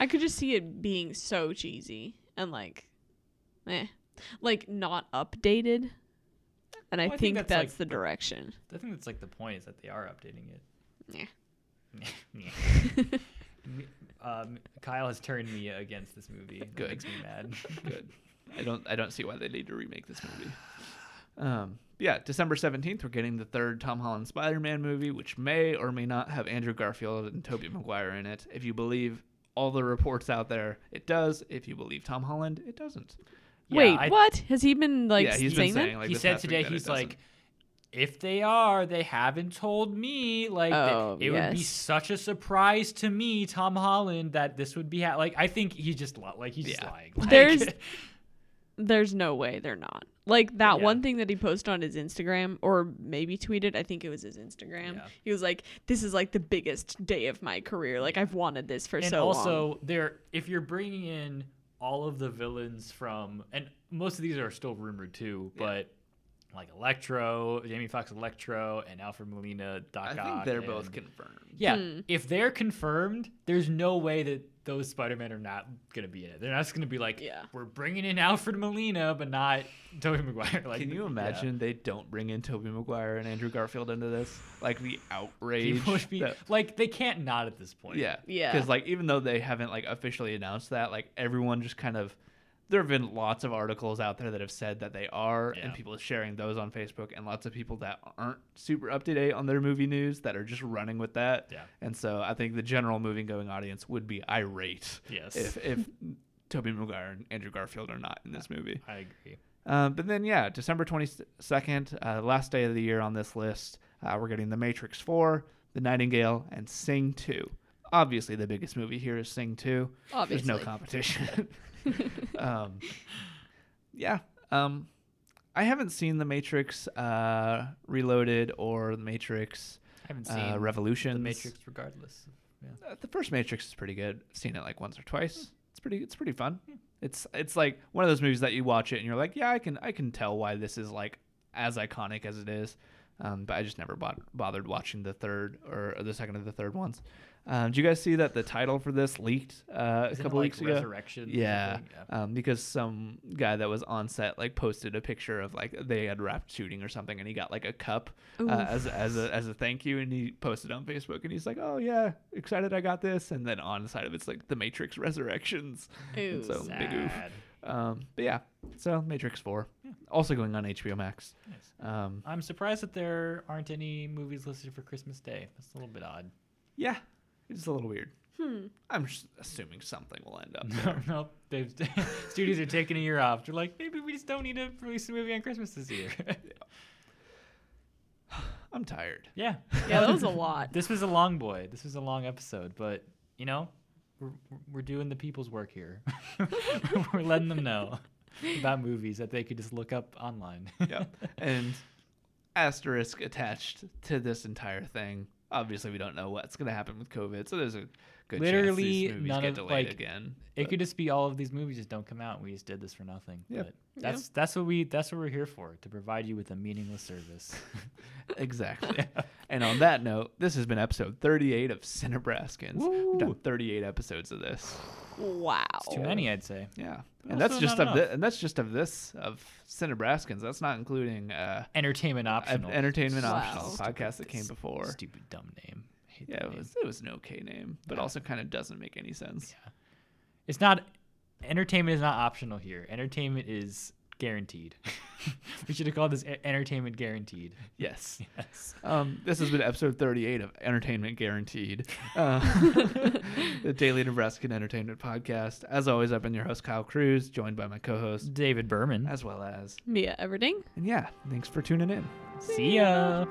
I could just see it being so cheesy and like, eh, like not updated. And I Well, I think think, that's, that's, like, the the- direction. I think that's like the point is that they are updating it. Yeah. (laughs) (laughs) Me- um, Kyle has turned me against this movie. That Good. makes me mad. Good. I don't I don't see why they need to remake this movie. Um, yeah, December seventeenth, we're getting the third Tom Holland Spider-Man movie, which may or may not have Andrew Garfield and Tobey Maguire in it. If you believe all the reports out there, it does. If you believe Tom Holland, it doesn't. Yeah, Wait, I- what? Has he been like yeah, he's saying been that? saying like he said today he's like if they are they haven't told me like th- Oh, it would be such a surprise to me tom holland that this would be ha- like i think he's just li- like he's just Yeah. lying Like, There's- (laughs) There's no way they're not. Like that Yeah. one thing that he posted on his Instagram or maybe tweeted, I think it was his Instagram. Yeah. He was like, This is like the biggest day of my career. Like I've wanted this for and so also long. Also, there if you're bringing in all of the villains from and most of these are still rumored too but like electro jamie foxx electro and alfred molina doc I think Ock they're both confirmed. Yeah, Hmm. if they're confirmed, there's no way that those Spider-Man are not gonna be in it. They're not just gonna be like, Yeah. we're bringing in Alfred Molina, but not Tobey Maguire. (laughs) Like, Can you yeah. imagine they don't bring in Tobey Maguire and Andrew Garfield into this? Like the outrage. People would be that- like, they can't not at this point. Yeah. Yeah. Because like even though they haven't like officially announced that, like everyone just kind of there have been lots of articles out there that have said that they are and people are sharing those on Facebook and lots of people that aren't super up to date on their movie news that are just running with that. Yeah. And so I think the general movie going audience would be irate Yes. if if (laughs) Tobey Maguire and Andrew Garfield are not in this movie. I agree. Um, but then, yeah, December 22nd, uh, last day of the year on this list, uh, we're getting The Matrix 4, The Nightingale, and Sing 2. Obviously, the biggest movie here is Sing 2. Obviously. There's no competition. (laughs) (laughs) um, yeah. Um, I haven't seen The Matrix uh, Reloaded or The Matrix I haven't seen uh, Revolutions. the Matrix, regardless. Yeah. Uh, the first Matrix is pretty good. I've seen it like once or twice. It's pretty. It's pretty fun. It's it's like one of those movies that you watch it and you're like, yeah, I can I can tell why this is like as iconic as it is. Um, but I just never bod- bothered watching the third or, or the second or the third ones. Um, did you guys see that the title for this leaked uh, a Isn't it couple like weeks ago? Resurrection. Yeah, yeah. um, because some guy that was on set like posted a picture of like they had wrapped shooting or something, and he got like a cup uh, as as a as a thank you, and he posted on Facebook, and he's like, "Oh yeah, excited I got this," and then on the side of it's like the Matrix Resurrections. And Ooh. so big oof. Sad. Um, but yeah, so Matrix Four, also going on HBO Max. Nice. Um, I'm surprised that there aren't any movies listed for Christmas Day. That's a little bit odd. yeah, it's a little weird. Hmm. I'm just assuming something will end up. No, no, they've, (laughs) studios are taking a year off. They're like, maybe we just don't need to release a movie on Christmas this year. (laughs) (sighs) I'm tired. yeah, Yeah, that was a lot. (laughs) This was a long boy. This was a long episode, but you know, we're we're doing the people's work here. we're letting them know. about movies that they could just look up online. yeah. And asterisk attached to this entire thing. Obviously, we don't know what's going to happen with COVID, so there's a good chance Literally these movies none get of- delayed like, again. It but- could just be all of these movies just don't come out and we just did this for nothing. Yeah. But that's that's what we that's what we're here for, to provide you with a meaningless service. (laughs) exactly. (laughs) and on that note, this has been episode 38 of Cinebraskins. We've done 38 episodes of this. Wow. It's too many, I'd say. Yeah, But and that's just of the, and that's just of this of Cinebraskins. That's not including uh, Entertainment uh, optional. entertainment Wow. optional podcast that came before. Stupid dumb name. I hate Yeah, it was it was an okay name, but also kind of doesn't make any sense. Yeah. It's not entertainment is not optional here. Entertainment is guaranteed. (laughs) we should have called this entertainment guaranteed. Yes. (laughs) Yes. Um, this has been episode 38 of Entertainment Guaranteed, (laughs) uh, the Daily Nebraskan Entertainment Podcast. As always, I've been your host, Kyle Cruz, joined by my co host, David Berman. as well as. Mia Everding. And yeah, thanks for tuning in. See ya.